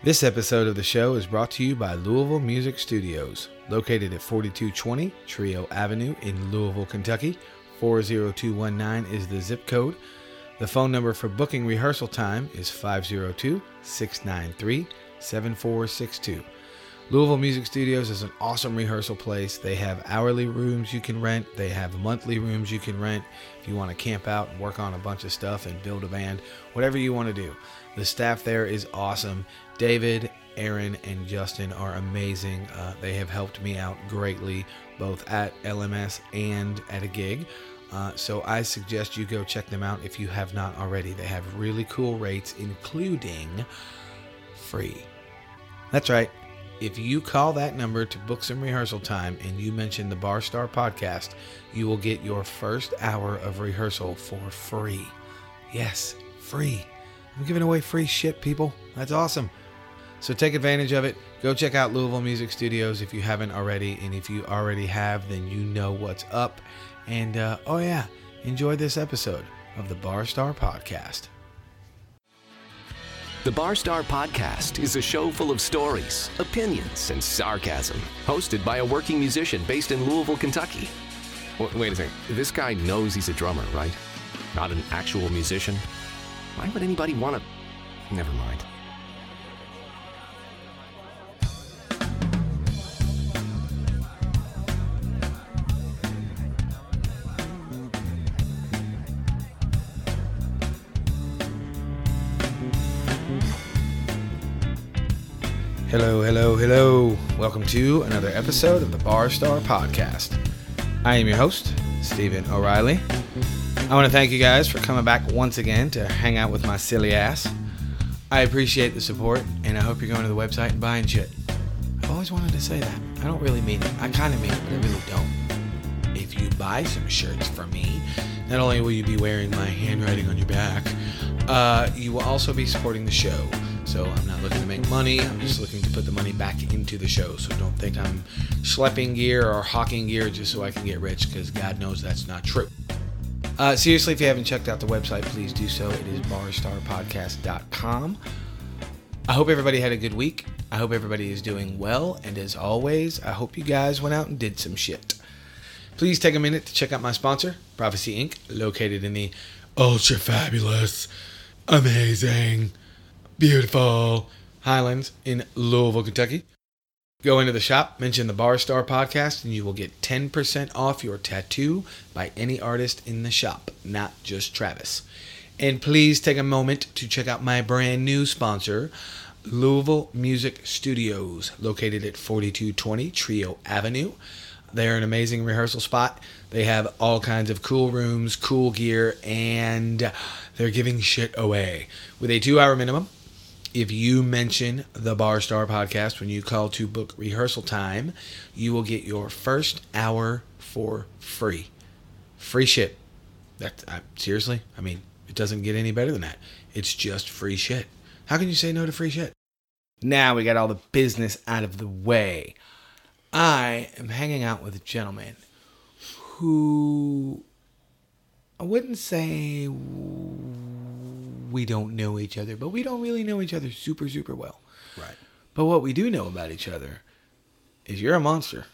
This episode of the show is brought to you by Louisville Music Studios, located at 4220 Trio Avenue in Louisville, Kentucky. 40219 is the zip code. The phone number for booking rehearsal time is 502 693 7462. Louisville Music Studios is an awesome rehearsal place. They have hourly rooms you can rent, they have monthly rooms you can rent if you want to camp out and work on a bunch of stuff and build a band, whatever you want to do. The staff there is awesome. David, Aaron, and Justin are amazing. Uh, they have helped me out greatly, both at LMS and at a gig. Uh, so I suggest you go check them out if you have not already. They have really cool rates, including free. That's right. If you call that number to book some rehearsal time and you mention the Barstar podcast, you will get your first hour of rehearsal for free. Yes, free. I'm giving away free shit, people. That's awesome. So take advantage of it. Go check out Louisville Music Studios if you haven't already. And if you already have, then you know what's up. And uh, oh, yeah, enjoy this episode of the Bar Star Podcast. The Bar Star Podcast is a show full of stories, opinions, and sarcasm, hosted by a working musician based in Louisville, Kentucky. Wait a second. This guy knows he's a drummer, right? Not an actual musician? Why would anybody want to. Never mind. Hello, hello, hello. Welcome to another episode of the Bar Star Podcast. I am your host, Stephen O'Reilly. I want to thank you guys for coming back once again to hang out with my silly ass. I appreciate the support, and I hope you're going to the website and buying shit. I've always wanted to say that. I don't really mean it. I kind of mean it, but I really don't. If you buy some shirts from me, not only will you be wearing my handwriting on your back, uh, you will also be supporting the show. So I'm not looking to make money. I'm just looking to put the money back into the show. So don't think I'm schlepping gear or hawking gear just so I can get rich, because God knows that's not true. Uh, seriously, if you haven't checked out the website, please do so. It is barstarpodcast.com. I hope everybody had a good week. I hope everybody is doing well. And as always, I hope you guys went out and did some shit. Please take a minute to check out my sponsor, Prophecy Ink., located in the ultra fabulous, amazing, beautiful Highlands in Louisville, Kentucky. Go into the shop, mention the Bar Star podcast, and you will get 10% off your tattoo by any artist in the shop, not just Travis. And please take a moment to check out my brand new sponsor, Louisville Music Studios, located at 4220 Trio Avenue. They're an amazing rehearsal spot. They have all kinds of cool rooms, cool gear, and they're giving shit away with a two hour minimum if you mention the Bar Star podcast when you call to book rehearsal time, you will get your first hour for free. Free shit. That I, seriously, I mean, it doesn't get any better than that. It's just free shit. How can you say no to free shit? Now we got all the business out of the way. I am hanging out with a gentleman who I wouldn't say we don't know each other, but we don't really know each other super, super well. Right. But what we do know about each other is you're a monster.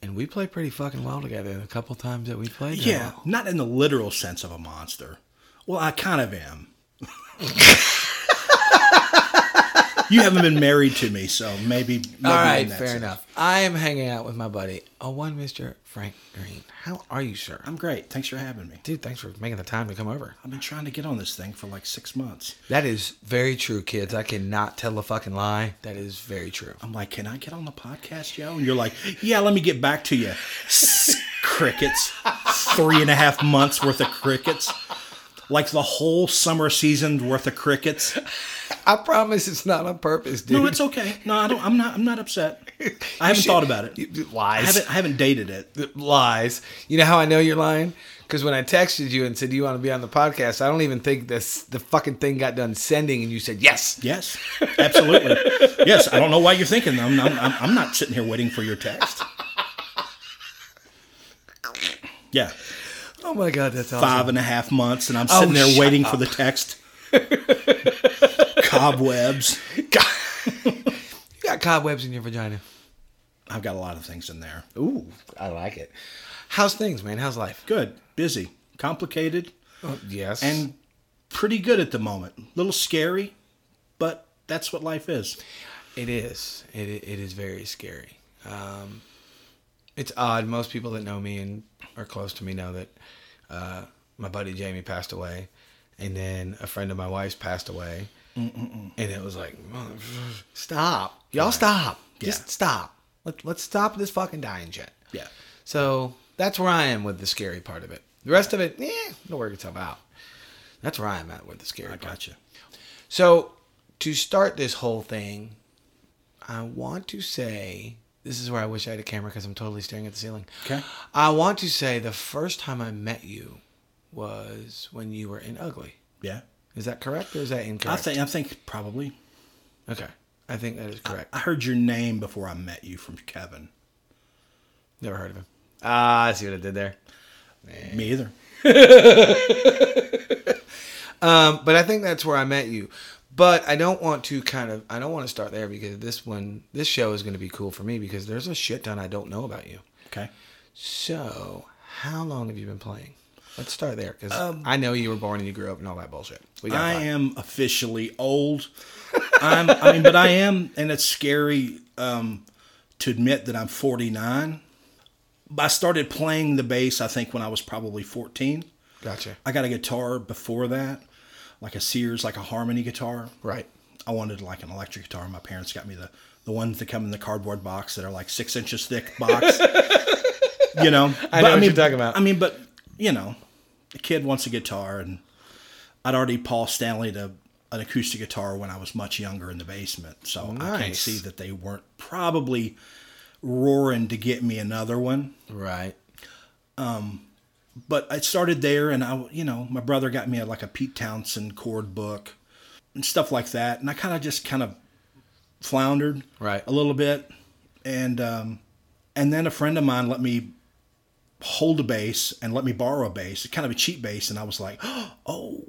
And we play pretty fucking well together a couple times that we played. Yeah, not in the literal sense of a monster. Well, I kind of am. you haven't been married to me, so maybe. maybe All right, fair sense. enough. I am hanging out with my buddy, a one Mr. Frank Green. How are you, sir? I'm great. Thanks for having me. Dude, thanks for making the time to come over. I've been trying to get on this thing for like six months. That is very true, kids. I cannot tell a fucking lie. That is very true. I'm like, can I get on the podcast, Joe? And you're like, yeah, let me get back to you. crickets. Three and a half months worth of crickets. Like the whole summer season worth of crickets. I promise it's not on purpose, dude. No, it's okay. No, I don't. I'm not. I'm not upset. I haven't thought about it. You- I Lies. haven't. I haven't dated it. lies. You know how I know you're lying? Because when I texted you and said, "Do you want to be on the podcast?" I don't even think this the fucking thing got done sending, and you said yes. Yes, absolutely. yes, I don't know why you're thinking. I'm, I'm, I'm I'm not sitting here waiting for your text. Yeah, Oh my god, that's awesome. five and a half months, and I'm oh, sitting Oh, there waiting up. for the text. Cobwebs. you got cobwebs in your vagina. I've got a lot of things in there. Ooh, I like it. How's things, man? How's life? Good, busy, complicated, yes. and pretty good at the moment. A little scary, but that's what life is. It is. It it is very scary. Um, it's odd. Most people that know me and are close to me know that uh, my buddy Jamie passed away, and then a friend of my wife's passed away, and it was like, stop, y'all, stop, just Yeah. stop. Let let's stop this fucking dying shit. Yeah. So that's where I am with the scary part of it. The rest of it, eh, it'll work itself out. That's where I'm at with the scary I part. gotcha. So, to start this whole thing, I want to say this is where I wish I had a camera because I'm totally staring at the ceiling. Okay. I want to say the first time I met you was when you were in Ugly. Yeah. Is that correct or is that I incorrect? think I think probably. Okay. I think that is correct. I heard your name before I met you from Kevin. Never heard of him. Ah, I see what I did there. Me either. Um, but I think that's where I met you. But I don't want to kind of I don't want to start there because this one this show is going to be cool for me because there's a shit ton I don't know about you. Okay. So, how long have you been playing? Let's start there because I know you were born and you grew up and all that bullshit. We got I am officially old. I'm, I mean, but I am, and it's scary um, to admit that I'm 49. I started playing the bass, I think, when I was probably 14. Gotcha. I got a guitar before that, like a Sears, like a harmony guitar. Right. I wanted like an electric guitar. My parents got me the the ones that come in the cardboard box that are like six inches thick box. you know, I But, know what mean, you're talking about. I mean, but you know, a kid wants a guitar, and I'd already Paul Stanley to an acoustic guitar when I was much younger in the basement, so I can't see that they weren't probably roaring to get me another one. Right. Um, but I started there, and I, you know, my brother got me a, like a Pete Townshend chord book and stuff like that, and I kind of just kind of floundered Right. a little bit, and um, and then a friend of mine let me hold a bass and let me borrow a bass, kind of a cheap bass, and I was like, oh,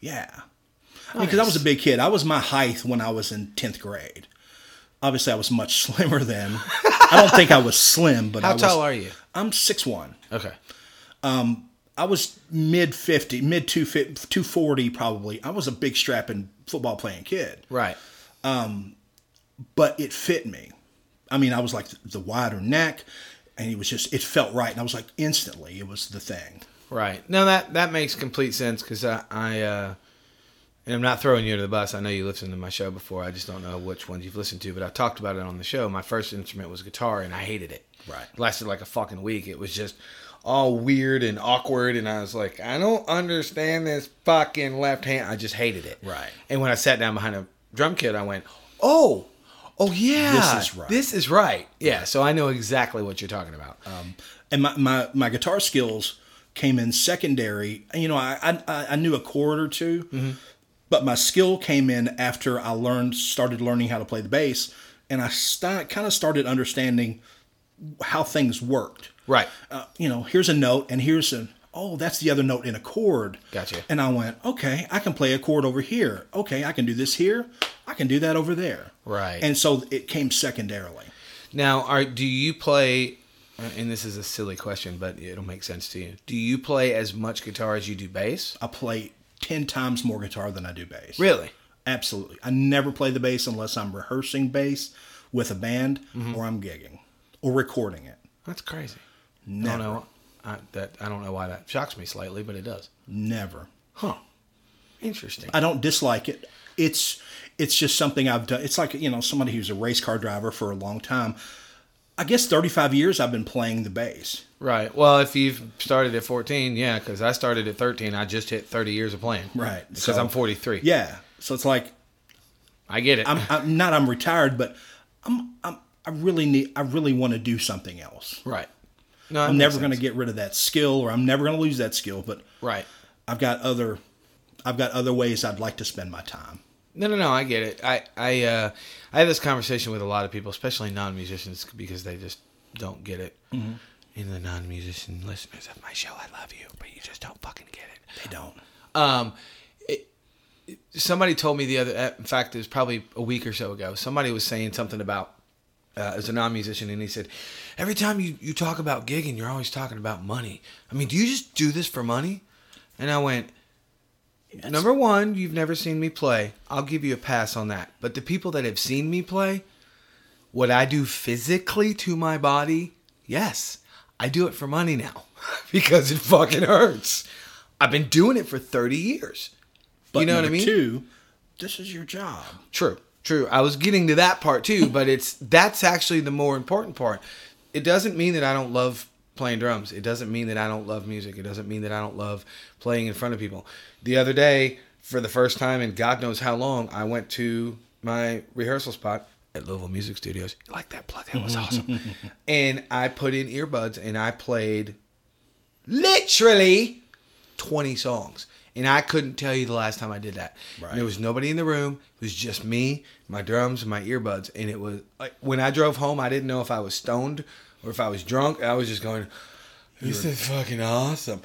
yeah, because I was a big kid. I was my height when I was in tenth grade. Obviously, I was much slimmer then. I don't think I was slim, but I How was, tall are you? I'm six one. Okay. I was mid 50, mid 240 probably. I was a big strapping football playing kid, Right. but it fit me. I mean, I was like the wider neck, and it was just, it felt right. And I was like, instantly, it was the thing. Right. No, that that makes complete sense because I, I uh, and I'm not throwing you under the bus. I know you listened to my show before. I just don't know which ones you've listened to, but I talked about it on the show. My first instrument was guitar, and I hated it. Right. It lasted like a fucking week. It was just all weird and awkward, and I was like, I don't understand this fucking left hand. I just hated it. Right. And when I sat down behind a drum kit, I went, oh. Oh yeah, This is right. This is right. Yeah, so I know exactly what you're talking about. Um, And my, my, my guitar skills came in secondary. You know, I, I, I knew a chord or 2 but my skill came in after I learned, started learning how to play the bass, and I st- kind of started understanding how things worked. right. uh, you know, here's a note and here's a oh, that's the other note in a chord. Gotcha. And I went, okay, I can play a chord over here. Okay, I can do this here. I can do that over there. Right. And so it came secondarily. Now, are do you play? uh, And this is a silly question, but it'll make sense to you. Do you play as much guitar as you do bass? I play 10 times more guitar than I do bass. Really? Absolutely. I never play the bass unless I'm rehearsing bass with a band Mm-hmm. or I'm gigging or recording it. That's crazy. I Never. don't know. I, that I don't know why that shocks me slightly, but it does. Never. Huh. Interesting. I don't dislike it. It's it's just something I've done. It's like you know somebody who's a race car driver for a long time. I guess 35 years I've been playing the bass. right. Well, if you've started at 14, yeah, because I started at 13. I just hit 30 years of playing. Right. Because So- I'm 43. Yeah. So it's like I get it. I'm, I'm not I'm retired, but I'm, I'm I really need I really want to do something else. right. No, I'm never going to get rid of that skill, or I'm never going to lose that skill. But Right. I've got other I've got other ways I'd like to spend my time. No, no, no. I get it. I, I, uh, I have this conversation with a lot of people, especially non-musicians, because they just don't get it. Mm-hmm. And the non-musician listeners of my show, I love you, but you just don't fucking get it. They don't. Um, it, somebody told me the other. uh, In fact, it was probably a week or so ago. Somebody was saying something about uh, as a non-musician, and he said, "Every time you you talk about gigging, you're always talking about money. I mean, do you just do this for money?" And I went, "Number one, you've never seen me play. I'll give you a pass on that. But the people that have seen me play, what I do physically to my body, yes, I do it for money now because it fucking hurts. I've been doing it for 30 years. But you know what I mean? Two, this is your job. True, true. I was getting to that part too, but it's that's actually the more important part. It doesn't mean that I don't love playing drums. It doesn't mean that I don't love music. It doesn't mean that I don't love playing in front of people. The other day, for the first time in God knows how long, I went to my rehearsal spot at Louisville Music Studios. You like that plug? That was awesome. and I put in earbuds and I played literally 20 songs. And I couldn't tell you the last time I did that. Right. There was nobody in the room. It was just me, my drums, and my earbuds. And it was like when I drove home, I didn't know if I was stoned or if I was drunk. I was just going, This is fucking awesome.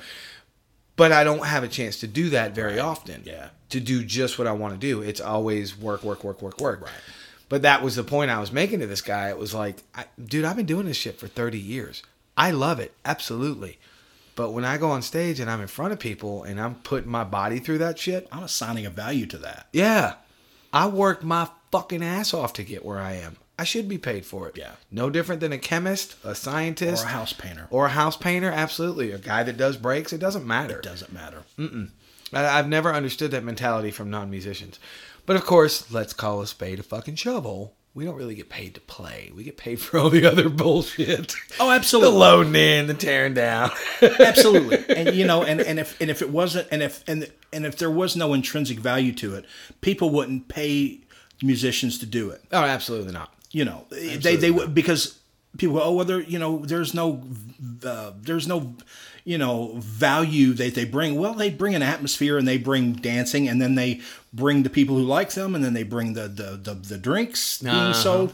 But I don't have a chance to do that very often. Yeah. To do just what I want to do. It's always work, work, work, work, work. Right. But that was the point I was making to this guy. It was like, I, dude, I've been doing this shit for 30 years. I love it. Absolutely. But when I go on stage and I'm in front of people and I'm putting my body through that shit, I'm assigning a value to that. yeah, I worked my fucking ass off to get where I am. I should be paid for it. Yeah. No different than a chemist, a scientist, Or a house painter. or a house painter. Absolutely. A guy that does breaks. It doesn't matter. It doesn't matter. I, I've never understood that mentality from non musicians. But of course, let's call a spade a fucking shovel. We don't really get paid to play. We get paid for all the other bullshit. Oh, absolutely. The loading in, the tearing down. absolutely and you know and, and if and if it wasn't and if and and if there was no intrinsic value to it people wouldn't pay musicians to do it oh, absolutely not. You know they they because people go oh well there you know there's no uh, there's no you know value that they bring well they bring an atmosphere and they bring dancing and then they bring the people who like them and then they bring the the the, the drinks being Uh-huh. sold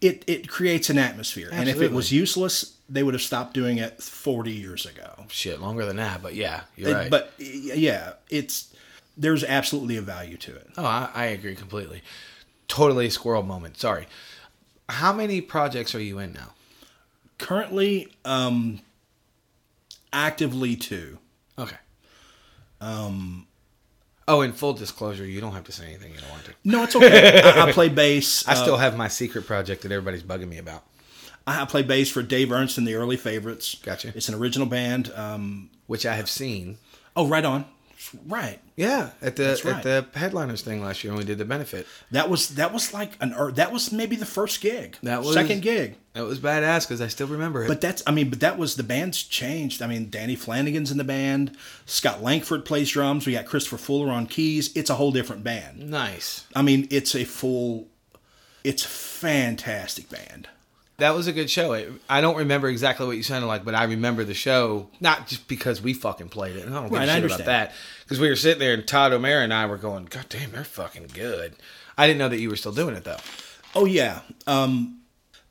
it it creates an atmosphere and if it was useless they would have stopped doing it 40 years ago Shit, longer than that, but yeah, you're it- right. But yeah, it's there's absolutely a value to it. oh, I, I agree completely. Totally squirrel moment. Sorry. How many projects are you in now? Currently, um, actively too. Okay. Um. Oh, in full disclosure, you don't have to say anything you don't want to. No, it's okay. I, I play bass. I uh, still have my secret project that everybody's bugging me about. I play bass for Dave Ernst and the Early Favorites. Gotcha. It's an original band. Um, which I have seen. oh, right on. Right. Yeah, at the right. at the headliners thing last year when we did the benefit. That was that was like an that was maybe the first gig. That was- second gig. That was badass because I still remember it. But that's I mean, but that was the band's changed. I mean, Danny Flanagan's in the band. Scott Langford plays drums. We got Christopher Fuller on keys. It's a whole different band. nice. I mean, it's a full, it's a fantastic band. That was a good show. It, I don't remember exactly what you sounded like, but I remember the show not just because we fucking played it. And I don't give Right, a shit about that because we were sitting there and Todd O'Mara and I were going, "God damn, they're fucking good." I didn't know that you were still doing it though. Oh yeah, um,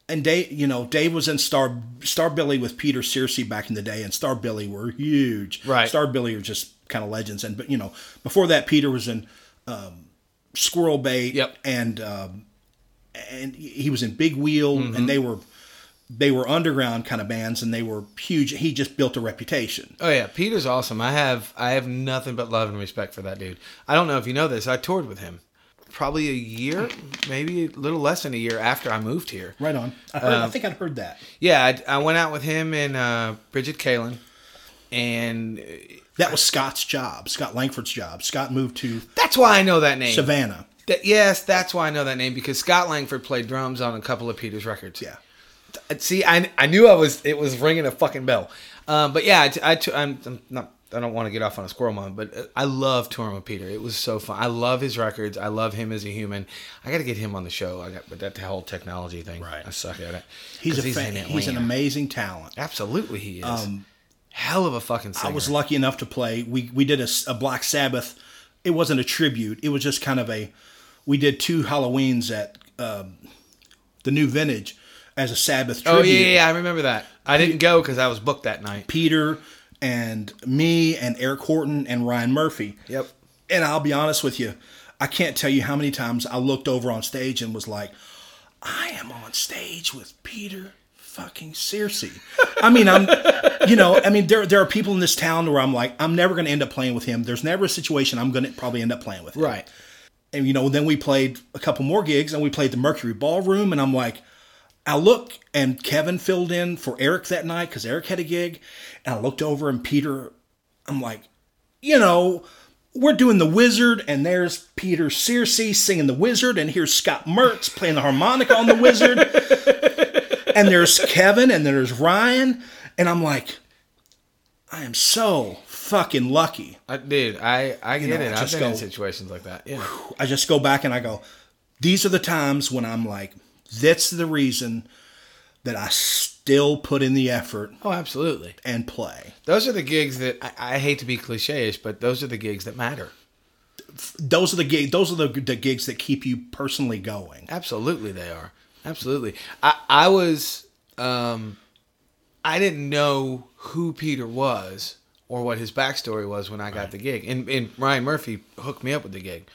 and Dave, you know, Dave was in Star Starbilly with Peter Searcy back in the day, and Starbilly were huge. Right. Starbilly are just kind of legends, and but you know, before that, Peter was in um, Squirrel Bait. Yep. And um, and he was in Big Wheel, Mm-hmm. and they were they were underground kind of bands, and they were huge. He just built a reputation. Oh yeah, Peter's awesome. I have I have nothing but love and respect for that dude. I don't know if you know this. I toured with him probably a year, maybe a little less than a year after I moved here. Right on. I, heard, Um, I think I'd heard that. Yeah, I, I went out with him and uh, Bridget Kalen, and That was Scott's job, Scott Langford's job. Scott moved to that's why I know that name. Savannah. That- yes, that's why I know that name because Scott Langford played drums on a couple of Peter's records. Yeah. See, I, I knew I was it was ringing a fucking bell. Um, but yeah, I, I, I'm, I'm not. I don't want to get off on a squirrel moment, but uh, I love touring with Peter. It was so fun. I love his records. I love him as a human. I got to get him on the show. I got, but that whole technology thing, Right. I suck at it. He's a fan, he's an amazing talent. Absolutely, he is. Hell of a fucking singer. I was lucky enough to play. We we did a Black Sabbath. It wasn't a tribute. It was just kind of a. We did two Halloweens at um, the New Vintage as a Sabbath tribute. oh yeah, yeah, I remember that. I didn't go because I was booked that night. Peter and me and Eric Horton and Ryan Murphy. Yep. And I'll be honest with you, I can't tell you how many times I looked over on stage and was like, I am on stage with Peter fucking Searcy. I mean, I'm, you know, I mean, there there are people in this town where I'm like, I'm never going to end up playing with him. There's never a situation I'm going to probably end up playing with him. Right. And you know, then we played a couple more gigs, and we played the Mercury Ballroom, and I'm like, I look, and Kevin filled in for Eric that night because Eric had a gig, and I looked over, and Peter, I'm like, you know. We're doing the Wizard, and there's Peter Searcy singing the Wizard, and here's Scott Mertz playing the harmonica on the Wizard, and there's Kevin, and there's Ryan, and I'm like, I am so fucking lucky. I, dude, I I get know, it. I've just been in situations like that. Yeah. I just go back and I go, these are the times when I'm like, that's the reason that I still put in the effort Oh, absolutely. and play. Those are the gigs that I, I hate to be cliche-ish, but those are the gigs that matter. Those are the gigs. Those are the, the gigs that keep you personally going. Absolutely, they are. Absolutely. I I was um, I didn't know who Peter was or what his backstory was when I got the gig, and and Ryan Murphy hooked me up with the gig.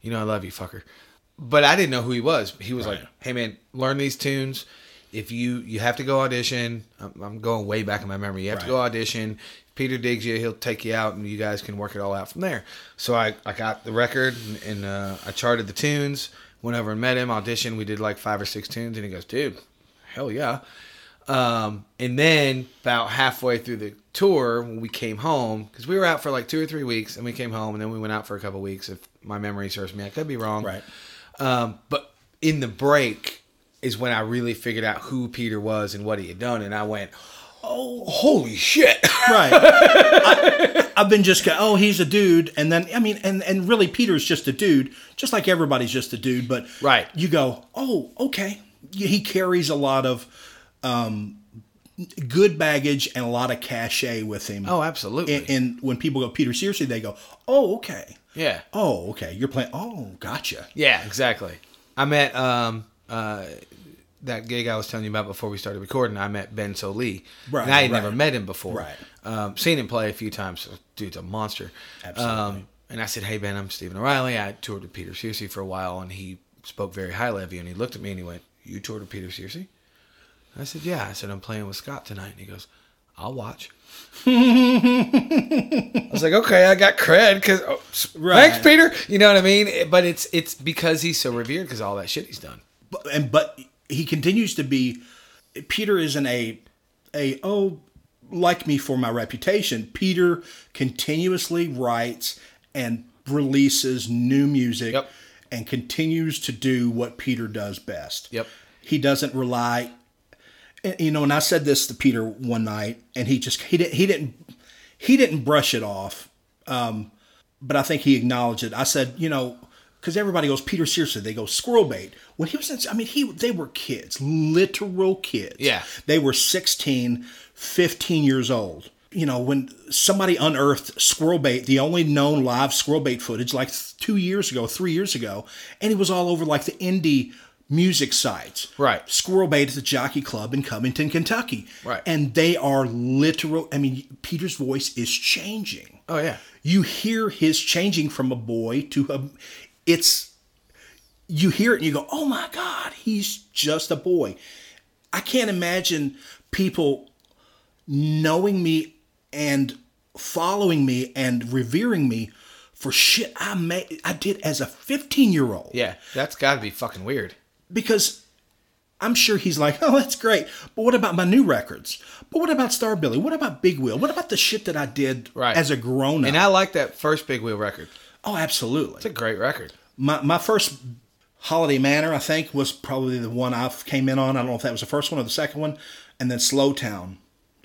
You know, I love you, fucker. But I didn't know who he was. He was like, "Hey, man, learn these tunes. If you you have to go audition, I'm, I'm going way back in my memory. You have to go audition. If Peter digs you, he'll take you out, and you guys can work it all out from there." So I I got the record, and, and uh, I charted the tunes. Went over and met him, auditioned. We did like five or six tunes, and he goes, "Dude, hell yeah." Um, and then about halfway through the tour, when we came home, because we were out for like two or three weeks, and we came home, and then we went out for a couple weeks. If my memory serves me, I could be wrong. Right. Um, but in the break is when I really figured out who Peter was and what he had done, and I went, "Oh, holy shit!" Right. I, I've been just go, oh, he's a dude, and then I mean, and and really, Peter's just a dude, just like everybody's just a dude. But Right. you go, oh, okay. He carries a lot of um, good baggage and a lot of cachet with him. oh, absolutely. and, and when people go Peter Searcy, they go, oh, okay. yeah. Oh, okay. You're playing. Oh, gotcha. Yeah, exactly. I met um uh that gig I was telling you about before we started recording. I met Ben Sollee, Right, and I had right. never met him before. Right. Um, seen him play a few times. Dude's a monster. Absolutely. Um, and I said, "Hey Ben, I'm Stephen O'Reilly. I toured with Peter Searcy for a while, and he spoke very highly of you. And he looked at me and he went, "You toured with Peter Searcy?" I said, "Yeah." I said, "I'm playing with Scott tonight." And he goes, "I'll watch." I was like, okay, I got cred because oh, Right. thanks, Peter. You know what I mean? But it's it's because he's so revered because all that shit he's done. but, and but he continues to be Peter isn't a a oh like me for my reputation. Peter continuously writes and releases new music Yep. and continues to do what Peter does best. Yep. He doesn't rely and, you know, and I said this to Peter one night and he just he didn't he didn't he didn't brush it off. Um, but I think he acknowledged it. I said, you know, because everybody goes Peter Searcy, they go squirrel bait. When he was, in, I mean, he they were kids, literal kids. Yeah. they were 16, 15 years old. You know, when somebody unearthed squirrel bait, the only known live squirrel bait footage, like two years ago, three years ago, and it was all over like the indie music sites. Right. Squirrel Bait is a jockey club in Covington, Kentucky. Right. And they are literal. I mean, Peter's voice is changing Oh yeah, you hear his changing from a boy to a it's you hear it and you go oh my god he's just a boy i can't imagine people knowing me and following me and revering me for shit i made i did as a 15 year old yeah. That's got to be fucking weird. Because I'm sure he's like, oh, that's great. But what about my new records? But what about Starbilly? What about Big Wheel? What about the shit that I did Right. as a grown up? And I like that first Big Wheel record. oh, absolutely. It's a great record. My my first Holiday Manor, I think, was probably the one I came in on. I don't know if that was the first one or the second one, and then Slowtown.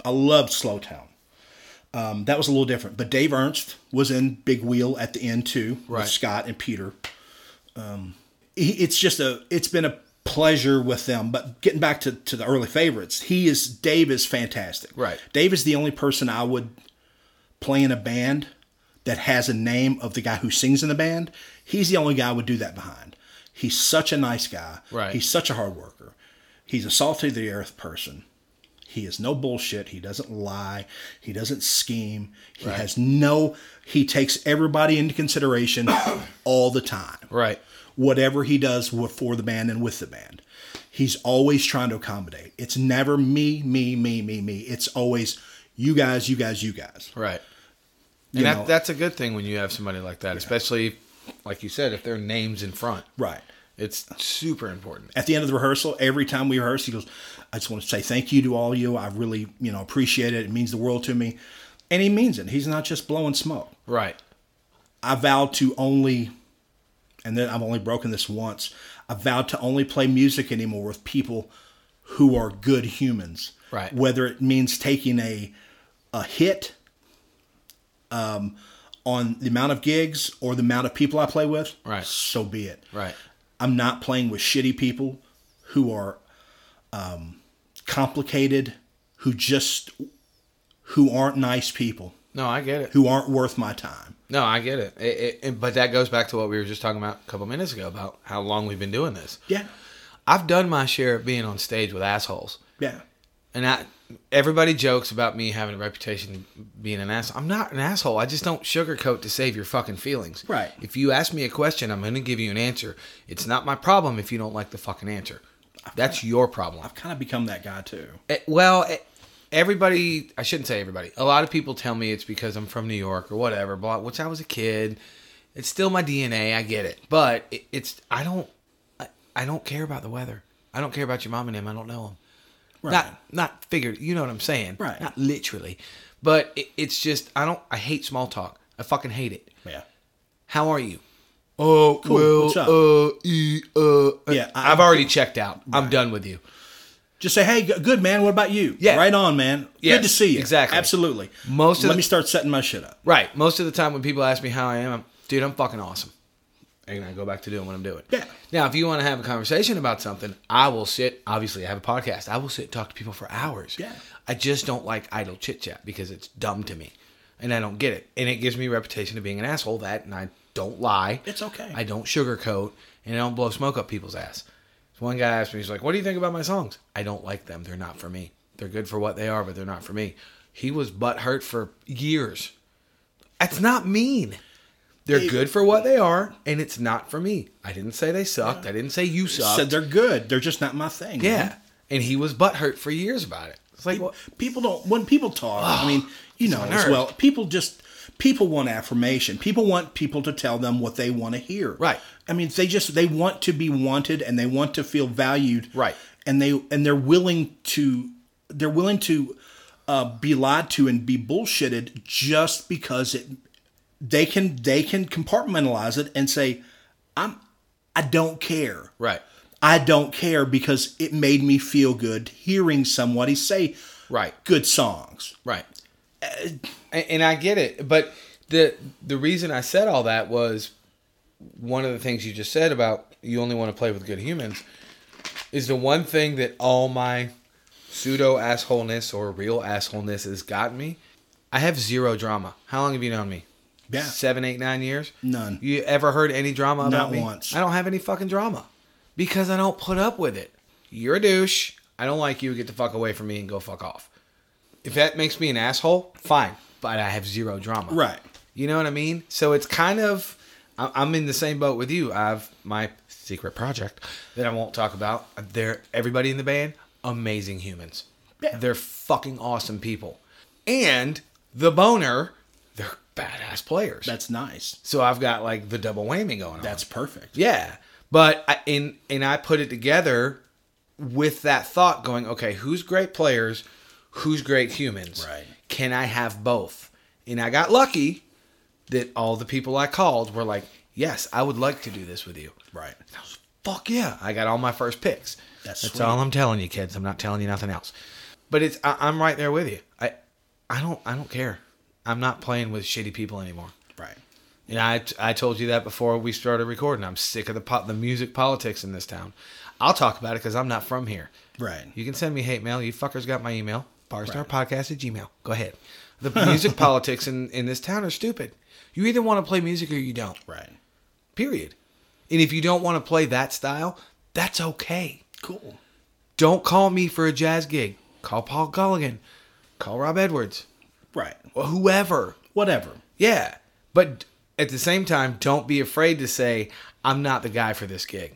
I loved Slowtown. Um, that was a little different, but Dave Ernst was in Big Wheel at the end too, Right. with Scott and Peter. Um, it's just a, it's been a pleasure with them. But getting back to, to the early favorites, he is Dave is fantastic. Right. Dave is the only person I would play in a band that has a name of the guy who sings in the band. He's the only guy I would do that behind. He's such a nice guy. Right. He's such a hard worker. He's a salt of the earth person. He is no bullshit. He doesn't lie. He doesn't scheme. He Right. has no. He takes everybody into consideration all the time. Right. Whatever he does for the band and with the band, he's always trying to accommodate. It's never me, me, me, me, me. It's always you guys, you guys, you guys. Right. You And know. that, that's a good thing when you have somebody like that, especially, like you said, if their name's in front. Right. It's super important. at the end of the rehearsal, every time we rehearse, he goes, I just want to say thank you to all of you. I really, you know, appreciate it. It means the world to me. And he means it. He's not just blowing smoke. Right. I vow to only, and then I've only broken this once. I vowed to only play music anymore with people who are good humans. Right. Whether it means taking a a hit um, on the amount of gigs or the amount of people I play with. Right. So be it. Right. I'm not playing with shitty people who are um, complicated, who just who aren't nice people, No, I get it. who aren't worth my time. No, I get it. It, it, it- But that goes back to what we were just talking about a couple minutes ago about how long we've been doing this. Yeah, I've done my share of being on stage with assholes. yeah, And I, everybody jokes about me having a reputation being an asshole. I'm not an asshole. I just don't sugarcoat to save your fucking feelings. Right. If you ask me a question, I'm going to give you an answer. It's not my problem if you don't like the fucking answer. That's your problem. I've kind of become that guy too. Eh, Well, eh, everybody, I shouldn't say everybody. A lot of people tell me it's because I'm from New York or whatever, blah, which I was a kid. It's still my DNA. I get it. But it, it's, I don't, I, I don't care about the weather. I don't care about your mom and him. I don't know them. Right. Not, not figured. You know what I'm saying? Right. Not literally. But it, it's just, I don't, I hate small talk. I fucking hate it. Yeah, How are you? Oh, Cool. well, What's up? uh, e, uh, Yeah, I- I've already checked out. I'm done with you. Just say, hey, good man. What about you? Yeah. right on, man. Yes, good to see you. exactly. absolutely. Most of Let the- me start setting my shit up. Right. Most of the time when people ask me how I am, I'm, dude, I'm fucking awesome. And I go back to doing what I'm doing. Yeah. Now, if you want to have a conversation about something, I will sit. Obviously, I have a podcast. I will sit and talk to people for hours. Yeah. I just don't like idle chit chat because it's dumb to me, and I don't get it. And it gives me a reputation of being an asshole. That, and I don't lie. It's okay. I don't sugarcoat, and I don't blow smoke up people's ass. One guy asked me, he's like, "What do you think about my songs?" I don't like them. They're not for me. They're good for what they are, but they're not for me. He was butthurt for years. That's not mean. They're It- good for what they are, and it's not for me. I didn't say they sucked. I didn't say you sucked. Said they're good. They're just not my thing. yeah, man. and he was butthurt for years about it. It's like, People, people don't when people talk. I mean, you know as well. People just people want affirmation. People want people to tell them what they want to hear. Right. I mean, they just they want to be wanted and they want to feel valued. Right. And they and they're willing to they're willing to uh, be lied to and be bullshitted just because it they can they can compartmentalize it and say I'm I don't care. right, I don't care because it made me feel good hearing somebody say right. good songs. Right. and, and I get it, but the the reason I said all that was one of the things you just said about you only want to play with good humans is the one thing that all my pseudo assholeness or real assholeness has gotten me. I have zero drama. How long have you known me? Yeah. Seven, eight, nine years? None. You ever heard any drama about Not me? once. I don't have any fucking drama. Because I don't put up with it. You're a douche. I don't like you. Get the fuck away from me and go fuck off. If that makes me an asshole, fine. But I have zero drama. Right. You know what I mean? So it's kind of I'm in the same boat with you. I have my secret project that I won't talk about. They're everybody in the band, amazing humans. Yeah. They're fucking awesome people. And the boner, they're badass players. That's nice. so I've got like the double whammy going on. That's perfect. Yeah, but I, and and I put it together with that thought going, okay, who's great players, who's great humans? Right. Can I have both? And I got lucky that all the people I called were like, yes, I would like to do this with you. Right. I was, fuck yeah! I got all my first picks. That's That's sweet. all I'm telling you, kids. I'm not telling you nothing else. But it's I, I'm right there with you. I I don't I don't care. I'm not playing with shitty people anymore. Right. And I, I told you that before we started recording. I'm sick of the po- the music politics in this town. I'll talk about it because I'm not from here. Right. You can send me hate mail. You fuckers got my email. Barstarpodcast at gmail. Go ahead. The music politics in, in this town are stupid. You either want to play music or you don't. Right. Period. And if you don't want to play that style, that's okay. Cool. Don't call me for a jazz gig. Call Paul Gulligan. Call Rob Edwards. Right. Or whoever. Whatever. Yeah. But at the same time, don't be afraid to say, I'm not the guy for this gig.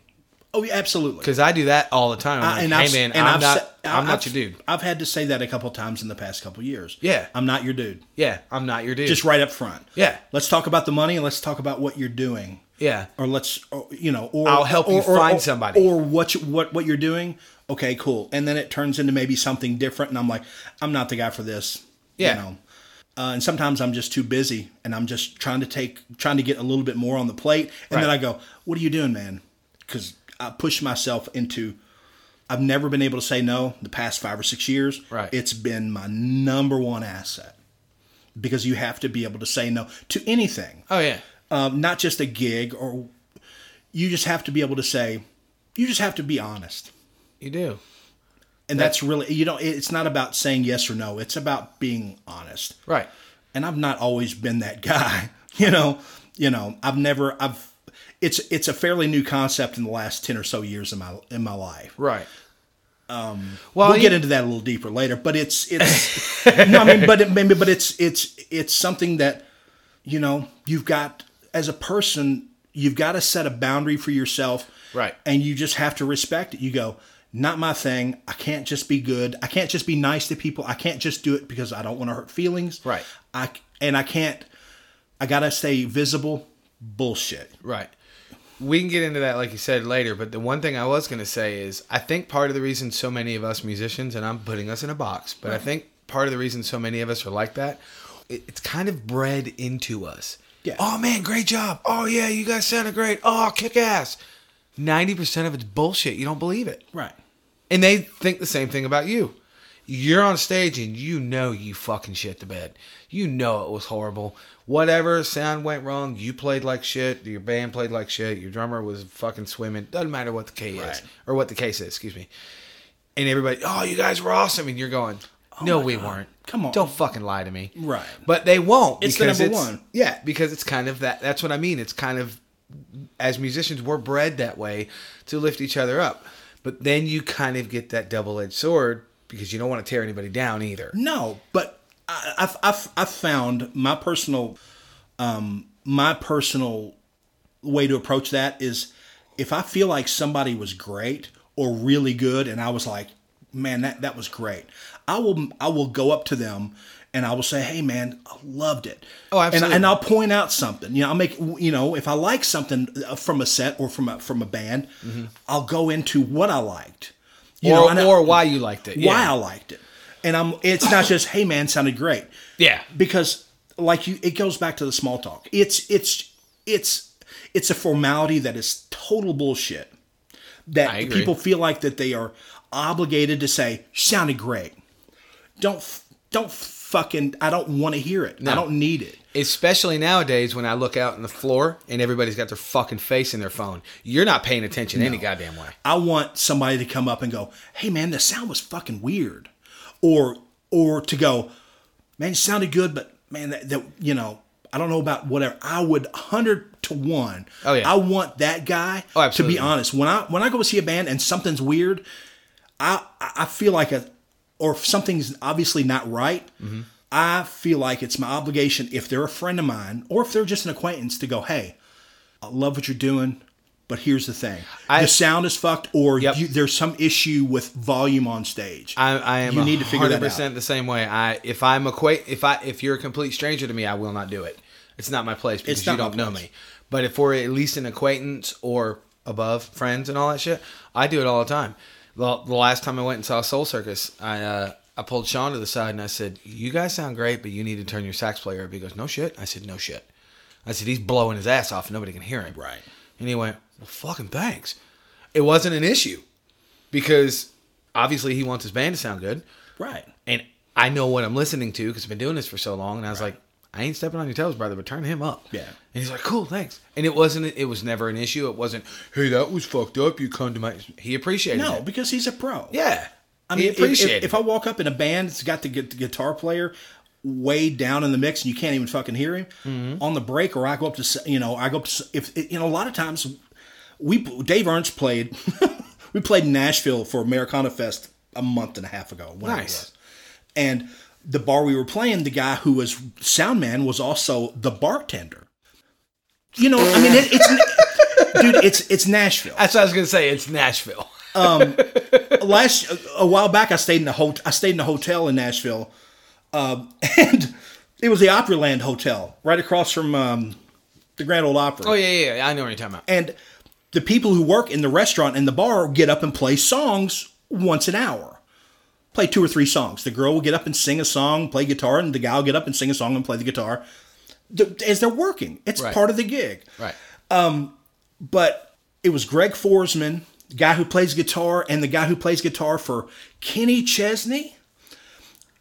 Oh, yeah, absolutely. Because I do that all the time. I'm I- like, and hey, I've- man, I'm I've not, said- I'm not your dude. I've had to say that a couple times in the past couple years. Yeah. I'm not your dude. Yeah, I'm not your dude. Just right up front. Yeah. Let's talk about the money and let's talk about what you're doing. Yeah. Or let's, or, you know, or I'll help you or- or- find or- somebody. Or what you, what what you're doing. Okay, cool. And then it turns into maybe something different, and I'm like, I'm not the guy for this. Yeah. You know. Uh, and sometimes I'm just too busy, and I'm just trying to take, trying to get a little bit more on the plate, and then I go, "What are you doing, man?" Because I push myself into. I've never been able to say no the past five or six years. Right. It's been my number one asset because you have to be able to say no to anything Oh, yeah. um, not just a gig or you just have to be able to say you just have to be honest You do. and that's really you know it's not about saying yes or no it's about being honest Right. and i've not always been that guy you know you know i've never i've it's it's a fairly new concept in the last 10 or so years in my in my life. Right. Um, well, we'll you- get into that a little deeper later but it's it's no i mean but it, maybe but it's it's it's something that you know you've got as a person you've got to set a boundary for yourself. Right. and you just have to respect it. You go not my thing. I can't just be good. I can't just be nice to people. I can't just do it because i don't want to hurt feelings. Right. i and i can't i gotta stay visible. Bullshit. Right. We can get into that, like you said, later. But the one thing I was going to say is I think part of the reason so many of us musicians, and I'm putting us in a box, but I think part of the reason so many of us are like that, it, it's kind of bred into us. Yeah. Oh, man, great job. Oh, yeah, you guys sounded great. Oh, kick ass. 90% of it's bullshit. You don't believe it. right And they think the same thing about you. You're on stage and you know you fucking shit the bed. You know it was horrible. Whatever sound went wrong, you played like shit. Your band played like shit. Your drummer was fucking swimming. Doesn't matter what the case is or what the case is. Excuse me. And everybody, oh, you guys were awesome, and you're going, oh no, we weren't. Come on. don't fucking lie to me. Right. But they won't. It's the number one. Yeah, because it's kind of that. That's what I mean. It's kind of as musicians, we're bred that way to lift each other up. But then you kind of get that double edged sword because you don't want to tear anybody down either. No, but I've, I've, I've found my personal, um, my personal way to approach that is if I feel like somebody was great or really good, and I was like, man, that that was great. I will I will go up to them and I will say, hey man, I loved it. Oh, absolutely. And, and I'll point out something. You know, I'll make you know if I like something uh, from a set or from a from a band, I'll go into what I liked. You Mm-hmm. or, I- why you liked it. why Yeah. I liked it. And I'm it's not just hey man sounded great. Yeah. Because like you it goes back to the small talk. It's it's it's it's a formality that is total bullshit. That people feel like that they are obligated to say sounded great. Don't don't fucking I don't want to hear it. I don't need it. Especially nowadays when I look out on the floor and everybody's got their fucking face in their phone. You're not paying attention any goddamn way. I want somebody to come up and go, "Hey man, the sound was fucking weird," or or to go, "Man, it sounded good, but man, that, that you know, I don't know about whatever." I would hundred to one. Oh, yeah. I want that guy Oh, to be honest. When I when I go see a band and something's weird, I I feel like a or if something's obviously not right. Mm-hmm. I feel like it's my obligation if they're a friend of mine or if they're just an acquaintance to go, "Hey, I love what you're doing." But here's the thing: I- the sound is fucked, or Yep. you, there's some issue with volume on stage. I, I am. You need to figure that 100% out. the same way. I if I'm equate if I if you're a complete stranger to me, I will not do it. It's not my place because you don't know place. me. But if we're at least an acquaintance or above friends and all that shit, I do it all the time. The, the last time I went and saw Soul Circus, I uh, I pulled Sean to the side and I said, "You guys sound great, but you need to turn your sax player up." He goes, "No shit." I said, "No shit." I said, "He's blowing his ass off. And nobody can hear him." Right. And he went, "Well, fucking thanks." It wasn't an issue because obviously he wants his band to sound good right. and I know what I'm listening to because I've been doing this for so long. And I was like, I ain't stepping on your toes, brother, but turn him up. Yeah. And he's like, cool, thanks. And it wasn't, it was never an issue. It wasn't, hey, that was fucked up. You come to my, he appreciated No, it. because he's a pro. Yeah. I mean, if, appreciated if, if I walk up in a band that's got the, the guitar player way down in the mix and you can't even fucking hear him Mm-hmm. on the break, or I go up to you know I go up to if you know a lot of times we Dave Ernst played we played Nashville for Americana Fest a month and a half ago. Nice. It was. And the bar we were playing, the guy who was sound man was also the bartender. You know, I mean, it, it's dude, it's it's Nashville. That's what I was gonna say. It's Nashville. last a while back, I stayed in a hot I stayed in a hotel in Nashville, um, and it was the Opryland Hotel right across from um, the Grand Ole Opry. Oh yeah, yeah, yeah. I know what you're talking about. And the people who work in the restaurant and the bar get up and play songs once an hour. Play two or three songs. The girl will get up and sing a song, play guitar, and the guy will get up and sing a song and play the guitar as they're working. It's Right. part of the gig. Right. Um, but it was Greg Forsman, the guy who plays guitar, and the guy who plays guitar for Kenny Chesney,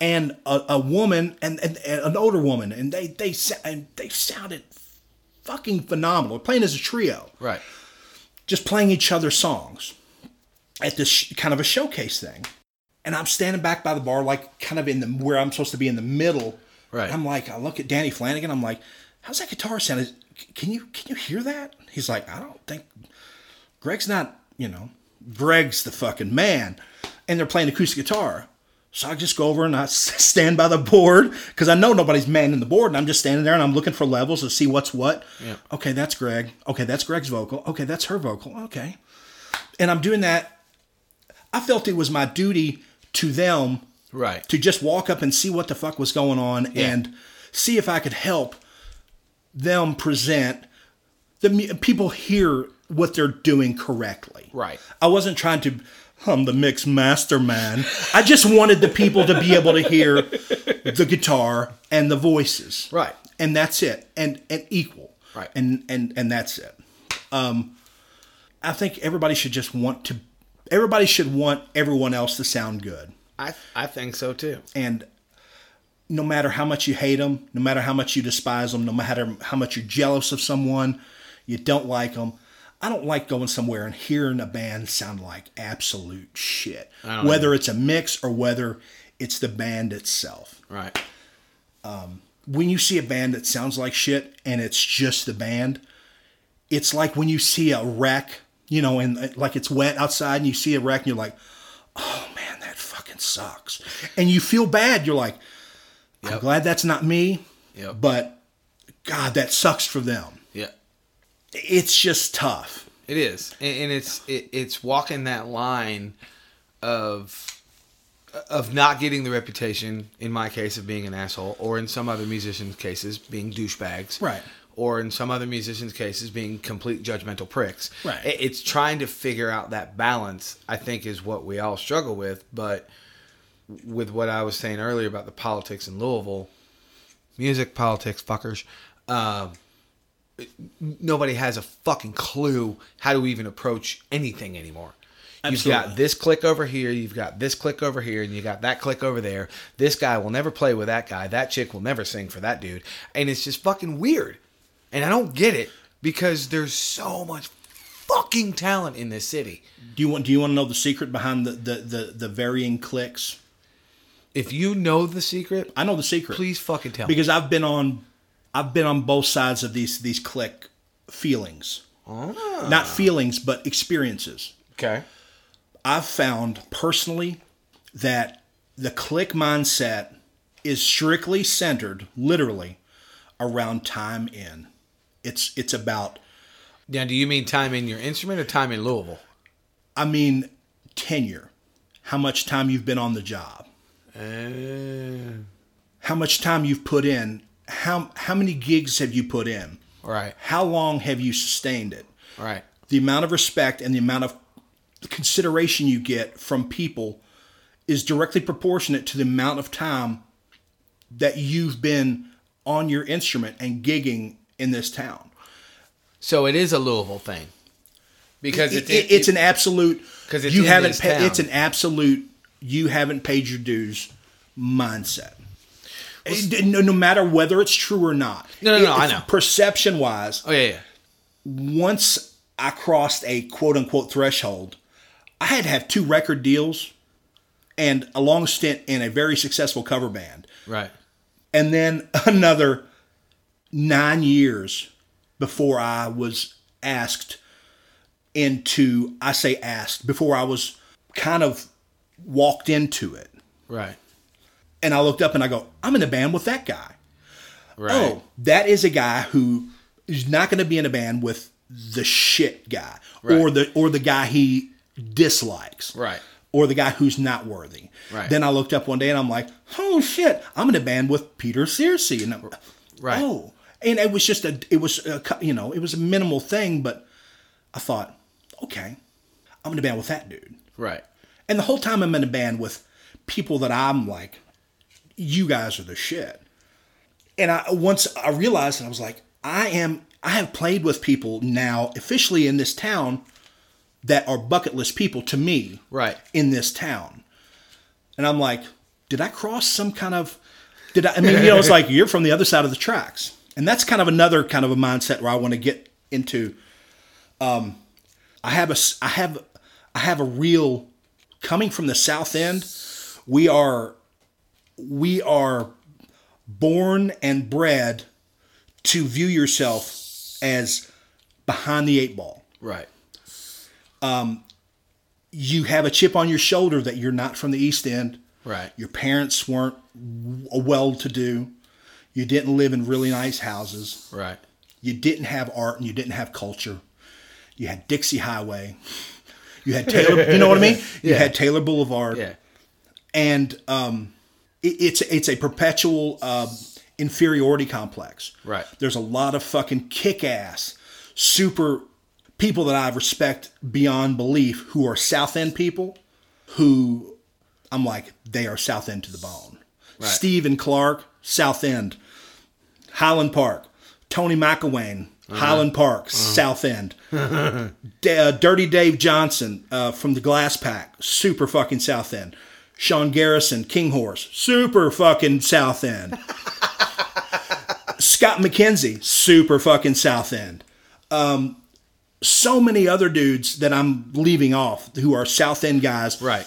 and a, a woman, and, and, and an older woman, and they they and they sounded fucking phenomenal. Playing as a trio Right. Just playing each other's songs at this sh- kind of a showcase thing. And I'm standing back by the bar, like kind of in the where I'm supposed to be in the middle. Right. I'm like, I look at Danny Flanagan. I'm like, how's that guitar sound? Is- Can you can you hear that? He's like, I don't think Greg's not. You know, Greg's the fucking man. And they're playing acoustic guitar. So I just go over and I stand by the board because I know nobody's manning the board, and I'm just standing there and I'm looking for levels to see what's what. Yeah. Okay, that's Greg. Okay, that's Greg's vocal. Okay, that's her vocal. Okay, and I'm doing that. I felt it was my duty to them Right. to just walk up and see what the fuck was going on Yeah. and see if I could help them present the people hear what they're doing correctly. Right. I wasn't trying to I'm the mix master man. I just wanted the people to be able to hear the guitar and the voices. Right. And that's it. And and equal. Right. And and and that's it. Um I think everybody should just want to everybody should want everyone else to sound good. I I think so too. And no matter how much you hate them, no matter how much you despise them, no matter how much you're jealous of someone, you don't like them. I don't like going somewhere and hearing a band sound like absolute shit. Whether it's a mix or whether it's the band itself. Right. Um, when you see a band that sounds like shit and it's just the band, it's like when you see a wreck, you know, and uh, like it's wet outside and you see a wreck and you're like, oh man, that fucking sucks. And you feel bad. You're like, I'm Yep. glad that's not me, Yep. but God, that sucks for them. It's just tough. It is, and, and it's it, it's walking that line of of not getting the reputation. In my case, of being an asshole, or in some other musicians' cases, being douchebags, Right. Or in some other musicians' cases, being complete judgmental pricks. Right. It's trying to figure out that balance. I think is what we all struggle with, but with what I was saying earlier about the politics in Louisville, music politics, fuckers. Um, nobody has a fucking clue how to even approach anything anymore. You've got this click over here, you've got this click over here, and you got that click over there. This guy will never play with that guy. That chick will never sing for that dude. And it's just fucking weird. And I don't get it because there's so much fucking talent in this city. Do you want do you want to know the secret behind the the the, the varying clicks? If you know the secret, I know the secret. please fucking tell me. because I've been on I've been on both sides of these these click feelings. Ah. Not feelings, but experiences. Okay. I've found personally that the click mindset is strictly centered, literally, around time in. It's it's about Now, do you mean time in your instrument or time in Louisville? I mean tenure. How much time you've been on the job. Uh, How much time you've put in. How how many gigs have you put in? right. How long have you sustained it? Right. the amount of respect and the amount of consideration you get from people is directly proportionate to the amount of time that you've been on your instrument and gigging in this town. So it is a Louisville thing because It- it's it- it's an absolute 'Cause it's you in haven't this pa- town. it's an absolute you haven't paid your dues mindset. No, no matter whether it's true or not. No, no, no, I know. Perception wise, oh yeah, yeah. once I crossed a quote unquote threshold, I had to have two record deals and a long stint in a very successful cover band. right. And then another nine years before I was asked into, I say asked, before I was kind of walked into it. Right. And I looked up and I go, I'm in a band with that guy. Right. Oh, that is a guy who is not going to be in a band with the shit guy or the or the guy he dislikes. Right. Or the guy who's not worthy. Right. Then I looked up one day and I'm like, oh shit, I'm in a band with Peter Searcy. And I'm, Right. oh, and it was just a, it was a, you know, it was a minimal thing, but I thought, okay, I'm in a band with that dude. Right. And the whole time I'm in a band with people that I'm like, you guys are the shit. And I once I realized, and I was like, I am. I have played with people now officially in this town that are bucket list people to me Right. in this town. And I'm like, did I cross some kind of? Did I? I mean, you know, it's like you're from the other side of the tracks, and that's kind of another kind of a mindset where I want to get into. Um, I have a I have, I have a real coming from the south end. We are, we are born and bred to view yourself as behind the eight ball Right. you have a chip on your shoulder that you're not from the East End. Right. Your parents weren't well to do. You didn't live in really nice houses. Right. You didn't have art and you didn't have culture. You had Dixie Highway. You had Taylor. you know what I mean? You Yeah. had Taylor Boulevard. Yeah. And um, it's it's a perpetual um, inferiority complex. Right. There's a lot of fucking kick ass, super people that I respect beyond belief who are South End people who I'm like, they are South End to the bone. Steve and Clark, South End. Highland Park. Tony McElwain, Highland Park, South End. D- uh, Dirty Dave Johnson uh, from the Glasspack, super fucking South End. Sean Garrison, King Horse, super fucking South End. Scott McKenzie, super fucking South End. Um, so many other dudes that I'm leaving off who are South End guys. Right.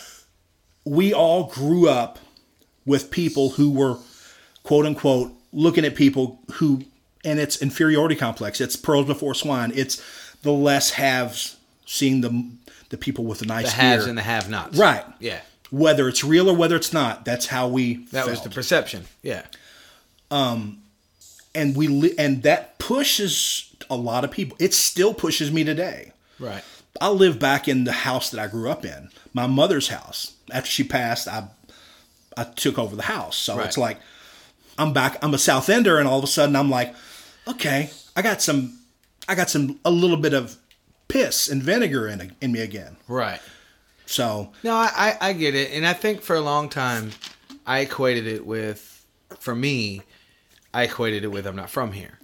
We all grew up with people who were, quote unquote, looking at people who, and it's inferiority complex. It's pearls before swine. It's the less haves seeing the the people with the nice The haves gear. and the have-nots. Right. Yeah. Whether it's real or whether it's not, that's how we. That was the perception. Yeah. Um, and we li- and that pushes a lot of people. It still pushes me today. Right. I live back in the house that I grew up in, my mother's house. After she passed, I I took over the house. So Right. it's like I'm back. I'm a South Ender, and all of a sudden I'm like, okay, I got some, I got some a little bit of piss and vinegar in in me again. Right. So No, I, I, get it. And I think for a long time, I equated it with, for me, I equated it with I'm not from here.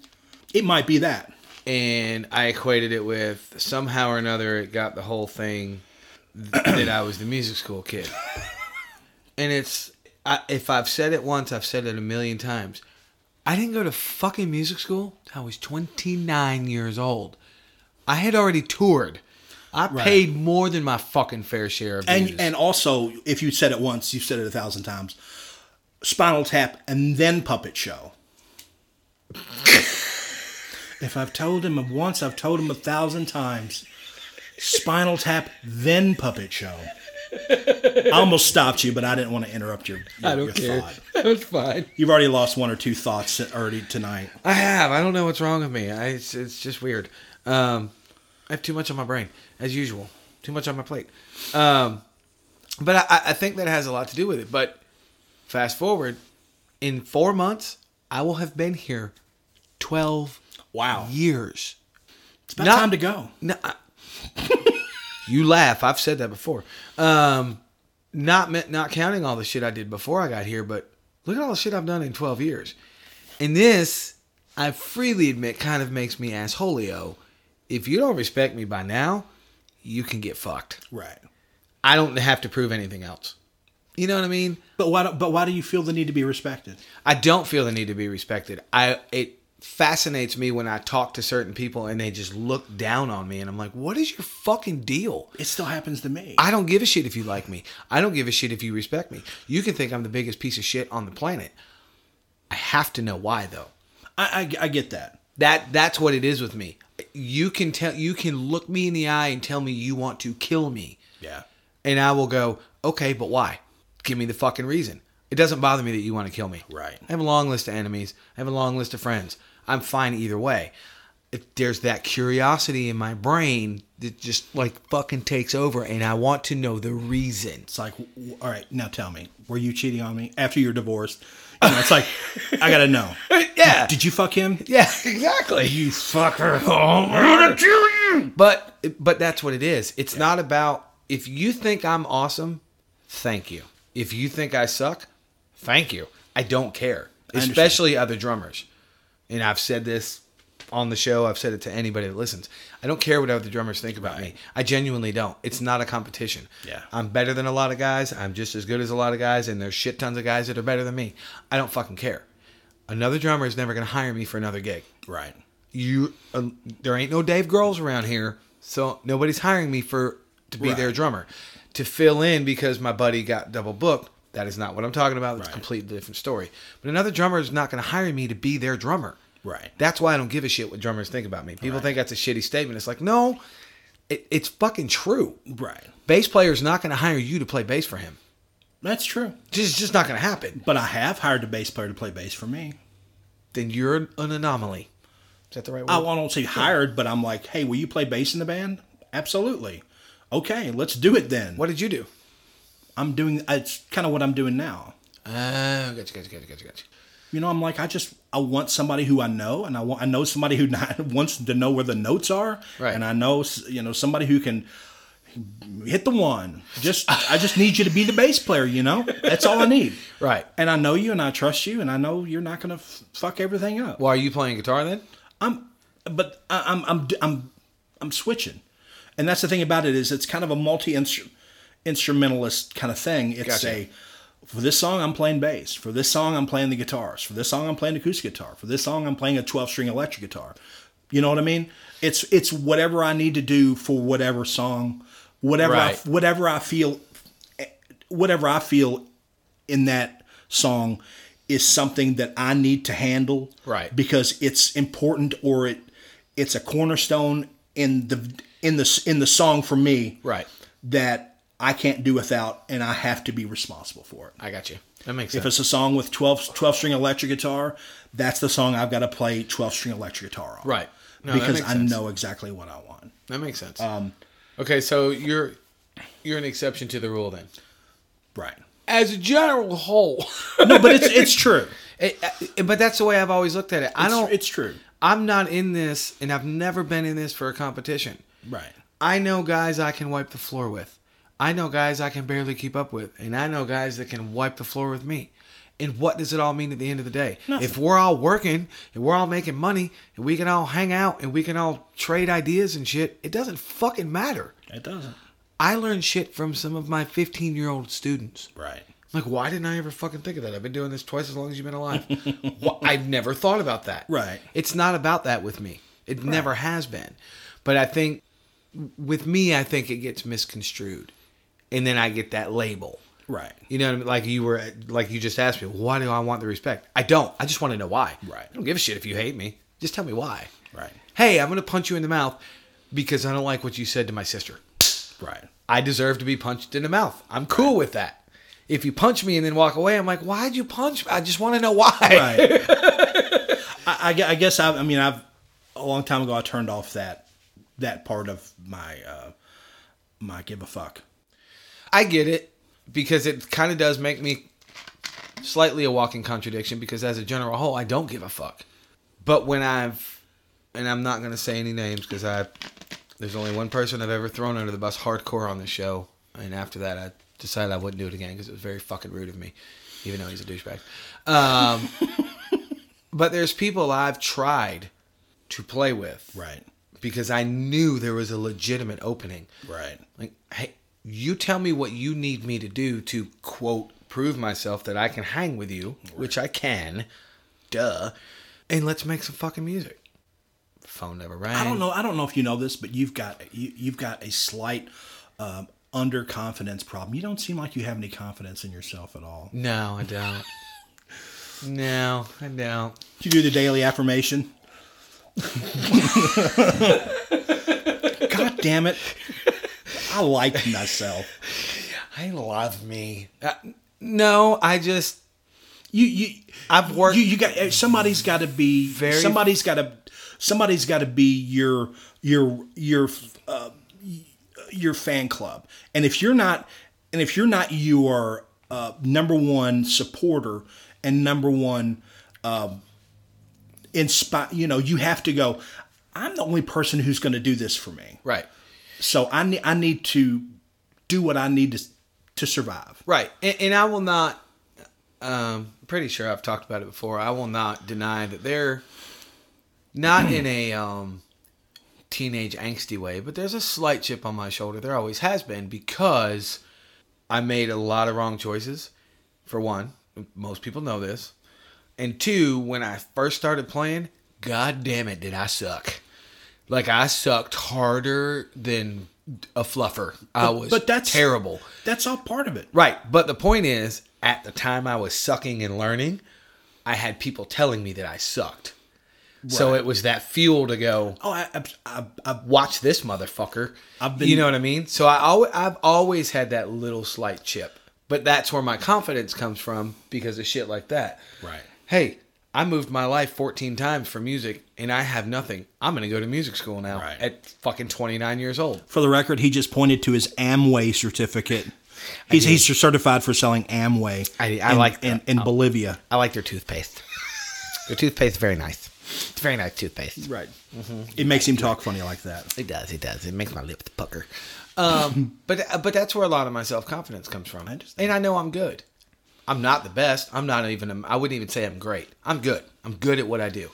it might be that. And I equated it with somehow or another, it got the whole thing that I was the music school kid. And it's, I, if I've said it once, I've said it a million times. I didn't go to fucking music school I was 29 years old. I had already toured. I paid more than my fucking fair share of. And and also, if you said it once, you've said it a thousand times. Spinal Tap and then Puppet Show. if I've told him once, I've told him a thousand times. Spinal Tap, then Puppet Show. I almost stopped you, but I didn't want to interrupt your, your, I don't your care. thought. That was fine. You've already lost one or two thoughts already tonight. I have. I don't know what's wrong with me. I, it's, it's just weird. Um, I have too much on my brain, as usual. Too much on my plate. Um, but I, I think that has a lot to do with it. But fast forward, in four months, I will have been here 12 Wow. years. It's about Not- time to go. No, I- you laugh. I've said that before. Um, not not counting all the shit I did before I got here, but look at all the shit I've done in 12 years. And this, I freely admit, kind of makes me assholeo. If you don't respect me by now, you can get fucked. Right. I don't have to prove anything else. You know what I mean? But why, do- but why do you feel the need to be respected? I don't feel the need to be respected. I it fascinates me when I talk to certain people and they just look down on me and I'm like, "What is your fucking deal?" It still happens to me. I don't give a shit if you like me. I don't give a shit if you respect me. You can think I'm the biggest piece of shit on the planet. I have to know why though. I, I, I get that. That that's what it is with me. You can tell you can look me in the eye and tell me you want to kill me. Yeah. And I will go, Okay, but why? Give me the fucking reason. It doesn't bother me that you want to kill me. Right. I have a long list of enemies. I have a long list of friends. I'm fine either way. If there's that curiosity in my brain that just like fucking takes over, and I want to know the reason. It's like, w- all right, now tell me, were you cheating on me after you're divorced? You know, it's like, I gotta know. Yeah. Did you fuck him? Yeah, exactly. You fucker. Oh, I'm gonna kill you. But but that's what it is. It's not about if you think I'm awesome, thank you. If you think I suck, thank you. I don't care. understand. Especially other drummers. And I've said this on the show, I've said it to anybody that listens. I don't care what other drummers think about me. I genuinely don't. It's not a competition. Yeah. I'm better than a lot of guys. I'm just as good as a lot of guys and there's shit tons of guys that are better than me. I don't fucking care. Another drummer is never going to hire me for another gig Right. you uh, there ain't no Dave Grohl's around here, so nobody's hiring me for to be Right. their drummer to fill in because my buddy got double booked. That is not what I'm talking about. It's a completely different story. But another drummer is not going to hire me to be their drummer. Right. That's why I don't give a shit what drummers think about me. People Right. think that's a shitty statement. It's like no, it, it's fucking true. Right. Bass player's not going to hire you to play bass for him. That's true. Just, it's just not going to happen. But I have hired a bass player to play bass for me. Then you're an anomaly. Is that the right word? I won't say hired, but I'm like, hey, will you play bass in the band? Absolutely. Okay, let's do it then. what did you do? I'm doing, it's kind of what I'm doing now. Oh, gotcha, gotcha, gotcha, gotcha, gotcha. You know, I'm like, I just, I want somebody who I know, and I want, I know somebody who not, wants to know where the notes are, Right. and I know, you know, somebody who can hit the one. Just, I just need you to be the bass player. You know, that's all I need. Right. And I know you, and I trust you, and I know you're not gonna f- fuck everything up. Well, are you playing guitar then? I'm, but I- I'm, I'm, I'm, I'm switching, and that's the thing about it is it's kind of a multi instrumentalist kind of thing. It's Gotcha. a for this song I'm playing bass. For this song I'm playing the guitars. For this song I'm playing acoustic guitar. For this song I'm playing a 12 string electric guitar. You know what I mean? It's it's whatever I need to do for whatever song, whatever Right. I, whatever I feel, whatever I feel in that song is something that I need to handle, Right. Because it's important or it it's a cornerstone in the in the in the song for me, Right. That I can't do without, and I have to be responsible for it. I got you. That makes sense. If it's a song with 12, 12 string electric guitar, that's the song I've got to play 12 string electric guitar on. Right. No, because I sense. know exactly what I want. That makes sense. Um, okay, so you're you're an exception to the rule then. Right. As a general whole, No, but it's it's true. It- it- but that's the way I've always looked at it. I It's- don't. It's true. I'm not in this, and I've never been in this for a competition. Right. I know guys I can wipe the floor with. I know guys I can barely keep up with, and I know guys that can wipe the floor with me. And what does it all mean at the end of the day? Nothing. If we're all working and we're all making money and we can all hang out and we can all trade ideas and shit, it doesn't fucking matter. It doesn't. I learned shit from some of my 15 year old students. Right. Like, why didn't I ever fucking think of that? I've been doing this twice as long as you've been alive. Wh- I've never thought about that. Right. It's not about that with me. It never has been. But I think with me, I think it gets misconstrued, and then I get that label. Right. You know, what I mean? like you were, like you just asked me, why do I want the respect? I don't. I just want to know why. Right. I don't give a shit if you hate me. Just tell me why. Right. Hey, I'm gonna punch you in the mouth because I don't like what you said to my sister. Right. I deserve to be punched in the mouth. I'm cool with that. If you punch me and then walk away, I'm like, why'd you punch me? I just want to know why. Right. I, I I guess I, I mean I've a long time ago I turned off that that part of my uh, my give a fuck. I get it because it kind of does make me slightly a walking contradiction because as a general whole, I don't give a fuck. But when I've, and I'm not going to say any names because I, there's only one person I've ever thrown under the bus hardcore on the show. And after that, I decided I wouldn't do it again because it was very fucking rude of me, even though he's a douchebag. Um, but there's people I've tried to play with Right. because I knew there was a legitimate opening. Right. Like, hey, you tell me what you need me to do to quote prove myself that I can hang with you, which I can. Duh. And let's make some fucking music. Phone never rang. I don't know. I don't know if you know this, but you've got you, you've got a slight um, underconfidence problem. You don't seem like you have any confidence in yourself at all. No, I don't. no, I don't. Did you do the daily affirmation? God damn it! I like myself. I love me. Uh, no, I just You you I've worked. you, you got uh, somebody's got to be Very- somebody's got to somebody's got to be your your your uh, your fan club and if you're not and if you're not your uh, number one supporter and number one um, inspire you know you have to go i'm the only person who's going to do this for me right, so i need i need to do what i need to to survive right, and, and I will not. Um, pretty sure I've talked about it before. I will not deny that they're not in a um, teenage angsty way, but there's a slight chip on my shoulder. There always has been because I made a lot of wrong choices. For one, most people know this, and two, when I first started playing, god damn it, did I suck. Like I sucked harder than a fluffer. I But- was but that's- terrible. that's all part of it Right. But the point is, at the time I was sucking and learning, I had people telling me that I sucked. So it was that fuel to go, oh i i, I, I watch this motherfucker. I've been- you know what I mean? So I always, I've always had that little slight chip. But that's where my confidence comes from because of shit like that. Right. Hey, I moved my life 14 times for music and I have nothing. I'm going to go to music school now Right. at fucking 29 years old. For the record, he just pointed to his Amway certificate. He's he's certified for selling Amway. I- I in, like in, that. in Bolivia. I like their toothpaste. their toothpaste is very nice. It's very nice toothpaste. Right. It makes him talk funny like that. It does. It does. It makes my lips pucker. Um, but but that's where a lot of my self confidence comes from. understand. And I know I'm good. I'm not the best. I'm not even. I wouldn't even say I'm great. I'm good. I'm good at what I do.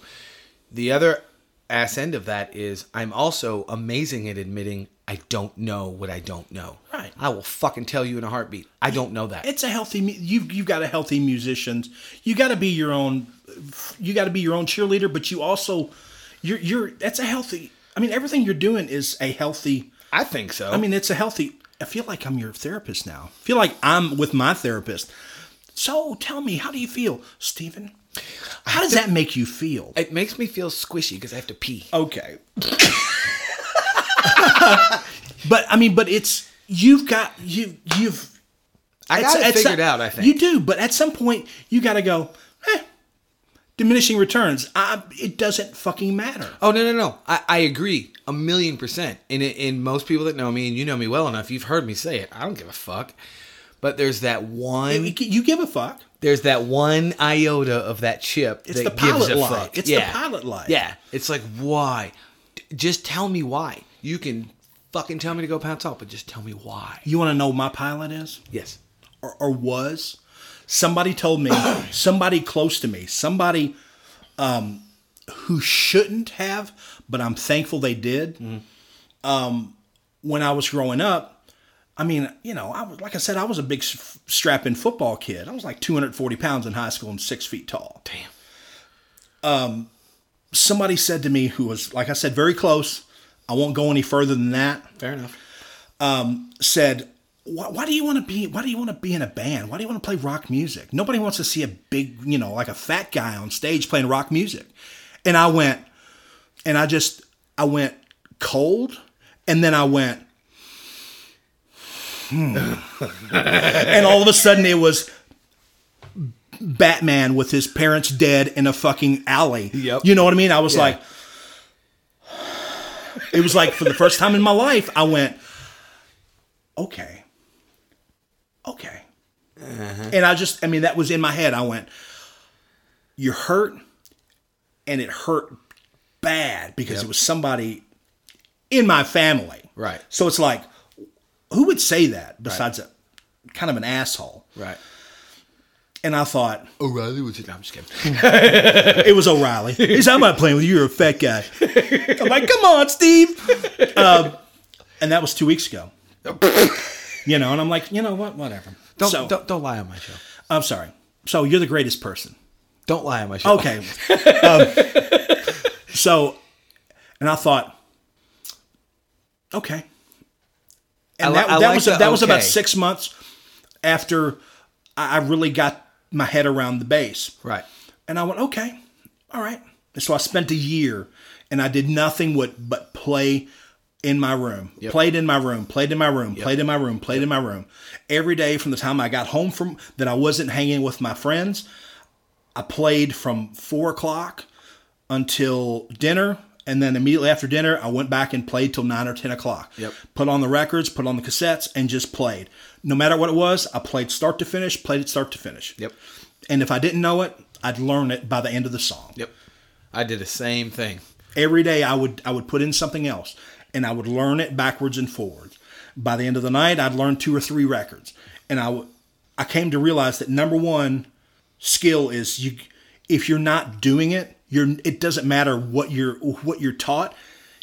The other ass end of that is I'm also amazing at admitting I don't know what I don't know. Right. I will fucking tell you in a heartbeat. I don't know that. It's a healthy. You've you've got a healthy musicians. You got to be your own. You got to be your own cheerleader, but you also, you're you're. That's a healthy. I mean, everything you're doing is a healthy. I think so. I mean, it's a healthy. I feel like I'm your therapist now. I feel like I'm with my therapist. So tell me, how do you feel, Stephen? How does that make you feel? it makes me feel squishy because I have to pee. Okay. but I mean, but it's you've got you you've. I it's- got it figured out. I think you do, but at some point you got to go. Eh, diminishing returns. I, it doesn't fucking matter. Oh no no no! I, I agree a million percent. And and most people that know me and you know me well enough, you've heard me say it. I don't give a fuck. But there's that one. You give a fuck. There's that one iota of that chip It's that the gives pilot a lie. fuck. It's the pilot lie. Yeah, it's like why? Just tell me why. You can fucking tell me to go pounce salt, but just tell me why. You want to know my pilot is Yes. or, or was? Somebody told me. somebody close to me. Somebody um, who shouldn't have, but I'm thankful they did. Um, when I was growing up, I mean, you know, I was like I said, I was a big strapping football kid. I was like 240 pounds in high school and six feet tall. Damn. Um, somebody said to me, who was like I said, very close. I won't go any further than that. Fair enough. Um, said, why, why do you want to be? Why do you want to be in a band? Why do you want to play rock music? Nobody wants to see a big, you know, like a fat guy on stage playing rock music. And I went, and I just, I went cold, and then I went, hmm. and all of a sudden it was Batman with his parents dead in a fucking alley. Yep. You know what I mean? I was Yeah. like, it was like for the first time in my life, I went, okay, okay. And I just, I mean, that was in my head. I went, you're hurt, and it hurt bad because it was somebody in my family. Right. So it's like, who would say that besides a kind of an asshole? Right. And I thought, O'Reilly was it? No, I'm just kidding. it was O'Reilly. He's, I'm not playing with you. You're a fat guy. I'm like, come on, Steve. Um, and that was two weeks ago. You know, and I'm like, you know what? Whatever. Don't, so, don't don't lie on my show. I'm sorry. So you're the greatest person. Don't lie on my show. Okay. um, so, and I thought, okay. And I that, I that like was the that was about six months after I really got my head around the bass. Right. And I went, okay, all right. And so I spent a year and I did nothing but, but play in my room, Yep. played in my room, played in my room, played in my room, played in my room. Every day from the time I got home from that I wasn't hanging with my friends, I played from four o'clock until dinner. And then immediately after dinner, I went back and played till nine or 10 o'clock. Yep. Put on the records, put on the cassettes, and just played. No matter what it was, I played start to finish, played it start to finish. Yep. And if I didn't know it, I'd learn it by the end of the song. Yep. I did the same thing. Every day I would I would put in something else and I would learn it backwards and forwards. By the end of the night, I'd learn two or three records. And I w- I came to realize that number one skill is you if you're not doing it, you're it doesn't matter what you're what you're taught.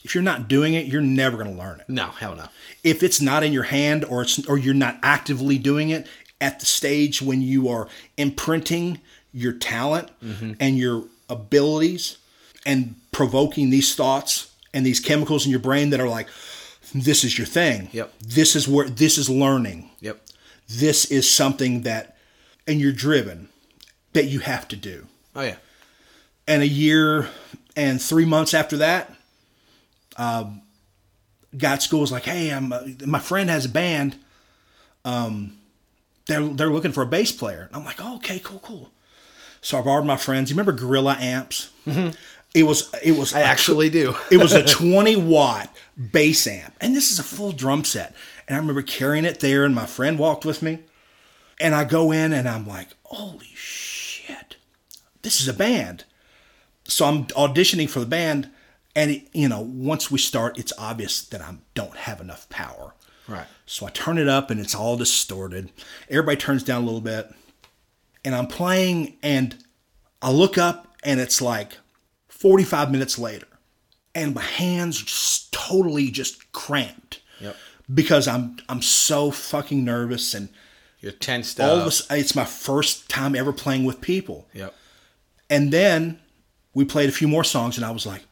If you're not doing it, you're never going to learn it. No, hell no. If it's not in your hand or it's or you're not actively doing it at the stage when you are imprinting your talent mm-hmm. and your abilities and provoking these thoughts and these chemicals in your brain that are like this is your thing. Yep. This is where this is learning. Yep. This is something that and you're driven that you have to do Oh yeah. And a year and three months after that, um, got school was like, "Hey, I'm uh, my friend has a band. Um, they're they're looking for a bass player." And I'm like, oh, "Okay, cool, cool." So I borrowed my friends. You remember Gorilla amps? It was it was I actually do. it was a 20 watt bass amp, and this is a full drum set. And I remember carrying it there, and my friend walked with me. And I go in, and I'm like, "Holy shit, this is a band!" So I'm auditioning for the band, and it, you know, once we start, it's obvious that I don't have enough power. Right. So I turn it up, and it's all distorted. Everybody turns down a little bit, and I'm playing, and I look up, and it's like 45 minutes later, and my hands are just totally just cramped Yep. because I'm I'm so fucking nervous, and You're tensed all up. of a it's my first time ever playing with people. Yep. And then we played a few more songs, and I was like,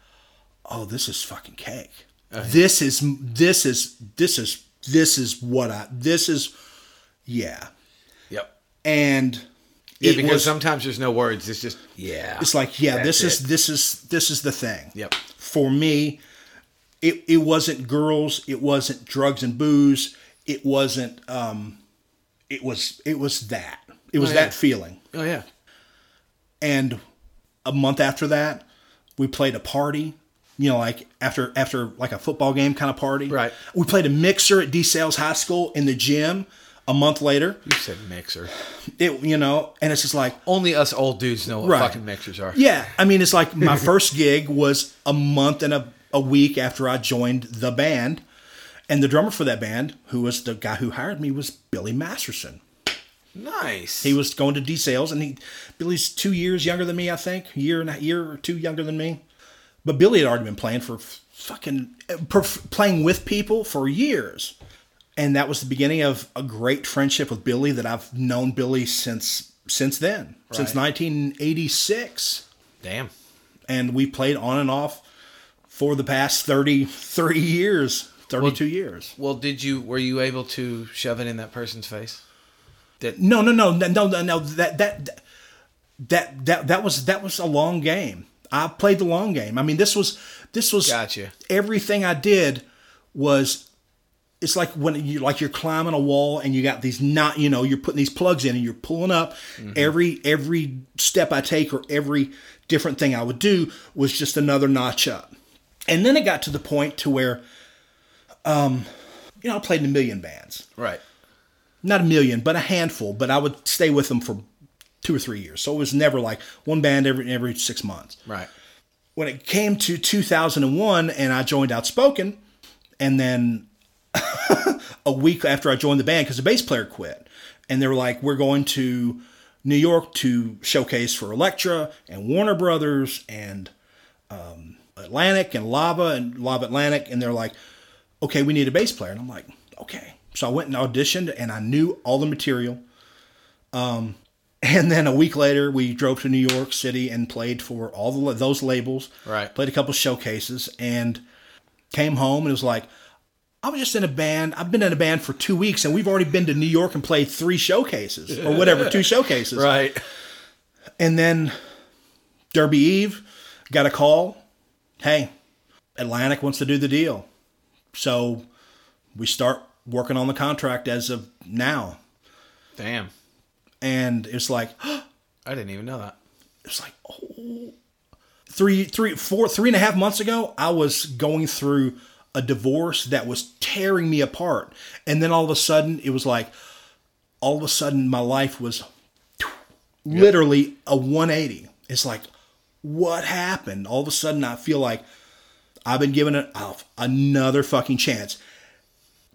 "Oh, this is fucking cake. This is this is this is this is what I this is, yeah." Yep. And Yeah, because was, sometimes there's no words. It's just yeah. it's like, yeah, this is it. this is this is the thing. Yep. For me, it it wasn't girls, it wasn't drugs and booze, it wasn't um, it was it was that it was Oh, yeah. that feeling. Oh yeah. and a month after that we played a party you know like after after like a football game kind of party Right. we played a mixer at DeSales high school in the gym a month later You said mixer. it you know and it's just like Only us old dudes know what Right. fucking mixers are. yeah i mean it's like my first gig was a month and a, a week after i joined the band and the drummer for that band who was the guy who hired me was billy masterson Nice. He was going to DeSales, and he Billy's two years younger than me, I think, year and a year or two younger than me. But Billy had already been playing for fucking per, playing with people for years, and that was the beginning of a great friendship with Billy that I've known Billy since since then, since 1986, Damn. and we played on and off for the past 30 30 years, 32 years. Well, did you were you able to shove it in that person's face? That No, no, no, no, no, no. That that that that that was that was a long game. I played the long game. I mean, this was this was Gotcha. everything I did was it's like when you like you're climbing a wall and you got these not you know you're putting these plugs in and you're pulling up every every step I take or every different thing I would do was just another notch up. And then it got to the point to where um you know I played in a million bands right. Not a million, but a handful. But I would stay with them for two or three years. So it was never like one band every every six months. Right. When it came to 2001, and I joined Outspoken, and then a week after I joined the band, because the bass player quit, and they were like, "We're going to New York to showcase for Elektra and Warner Brothers and um, Atlantic and Lava and Lava Atlantic," and they're like, "Okay, we need a bass player," and I'm like, "Okay." So I went and auditioned, and I knew all the material. Um, and then a week later, we drove to New York City and played for all the those labels. Right. Played a couple showcases and came home and it was like, I was just in a band. I've been in a band for two weeks and we've already been to New York and played three showcases or whatever, two showcases. Right. And then Derby Eve got a call. Hey, Atlantic wants to do the deal. So we start working on the contract as of now. Damn. And it's like, I didn't even know that. it's like, oh, three, three, four, three and a half months ago, I was going through a divorce that was tearing me apart. And then all of a sudden, it was like, all of a sudden, my life was literally a 180. It's like, what happened? All of a sudden, I feel like I've been given another fucking chance.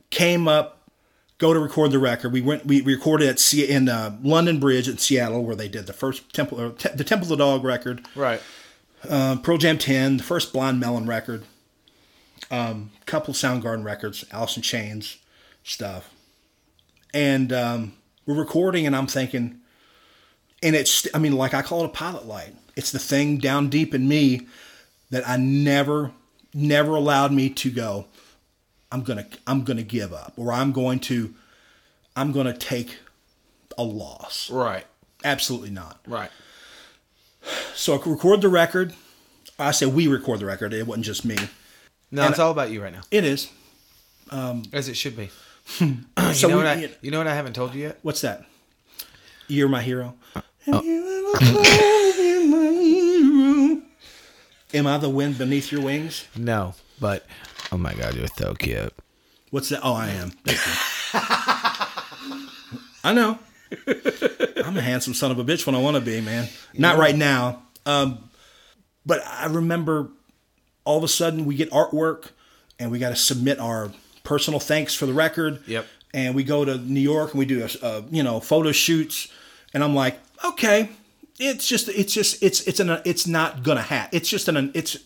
Came up, go to record the record. We went, we recorded at Se- in uh, London Bridge in Seattle, where they did the first Temple, the Temple of the Dog record, Right. uh, Pearl Jam 10, the first Blind Melon record, um, couple Soundgarden records, Alice in Chains stuff, and um, we're recording, and I'm thinking, and it's, I mean, like I call it a pilot light. It's the thing down deep in me that I never, never allowed me to go. I'm gonna, I'm gonna give up, or I'm going to, I'm gonna take a loss. Right. Absolutely not. Right. So I record the record. I say we record the record. It wasn't just me. No, And- it's all about you right now, It is. Um, as it should be. So you know we- what I? You know what I haven't told you yet? What's that? You're my hero. Oh. Am I the wind beneath your wings? No, but oh my god, you're so cute. What's that? Oh, I am. Thank you. I know. I'm a handsome son of a bitch when I want to be, man. Not right now. Um, but I remember all of a sudden we get artwork and we got to submit our personal thanks for the record. Yep. And we go to New York and we do a, a you know photo shoots, and I'm like, okay, it's just it's just it's it's an it's not gonna happen. It's just an it's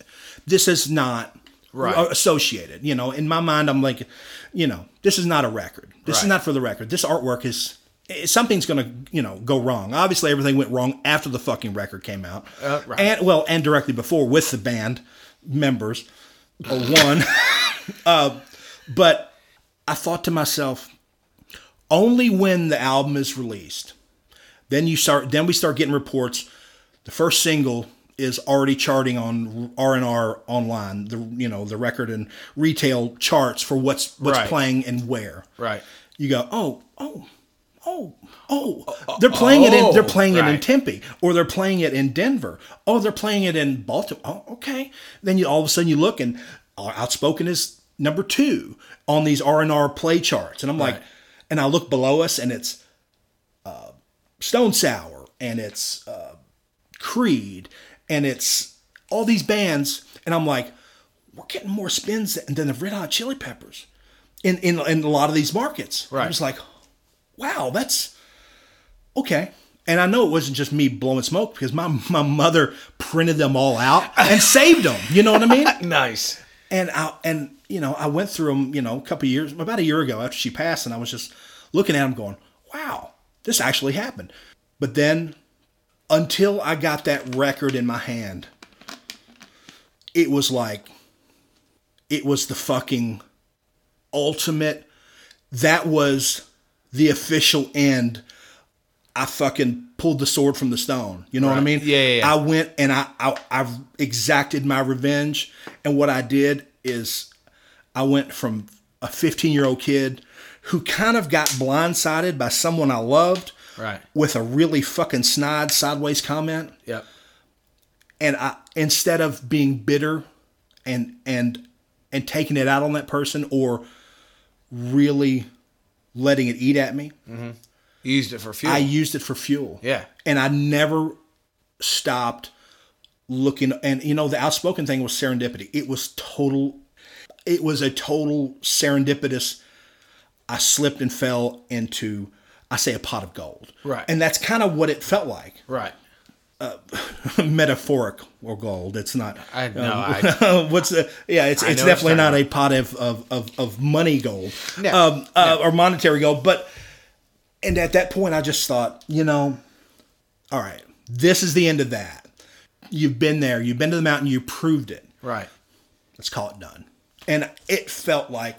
this is not Right. associated. You know, in my mind, I'm like, you know, this is not a record. This is not for the record. This artwork is eh, something's gonna you know go wrong. Obviously, everything went wrong after the fucking record came out, Uh, right. and well, and directly before with the band members, or one. uh, but I thought to myself, only when the album is released, then you start. Then we start getting reports. The first single is already charting on R and R online. The you know the record and retail charts for what's what's Right. playing and where. Right. You go, oh, oh, oh, oh. They're playing it in. They're oh, playing it in. Tempe, or they're playing it in Denver. Oh, they're playing it in Baltimore. Oh, okay. Then you all of a sudden you look and uh, Outspoken is number two on these R and R play charts, and I'm like, and I look below us and it's uh, Stone Sour and it's uh, Creed and it's all these bands, and I'm like, we're getting more spins than the Red Hot Chili Peppers in in, in a lot of these markets. I Right. was like, wow, that's okay. And I know it wasn't just me blowing smoke because my my mother printed them all out and saved them. You know what I mean? Nice. And I and you know I went through them. You know, a couple of years, about a year ago after she passed, and I was just looking at them, going, "Wow, this actually happened." But then, until I got that record in my hand, it was like, it was the fucking ultimate. That was the official end. I fucking pulled the sword from the stone. You know what I mean? Yeah, yeah, yeah. I went and I, I I've exacted my revenge. And what I did is I went from a 15 year old kid who kind of got blindsided by someone I loved Right. with a really fucking snide sideways comment Yep. and I instead of being bitter and and and taking it out on that person or really letting it eat at me, You used it for fuel. I used it for fuel. Yeah. And I never stopped looking and you know the outspoken thing was serendipity. It was total it was a total serendipitous I slipped and fell into I say a pot of gold. Right. And that's kind of what it felt like. right. metaphoric or gold. It's not. I know. I, what's the? Yeah, it's I it's definitely not a pot of of of, of money gold, No. um, uh, or monetary gold. But and at that point, I just thought, you know, all right, this is the end of that. You've been there. You've been to the mountain. You proved it. right. Let's call it done. And it felt like.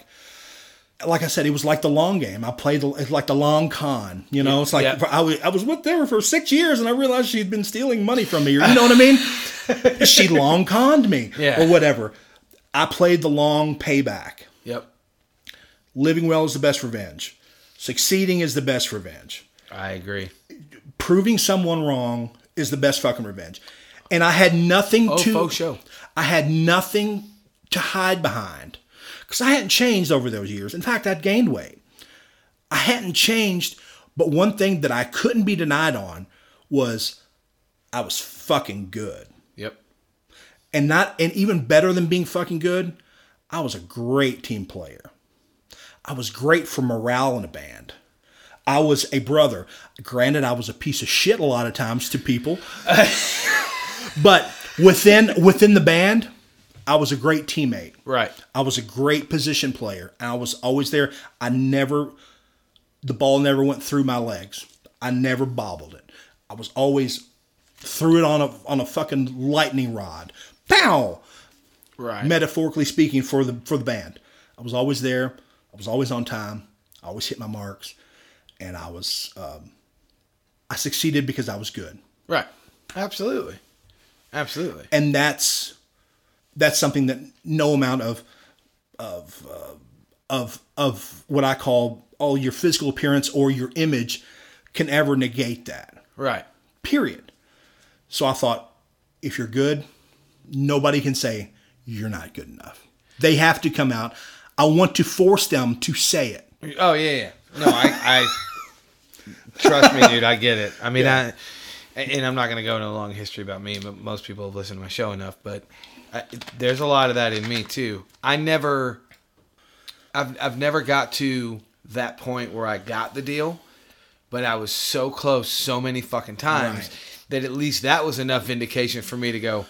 Like I said, it was like the long game. I played the, it's like the long con. You know, it's like Yeah. I, was, I was with her for six years, and I realized she'd been stealing money from me. Or you know what I mean? she long conned me, Yeah. or whatever. I played the long payback, Yep. Living well is the best revenge. Succeeding is the best revenge. I agree. Proving someone wrong is the best fucking revenge. And I had nothing Oh, to faux show. I had nothing to hide behind because I hadn't changed over those years. In fact, I'd gained weight. I hadn't changed, but one thing that I couldn't be denied on was I was fucking good. Yep. And not and even better than being fucking good, I was a great team player. I was great for morale in a band. I was a brother. Granted, I was a piece of shit a lot of times to people. but within within the band, I was a great teammate. Right. I was a great position player. I was always there. I never the ball never went through my legs. I never bobbled it. I was always threw it on a on a fucking lightning rod. Pow! Right. Metaphorically speaking for the for the band. I was always there. I was always on time. I always hit my marks. And I was um, I succeeded because I was good. right. Absolutely. Absolutely. and that's that's something that no amount of of uh, of of what I call all your physical appearance or your image can ever negate that. Right. Period. So I thought, if you're good, nobody can say you're not good enough. They have to come out. I want to force them to say it. Oh yeah, yeah. No, I, I trust me, dude. I get it. I mean, I and I'm not gonna go into a long history about me, but most people have listened to my show enough. But I, there's a lot of that in me too. I never, I've I've never got to that point where I got the deal, but I was so close so many fucking times Right. that at least that was enough indication for me to go.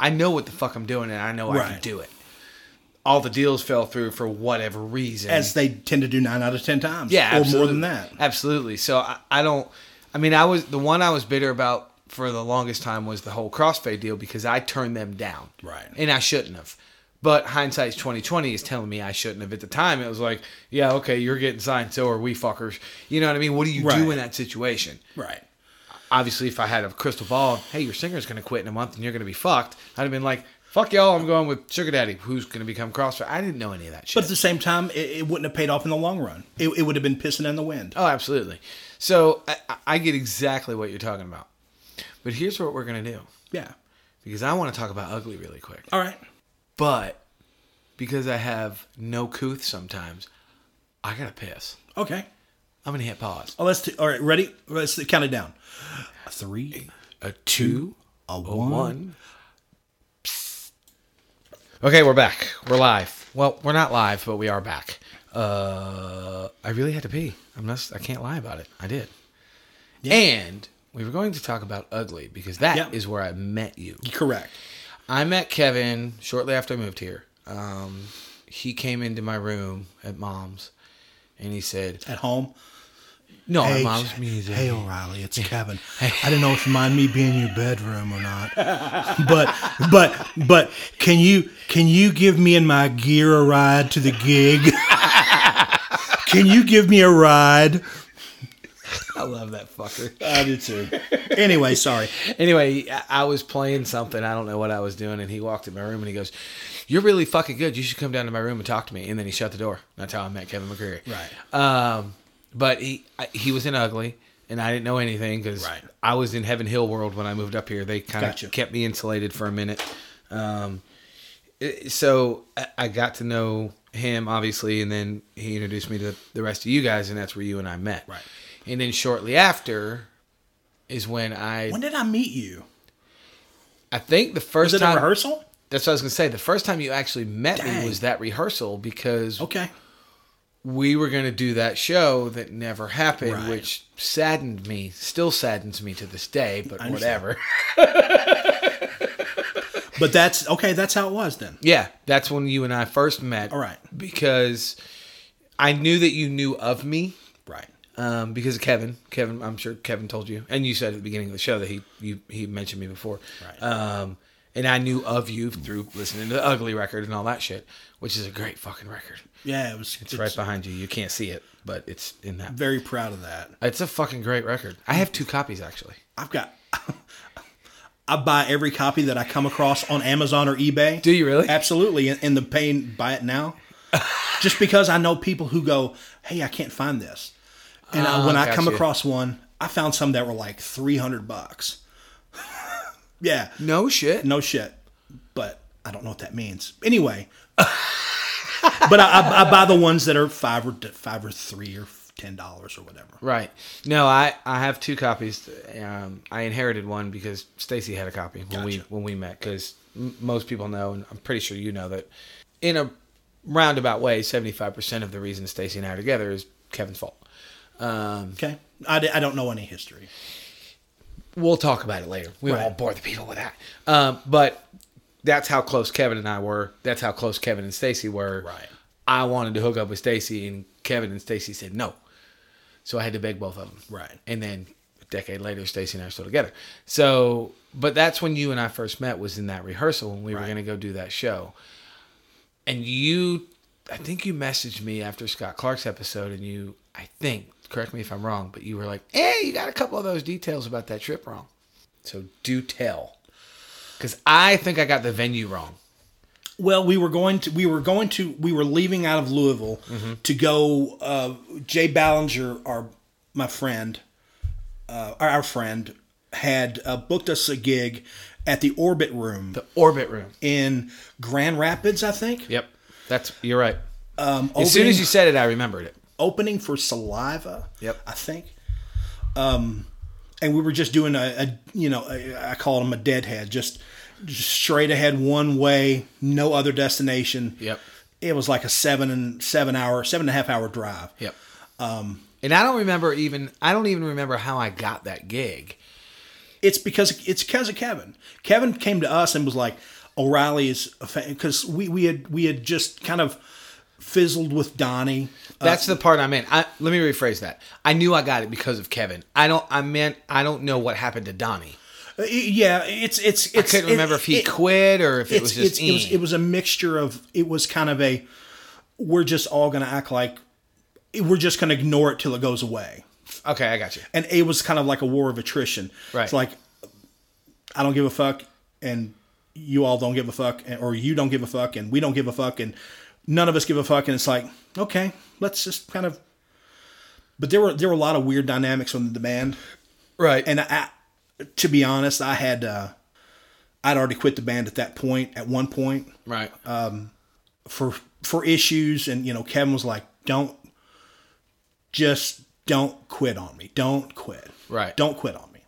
I know what the fuck I'm doing, and I know I can do it. All the deals fell through for whatever reason, As they tend to do nine out of ten times. yeah, Or absolutely. more than that. Absolutely. So I, I don't. I mean, I was the one I was bitter about for the longest time was the whole crossfade deal because I turned them down. Right. And I shouldn't have. But hindsight's twenty twenty is telling me I shouldn't have. At the time, it was like, yeah, okay, you're getting signed, so are we, fuckers. You know what I mean? What do you do in that situation? Right. Obviously, if I had a crystal ball, hey, your singer's going to quit in a month and you're going to be fucked, I'd have been like, fuck y'all, I'm going with Sugar Daddy, who's going to become Crossfade. I didn't know any of that shit. But at the same time, it, it wouldn't have paid off in the long run. It, it would have been pissing in the wind. Oh, absolutely. So I, I get exactly what you're talking about. But here's what we're going to do Yeah. because I want to talk about ugly really quick. All right. But because I have no couth sometimes, I got to piss. Okay. I'm going to hit pause. Oh, let's t- all right. Ready? Let's count it down. A three, A two, a a one. one. Okay, we're back. We're live. Well, we're not live, but we are back. Uh, I really had to pee. I'm not. I can't lie about it. I did. Yeah. And we were going to talk about ugly because that is Yeah. where I met you. Correct. I met Kevin shortly after I moved here. Um, he came into my room at mom's, and he said, At home. "No, at mom's music." Hey, O'Reilly, it's Kevin. Hey. I didn't know if you mind me being in your bedroom or not, but but but can you can you give me and my gear a ride to the gig? can you give me a ride? I love that fucker. I do too. Anyway, sorry. anyway, I- was playing something. I don't know what I was doing, and he walked in my room and he goes, "You're really fucking good. You should come down to my room and talk to me." And then he shut the door. That's how I met Kevin McCreery. Right. Um, but he I- he was in ugly, and I didn't know anything because Right. I was in Heaven Hill world when I moved up here. They kind of Gotcha. kept me insulated for a minute. Um, so I got to know him obviously, and then he introduced me to the rest of you guys, and that's where you and I met. Right. And then shortly after is when I When did I meet you? I think the first Was it time a rehearsal? That's what I was gonna say. The first time you actually met me was that rehearsal because Okay. we were gonna do that show that never happened, Right. which saddened me. Still saddens me to this day, but whatever. But that's okay. That's how it was then. yeah, that's when you and I first met. All right. Because I knew that you knew of me. Um, because of Kevin. Kevin, I'm sure Kevin told you, and you said at the beginning of the show that he you, he mentioned me before. Right. Um, and I knew of you through listening to the Ugly record and all that shit, which is a great fucking record. Yeah, it was. It's right behind you. You can't see it, but it's in that. Very proud of that. It's a fucking great record. I have two copies actually. I've got. I buy every copy that I come across on Amazon or eBay. Do you really? Absolutely. In, in the pain, buy it now. just because I know people who go, "Hey, I can't find this," and I, when I come gotcha. across one, I found some that were like three hundred bucks. yeah, No shit. no shit, but I don't know what that means. Anyway, but I, I, I buy the ones that are five or five or three or ten dollars or whatever. Right. No, I I have two copies. Um, I inherited one because Stacy had a copy when we when we met. Because m- most people know, and I'm pretty sure you know that, in a roundabout way, 75 percent of the reason Stacy and I are together is Kevin's fault. Um, Okay, I, I don't know any history. we'll talk about it later. We Right. won't bore the people with that. Um, but that's how close Kevin and I were. That's how close Kevin and Stacy were. Right. I wanted to hook up with Stacy, and Kevin and Stacy said no. So I had to beg both of them. Right. And then a decade later, Stacy and I are still together. So, but that's when you and I first met. Was in that rehearsal when we were going to go do that show. And you, I think you messaged me after Scott Clark's episode, and you, I think, correct me if I'm wrong, but you were like, "Hey, you got a couple of those details about that trip wrong." So do tell, because I think I got the venue wrong. Well, we were going to we were going to we were leaving out of Louisville to go. Uh, Jay Ballinger, our my friend, uh, our, our friend, had uh, booked us a gig at the Orbit Room The orbit room. in Grand Rapids, I think. Yep, that's you're right. Um, As soon as you said it, I remembered it. Opening for Saliva. Yep. I think. Um, and we were just doing a, a you know, a, I call them a deadhead, just, just straight ahead one way, no other destination. Yep. It was like a seven and seven hour, seven and a half hour drive. Yep. Um, and I don't remember even. I don't even remember how I got that gig. It's because it's because of Kevin. Kevin came to us and was like, O'Reilly is a fan because we we had we had just kind of fizzled with Donnie. That's the part I meant. I, let me rephrase that. I knew I got it because of Kevin. I don't. I meant I don't know what happened to Donnie. Uh, yeah, it's it's it's. I couldn't remember if he it- quit or if it was just. it was it was a mixture of it was kind of a we're just all going to act like we're just going to ignore it till it goes away okay, I got you. and it was kind of like a war of attrition Right. it's like i don't give a fuck and you all don't give a fuck and- or you don't give a fuck and we don't give a fuck and none of us give a fuck and it's like okay let's just kind of but there were there were a lot of weird dynamics on the band Right. and I, to be honest i had uh i'd already quit the band at that point at one point right. Um, for for issues and you know Kevin was like don't just don't quit on me don't quit Right. don't quit on me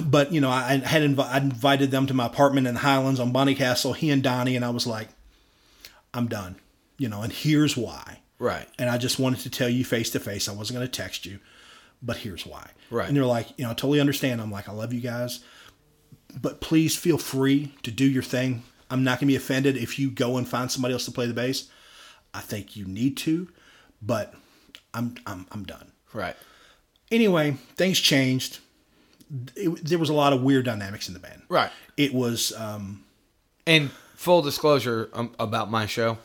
but you know I, I had invi- I invited them to my apartment in the Highlands on Bonnycastle he and Donnie and I was like I'm done you know and here's why right. and I just wanted to tell you face to face I wasn't going to text you but here's why Right. and they're like you know I totally understand I'm like I love you guys but please feel free to do your thing. I'm not going to be offended if you go and find somebody else to play the bass. I think you need to, but I'm I'm I'm done. Right. Anyway, things changed. It, there was a lot of weird dynamics in the band. Right. It was um, And full disclosure um, about my show,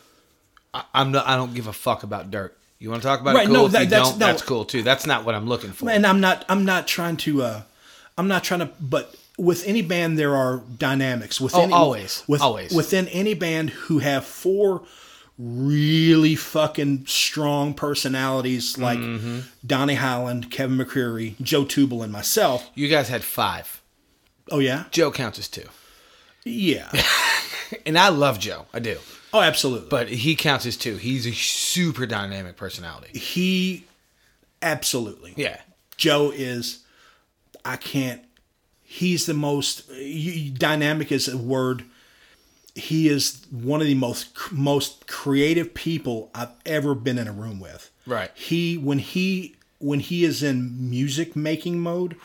I, I'm not. I don't give a fuck about dirt. You want to talk about Right, it? Cool. no, If that- you that's- don't, no. that's cool too. That's not what I'm looking for. and I'm not I'm not trying to uh, I'm not trying to but with any band there are dynamics within Oh, always. with, Always. within any band who have four really fucking strong personalities like Mm-hmm. Donnie Highland, Kevin McCreery, Joe Tubal, and myself. you guys had five. Oh yeah, Joe counts as two, yeah. and I love Joe. I do, Oh, absolutely. but he counts as two. He's a super dynamic personality. he absolutely Yeah. Joe is, I can't, he's the most, you, dynamic is a word. He is one of the most, most creative people I've ever been in a room with. Right. He, when he, when he is in music making mode,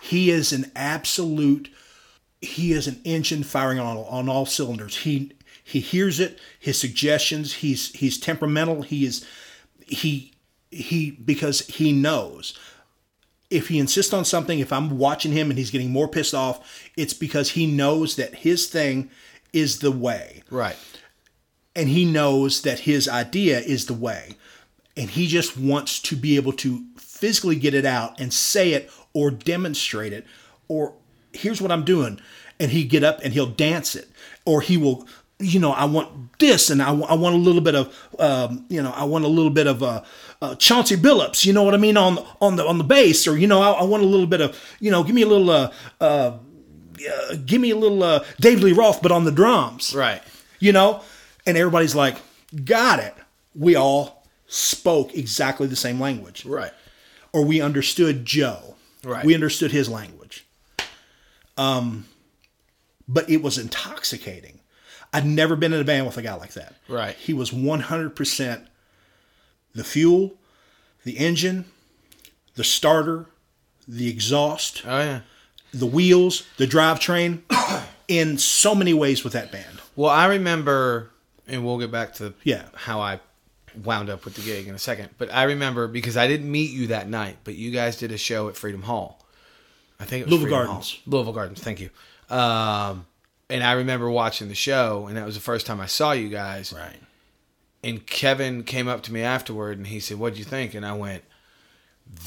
he is an absolute, he is an engine firing on, on all cylinders. He, he hears it, his suggestions, he's, he's temperamental. He is, he, he, because he knows if he insists on something, if I'm watching him and he's getting more pissed off, it's because he knows that his thing is the way. Right. And he knows that his idea is the way. And he just wants to be able to physically get it out and say it or demonstrate it or here's what I'm doing. And he get up and he'll dance it or he will you know, I want this, and I, I want a little bit of, um, you know, I want a little bit of uh, uh, Chauncey Billups. You know what I mean on on the on the bass, or you know, I, I want a little bit of, you know, give me a little, uh, uh, uh, give me a little uh, David Lee Roth, but on the drums, Right. you know, and everybody's like, got it. We all spoke exactly the same language, Right. or we understood Joe. Right. We understood his language. Um, but it was intoxicating. I'd never been in a band with a guy like that. Right. He was 100% the fuel, the engine, the starter, the exhaust, Oh yeah. the wheels, the drivetrain, in so many ways with that band. Well, I remember, and we'll get back to Yeah. how I wound up with the gig in a second. But I remember because I didn't meet you that night, but you guys did a show at Freedom Hall. I think it was Louisville Freedom Gardens. Hall. Louisville Gardens. Thank you. Um, and I remember watching the show, and that was the first time I saw you guys. Right. And Kevin came up to me afterward, and he said, "What'd you think?" And I went,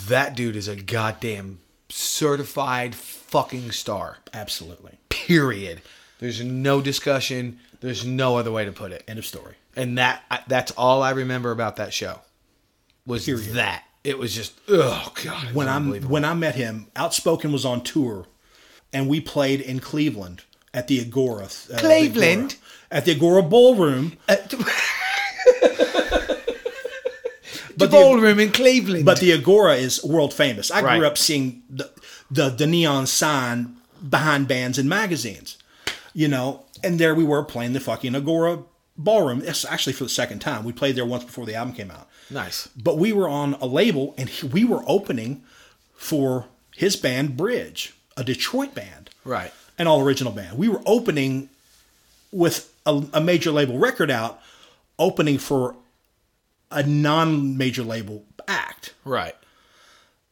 "That dude is a goddamn certified fucking star." Absolutely. period. There's no discussion. There's no other way to put it. End of story. And that that's all I remember about that show. Was Period. that it was just oh god. when I'm when I met him, Outspoken was on tour, and we played in Cleveland at the Agora. uh, the Cleveland? Agora- at the Agora Ballroom. the ballroom in Cleveland. But the Agora is world famous. I Right. grew up seeing the, the the neon sign behind bands and magazines, you know, and there we were playing the fucking Agora Ballroom. It's actually for the second time. We played there once before the album came out. Nice. but we were on a label and he- we were opening for his band Bridge, a Detroit band, Right. an all original band. We were opening with a, a major label record out, opening for a non major label act. Right.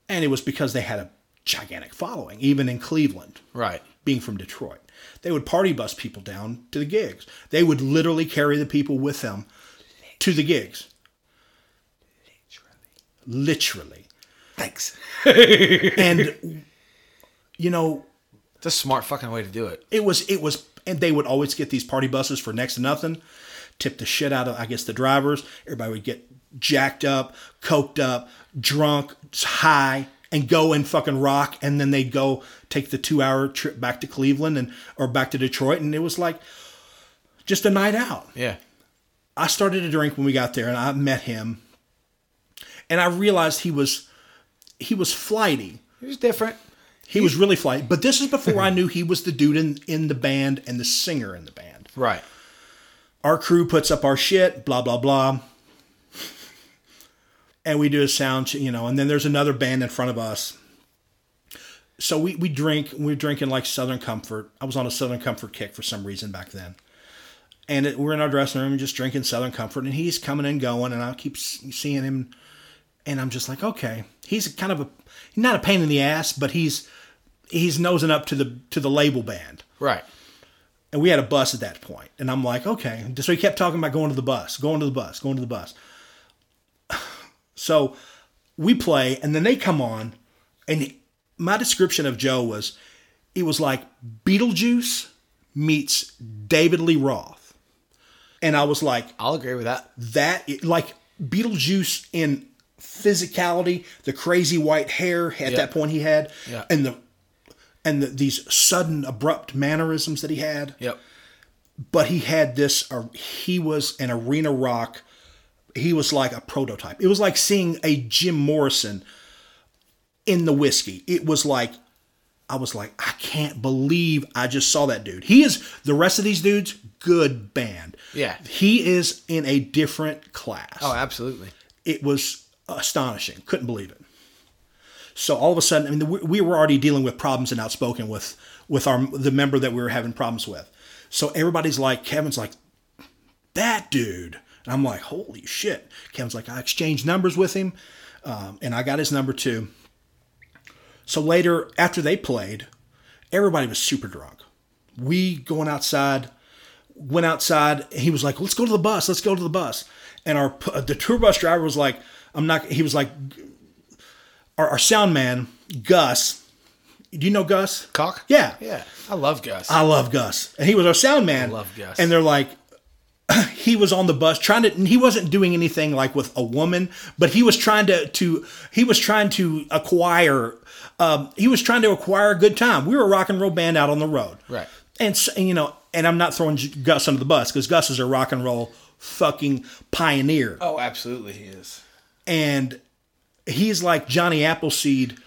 And it was because they had a gigantic following, even in Cleveland, Right. being from Detroit. They would party bus people down to the gigs. They would literally carry the people with them to the gigs. Literally. Thanks. and you know It's a smart fucking way to do it. it was it was and they would always get these party buses for next to nothing tip the shit out of i guess the drivers everybody would get jacked up coked up drunk high and go and fucking rock and then they'd go take the two hour trip back to cleveland and or back to detroit and it was like just a night out Yeah. I started to drink when we got there, and I met him, and I realized he was he was flighty. He was different. He was really flighty. But this is before I knew he was the dude in in the band and the singer in the band. Right. Our crew puts up our shit, blah blah blah, and we do a sound, you know, and then there's another band in front of us. So we we drink. We're drinking like Southern Comfort. I was on a Southern Comfort kick for some reason back then. and it, we're in our dressing room just drinking Southern Comfort, and he's coming and going, and I keep seeing him, and I'm just like, okay, he's kind of a not a pain in the ass, but he's he's nosing up to the to the label band, Right. and we had a bus at that point, and I'm like, okay, so he kept talking about going to the bus, going to the bus, going to the bus. So we play, and then they come on, and my description of Joe was, it was like Beetlejuice meets David Lee Roth, and I was like, I'll agree with that. that like Beetlejuice in physicality, the crazy white hair at that point he had, and the and the, these sudden abrupt mannerisms that he had. Yep. But he had this. Uh, he was an arena rock. He was like a prototype. It was like seeing a Jim Morrison in the whiskey. It was like I was like, I can't believe I just saw that dude. He is the rest of these dudes, good band. Yeah. He is in a different class. Oh, absolutely. It was astonishing. Couldn't believe it. So all of a sudden, I mean, we, we were already dealing with problems and outspoken with with our the member that we were having problems with. So everybody's like, Kevin's like, that dude. And I'm like, holy shit. Kevin's like, I exchanged numbers with him, um, and I got his number too. So later, after they played, everybody was super drunk. We going outside, went outside. He was like, "Let's go to the bus. Let's go to the bus." And our the tour bus driver was like, "I'm not." He was like, "Our, our sound man, Gus. Do you know Gus? Cock? Yeah. Yeah. I love Gus. I love Gus, and he was our sound man. I love Gus. And they're like, he was on the bus trying to he wasn't doing anything like with a woman but he was trying to to he was trying to acquire um, he was trying to acquire a good time we were a rock and roll band out on the road Right. and, and you know and i'm not throwing gus under the bus because gus is a rock and roll fucking pioneer Oh, absolutely, he is. And he's like johnny appleseed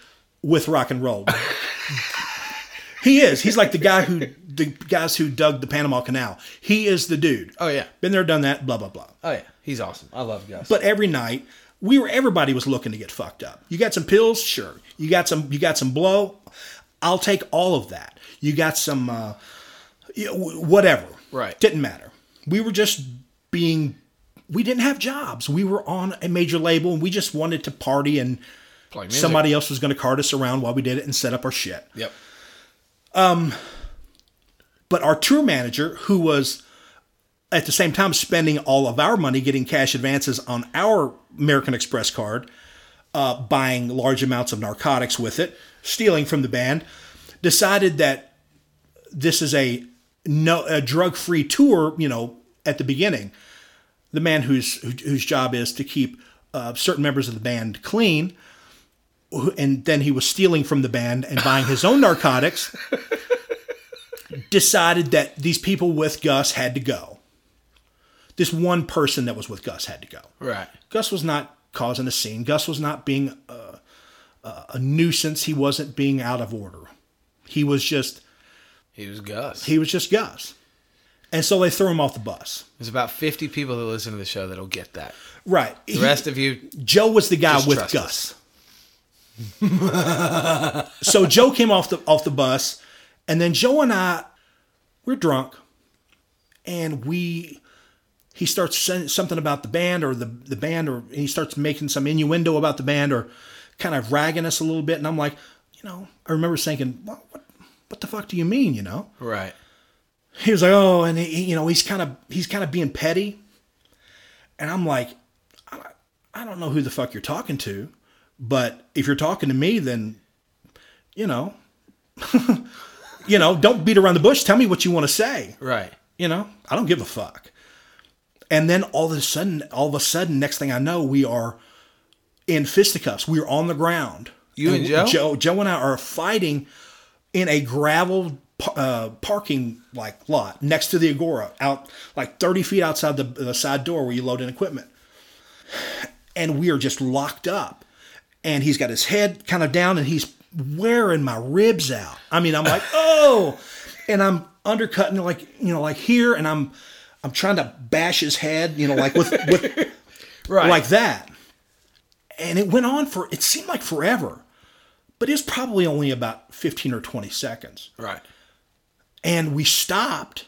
with rock and roll he is he's like the guy who the guys who dug the panama canal he is the dude Oh yeah. been there done that blah blah blah Oh yeah. He's awesome. I love Gus. but every night we were everybody was looking to get fucked up. You got some pills, sure. You got some you got some blow, I'll take all of that. You got some uh, you know, wh- whatever, Right. Didn't matter. We were just being. We didn't have jobs. We were on a major label, and we just wanted to party, and somebody else was going to cart us around while we did it and set up our shit. Yep. But our tour manager, who was at the same time spending all of our money getting cash advances on our American Express card, uh, buying large amounts of narcotics with it, stealing from the band, decided that this is a no a drug free tour. You know, at the beginning, the man whose who, whose job is to keep uh, certain members of the band clean, and then he was stealing from the band and buying his own narcotics. decided that these people with Gus had to go. This one person that was with Gus had to go. Right. Gus was not causing a scene. Gus was not being a, a, a nuisance. He wasn't being out of order. He was just He was Gus. he was just Gus. And so they threw him off the bus. There's about 50 people that listen to the show that'll get that. Right. The rest of you, Joe was the guy with Gus. so Joe came off the off the bus, and then Joe and I, we're drunk, and we, he starts saying something about the band or the the band, or he starts making some innuendo about the band or kind of ragging us a little bit, and I'm like, you know, I remember thinking, what what, what the fuck do you mean, you know? right. He was like, oh, and he, you know, he's kind of he's kind of being petty, and I'm like, I, don't know who the fuck you're talking to, but if you're talking to me, then, you know, you know, don't beat around the bush. Tell me what you want to say. Right. You know, I don't give a fuck. And then all of a sudden, all of a sudden, next thing I know, we are in fisticuffs. We're on the ground. You and Joe? Joe, Joe and I are fighting in a gravel uh, parking like lot next to the Agora, out like 30 feet outside the, the side door where you load in equipment. And we are just locked up. And he's got his head kind of down and he's wearing my ribs out. I mean, I'm like, oh, and I'm undercutting like, you know, like here, and I'm, I'm trying to bash his head, you know, like with, with Right. like that. And it went on for, it seemed like forever, but it was probably only about 15 or 20 seconds. Right. And we stopped,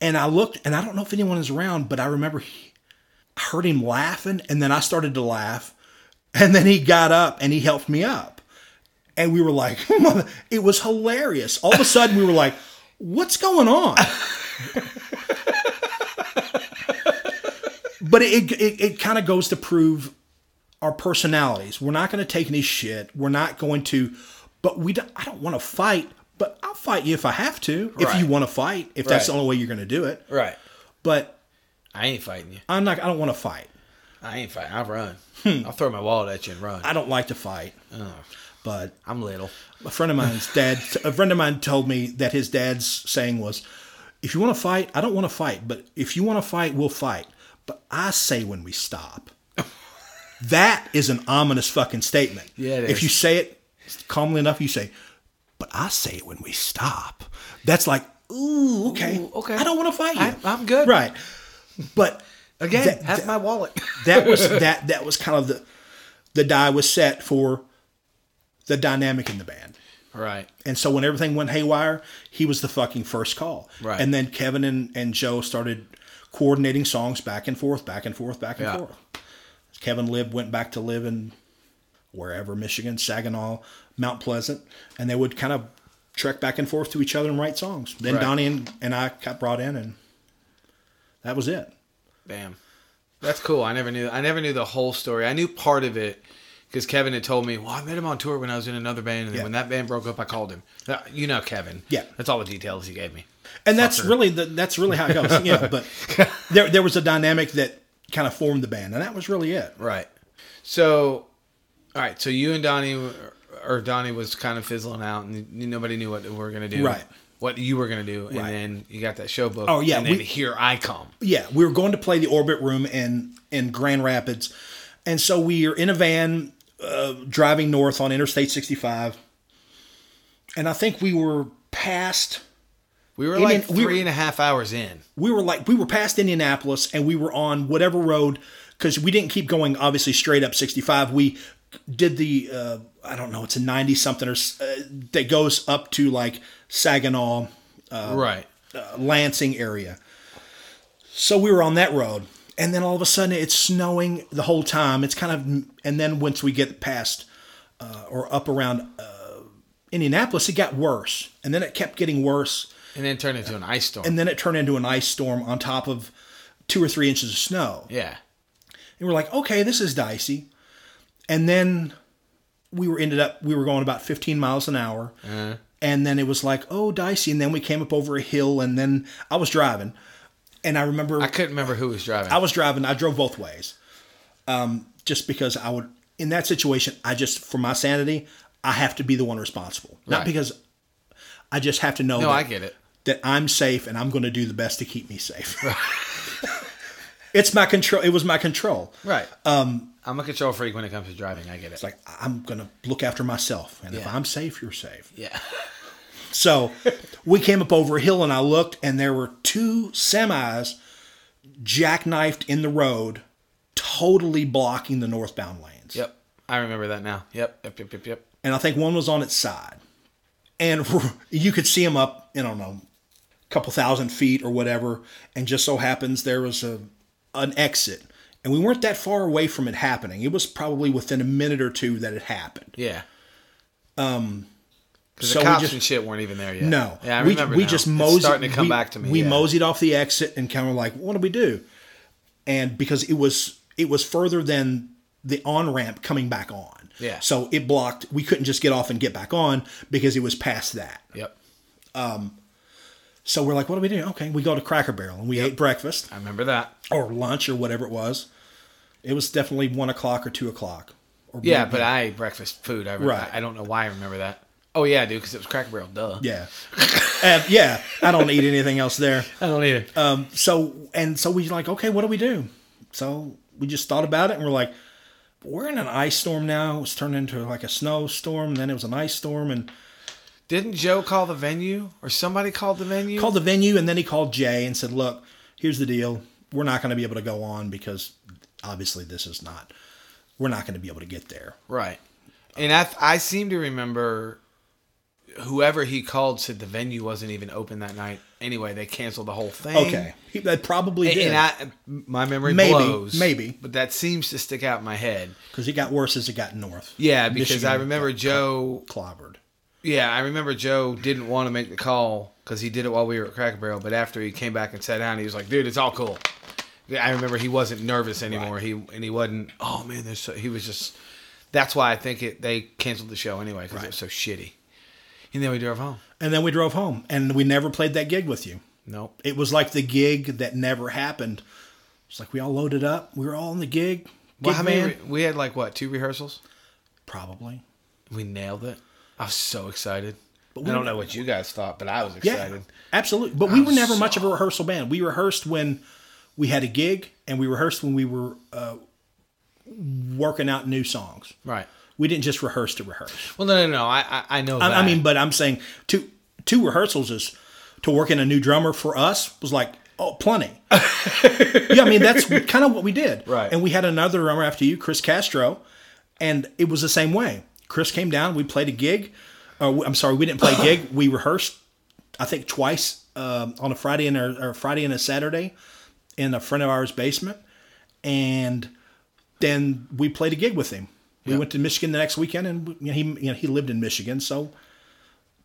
and I looked, and I don't know if anyone is around, but I remember he, I heard him laughing, and then I started to laugh, and then he got up and he helped me up. And we were like, it was hilarious. All of a sudden, we were like, what's going on? but it, it, it kind of goes to prove our personalities. We're not going to take any shit. We're not going to, but we don't, I don't want to fight, but I'll fight you if I have to. If Right. you want to fight, if that's the only way you're going to do it. Right. But I ain't fighting you. I'm not, I don't want to fight. I ain't fighting. I'll run. Hmm. I'll throw my wallet at you and run. I don't like to fight. Oh, But I'm little. a friend of mine's dad, a friend of mine told me that his dad's saying was, if you want to fight, I don't want to fight, but if you want to fight, we'll fight. But I say when we stop. that is an ominous fucking statement. Yeah, it If you say it calmly enough, you say, but I say it when we stop. That's like, ooh, okay. Ooh, okay. I don't want to fight you. I- I'm good. Right. But Again, that- have that- my wallet. that was that that was kind of the the die was set for the dynamic in the band. right. And so when everything went haywire, he was the fucking first call. Right. And then Kevin and, and Joe started coordinating songs back and forth, back and forth, back and Yeah. forth. Kevin lived went back to live in wherever, Michigan, Saginaw, Mount Pleasant, and they would kind of trek back and forth to each other and write songs. Then Right. Donnie and, and I got brought in and that was it. Damn. That's cool. I never knew. I never knew the whole story. I knew part of it Because Kevin had told me, well, I met him on tour when I was in another band, and then Yeah. when that band broke up, I called him. Uh, You know Kevin. Yeah. That's all the details he gave me. and that's Fucker. really the, that's really how it goes. yeah, but there there was a dynamic that kind of formed the band, and that was really it. Right. So, all right. So you and Donnie, were- or Donnie was kind of fizzling out, and nobody knew what we were going to do. Right. What you were going to do, and Right. then you got that show book. Oh, yeah, And then we- here I come. Yeah, we were going to play the Orbit Room in in Grand Rapids, and so we are in a van uh, driving north on Interstate 65, and I think we were past. We were Indian- like we three were- and a half hours in. We were like we were past Indianapolis, and we were on whatever road because we didn't keep going. Obviously, straight up 65. We did the uh, I don't know, it's a 90 something or uh, that goes up to like Saginaw. right. uh, Lansing area. So we were on that road, and then all of a sudden it's snowing the whole time. It's kind of, and then once we get past uh, or up around uh, Indianapolis, it got worse, and then it kept getting worse, And then turned into an ice storm. and then it turned into an ice storm on top of two or three inches of snow. yeah. And we're like, okay, this is dicey. And then we were ended up we were going about 15 miles an hour. And then it was like, oh, dicey. And then we came up over a hill, and then I was driving, and I remember I couldn't remember who was driving. I was driving. I drove both ways, um, just because I would. In that situation, I just for my sanity, I have to be the one responsible, not because I just have to know. no, that, I get it. that I'm safe and I'm going to do the best to keep me safe. it's my control. It was my control. Right. Um, I'm a control freak when it comes to driving. I get it. It's like I'm going to look after myself, and if I'm safe, you're safe. yeah. So we came up over a hill, and I looked, and there were two semis jackknifed in the road, totally blocking the northbound lanes. Yep. I remember that now. Yep. Yep. Yep. Yep. Yep. and I think one was on its side, and you could see them up, I don't know, a couple thousand feet or whatever, and just so happens there was a an exit, and we weren't that far away from it happening. It was probably within a minute or two that it happened. Yeah. Um. So the cops just- and shit weren't even there yet. No, Yeah, I we, remember. we now. just It's moseyed. starting to come we, back to me. We yeah. moseyed off the exit and kind of like, what do we do? And because it was it was further than the on ramp coming back on. Yeah. So it blocked. We couldn't just get off and get back on because it was past that. Yep. So we're like, what do we do? Okay, we go to Cracker Barrel and we ate breakfast I remember that. or lunch or whatever it was. It was definitely one o'clock or two o'clock. Or Yeah, but I ate breakfast food. I, Right. I, I don't know why I remember that. Oh yeah, dude, because it was Cracker Barrel. Duh. yeah, and yeah. I don't eat anything else there. I don't either. Um, so and so we're like, okay, what do we do? So we just thought about it and we're like, we're in an ice storm now. It's turned into like a snowstorm, then it was an ice storm, and Didn't Joe call the venue or somebody called the venue? called the venue, and then he called Jay and said, look, here's the deal. We're not going to be able to go on because obviously this is not. We're not going to be able to get there. Right. And I I seem to remember whoever he called said the venue wasn't even open that night. Anyway, they canceled the whole thing. Okay, he, that probably And, did and I, my memory Maybe, blows. maybe. But that seems to stick out in my head. because it got worse as it got north. Yeah, because Michigan I remember Joe. clobbered. Yeah, I remember Joe didn't want to make the call because he did it while we were at Cracker Barrel. But after he came back and sat down, he was like, "Dude, it's all cool." I remember he wasn't nervous anymore. He and he wasn't. Oh man, there's so, he was just. That's why I think it they canceled the show anyway because it was so shitty. And then we drove home. And then we drove home, and we never played that gig with you. Nope. It was like the gig that never happened. It's like we all loaded up. We were all in the gig. Well, Gig how many? re- We had like what two rehearsals? Probably. We nailed it. I was so excited. But I we don't know what you guys thought, but I was Yeah, excited. absolutely. But we were never much of a rehearsal band. We rehearsed when we had a gig, and we rehearsed when we were uh, working out new songs. Right. We didn't just rehearse to rehearse. Well, no, no, no. I I, I know. I, I mean, but I'm saying two two rehearsals is to work in a new drummer for us was like oh plenty. yeah, I mean that's kind of what we did. Right. And we had another drummer after you, Chris Castro, and it was the same way. Chris came down. We played a gig. Uh, I'm sorry, we didn't play a gig. We rehearsed, I think, twice um, on a Friday and a, or Friday and a Saturday in a friend of ours' basement, and then we played a gig with him. We Yeah. went to Michigan the next weekend, and you know, he you know, he lived in Michigan, so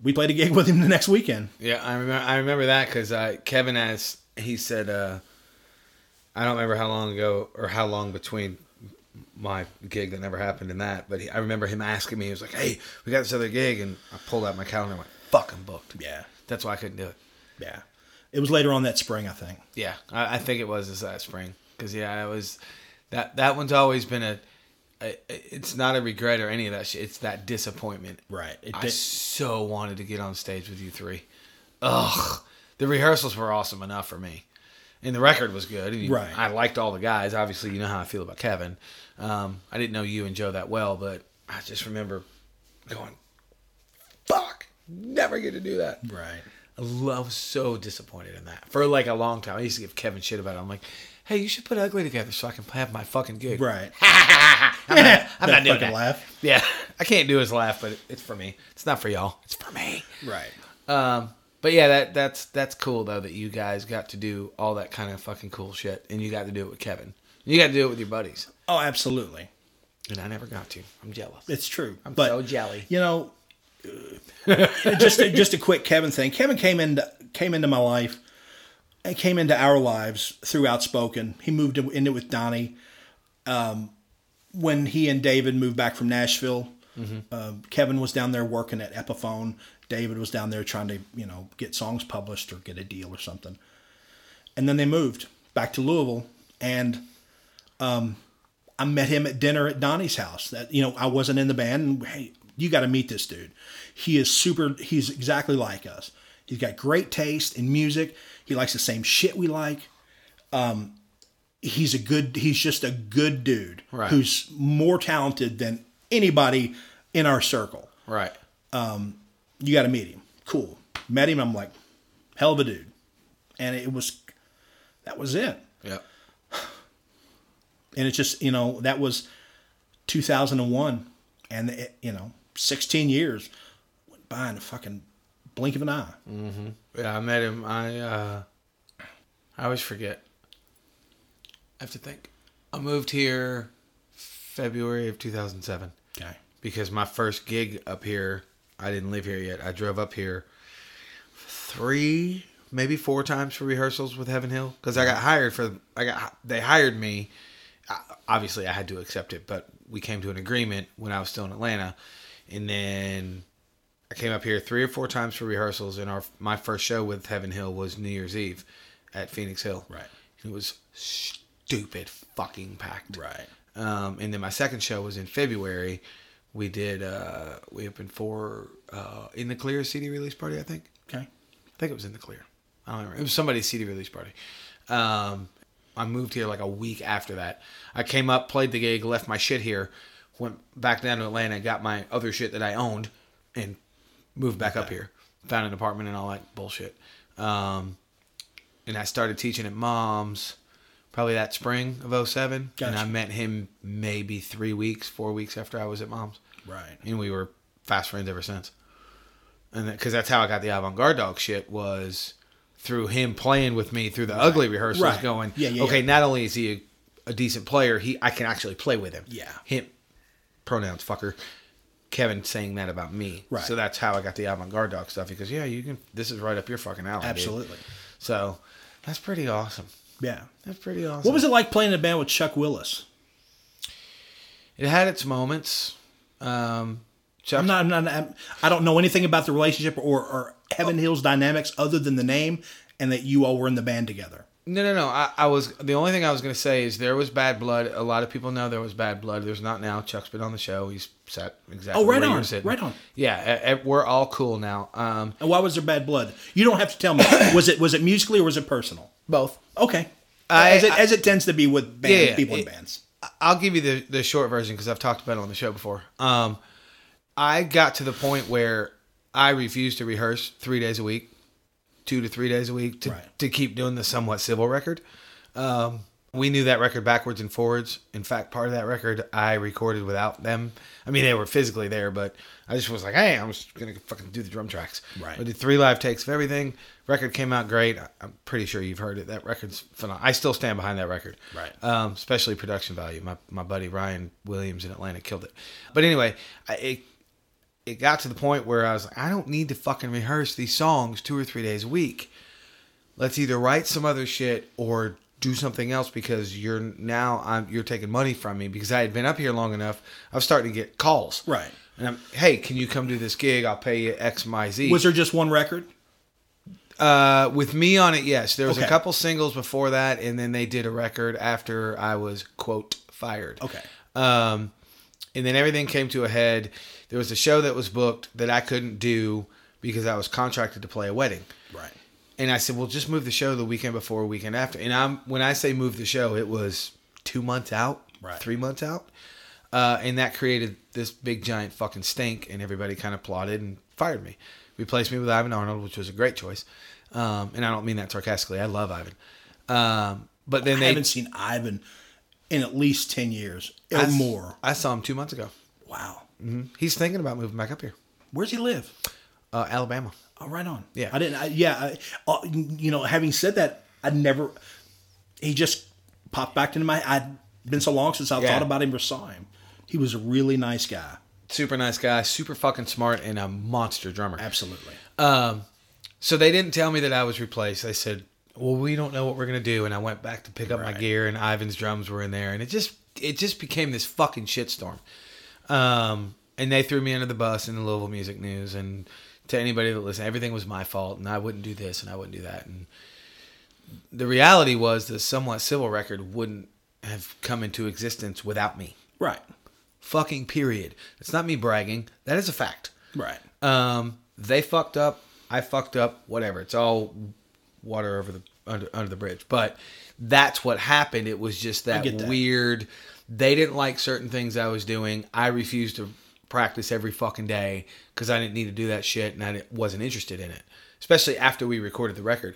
we played a gig with him the next weekend. Yeah, I remember. I remember that because uh, Kevin asked. He said, uh, "I don't remember how long ago or how long between my gig that never happened in that. But he, I remember him asking me. He was like, "Hey, we got this other gig," and I pulled out my calendar and went, "Fuck, I'm booked." Yeah. That's why I couldn't do it. Yeah. It was later on that spring, I think. Yeah, I, I think it was this last spring because yeah, it was that that one's always been a, a. It's not a regret or any of that shit. It's that disappointment. Right. It I did- so wanted to get on stage with you three. Ugh, the rehearsals were awesome enough for me, and the record was good. and Right. I liked all the guys. Obviously, you know how I feel about Kevin. Um, I didn't know you and Joe that well, but I just remember going, "Fuck, never get to do that." Right. I was so disappointed in that for like a long time. I used to give Kevin shit about it. I'm like, hey, you should put ugly together so I can have my fucking gig. Right. I'm not, I'm not doing fucking that. laugh. Yeah, I can't do his laugh, but it, it's for me. It's not for y'all. It's for me. Right. Um, but yeah, that that's that's cool though that you guys got to do all that kind of fucking cool shit, and you got to do it with Kevin. You got to do it with your buddies, Oh, absolutely. and I never got to. I'm jealous. It's true. I'm but, so jelly. You know, just a, just a quick Kevin thing. Kevin came into came into my life and came into our lives through Outspoken. He moved in it with Donnie. Um, when he and David moved back from Nashville, uh, Kevin was down there working at Epiphone. David was down there trying to you know get songs published or get a deal or something. And then they moved back to Louisville, and I met him at dinner at Donnie's house. That you know, I wasn't in the band. And, hey, you got to meet this dude. He is super. He's exactly like us. He's got great taste in music. He likes the same shit we like. Um, he's a good. He's just a good dude Right. who's more talented than anybody in our circle. Right. Um, You got to meet him. Cool. Met him. I'm like, hell of a dude. And it was, that was it. Yep. And it's just you know that was 2001 and it, you know 16 years went by in a fucking blink of an eye Yeah, I met him. I uh, I always forget. I have to think. I moved here February of 2007 okay because my first gig up here, I didn't live here yet. I drove up here three, maybe four times for rehearsals with Heaven Hill because I got hired for. I got they hired me. Obviously, I had to accept it, but we came to an agreement when I was still in Atlanta, and then I came up here three or four times for rehearsals, and our my first show with Heaven Hill was New Year's Eve at Phoenix Hill. Right. It was stupid fucking packed. right Um, and then my second show was in February. We did uh, we opened for uh, in the Clear CD release party. I think. okay I think it was in the Clear. I don't remember. It was somebody's CD release party. Um, I moved here like a week after that. I came up, played the gig, left my shit here, went back down to Atlanta, got my other shit that I owned, and moved back up here. Found an apartment and all that bullshit. Um, and I started teaching at Mom's probably that spring of 07. And I met him maybe three weeks, four weeks after I was at Mom's right and we were fast friends ever since. And because that's how I got the avant-garde dog shit was through him playing with me through the ugly rehearsals, Right. going, Yeah, yeah, okay, yeah. not only is he a, a decent player, he I can actually play with him. Yeah. him pronouns fucker. Kevin saying that about me, Right. So that's how I got the avant-garde dog stuff because yeah, you can. This is right up your fucking alley, dude. absolutely So that's pretty awesome. yeah That's pretty awesome. what was it like playing in a band with chuck willis It had its moments. Um, Chuck, i'm not, I'm not I'm, i don't know anything about the relationship or, or heaven hills dynamics other than the name and that you all were in the band together No, no, no. I, I was the only thing I was going to say is there was bad blood. A lot of people know there was bad blood. There's not now. Chuck's been on the show. He's sat exactly. Oh, right where on, sitting. right on. Yeah, we're all cool now. Um, and why was there bad blood you don't have to tell me was it was it musically or was it personal both. okay I- as it I- as it tends to be with band, Yeah, people in bands I'll give you the the short version because I've talked about it on the show before. Um, I got to the point where I refused to rehearse three days a week, two to three days a week to Right. to keep doing the somewhat civil record. Um, we knew that record backwards and forwards. In fact, part of that record I recorded without them. I mean, they were physically there, but I just was like, "Hey, I'm just gonna fucking do the drum tracks." Right. I did three live takes of everything. Record came out great. I'm pretty sure you've heard it. That record's phenomenal. I still stand behind that record. Right. Um, especially production value. My my buddy Ryan Williams in Atlanta killed it. But anyway, I, it it got to the point where I was like, I don't need to fucking rehearse these songs two or three days a week. Let's either write some other shit or do something else because you're now I'm you're taking money from me because I had been up here long enough. I was starting to get calls. Right. And I'm, hey, can you come do this gig? I'll pay you X, Y, Z. Was there just one record? Uh, with me on it, yes. There was a couple singles before that, and then they did a record after I was quote fired. Okay. Um, and then everything came to a head. There was a show that was booked that I couldn't do because I was contracted to play a wedding. Right. And I said, "Well, just move the show the weekend before, weekend after." And I'm when I say move the show, it was two months out, Right. three months out, uh, and that created this big giant fucking stink. And everybody kind of plotted and fired me. Replaced me with Ivan Arnold, which was a great choice. Um, and I don't mean that sarcastically. I love Ivan. Um, but then I they haven't seen Ivan in at least ten years or I more. I saw him two months ago. Wow. He's thinking about moving back up here, Where's he live? uh, Alabama. Oh, right on. Yeah. I didn't. I, yeah. I, uh, you know, having said that, I never. He just popped back into my. I'd been so long since I Yeah. thought about him or saw him. He was a really nice guy. Super nice guy, super fucking smart, and a monster drummer. Absolutely. Um, so they didn't tell me that I was replaced. They said, "Well, we don't know what we're gonna do." And I went back to pick up my gear, and Ivan's drums were in there, and it just it just became this fucking shitstorm. Um, and they threw me under the bus in the Louisville Music News, and to anybody that listened, everything was my fault, and I wouldn't do this, and I wouldn't do that, and the reality was the somewhat civil record wouldn't have come into existence without me. Right. Fucking period. It's not me bragging. That is a fact. Right. Um, they fucked up. I fucked up. Whatever. It's all water over the under, under the bridge. But that's what happened. It was just that, that. weird. They didn't like certain things I was doing. I refused to practice every fucking day because I didn't need to do that shit, and I wasn't interested in it. Especially after we recorded the record.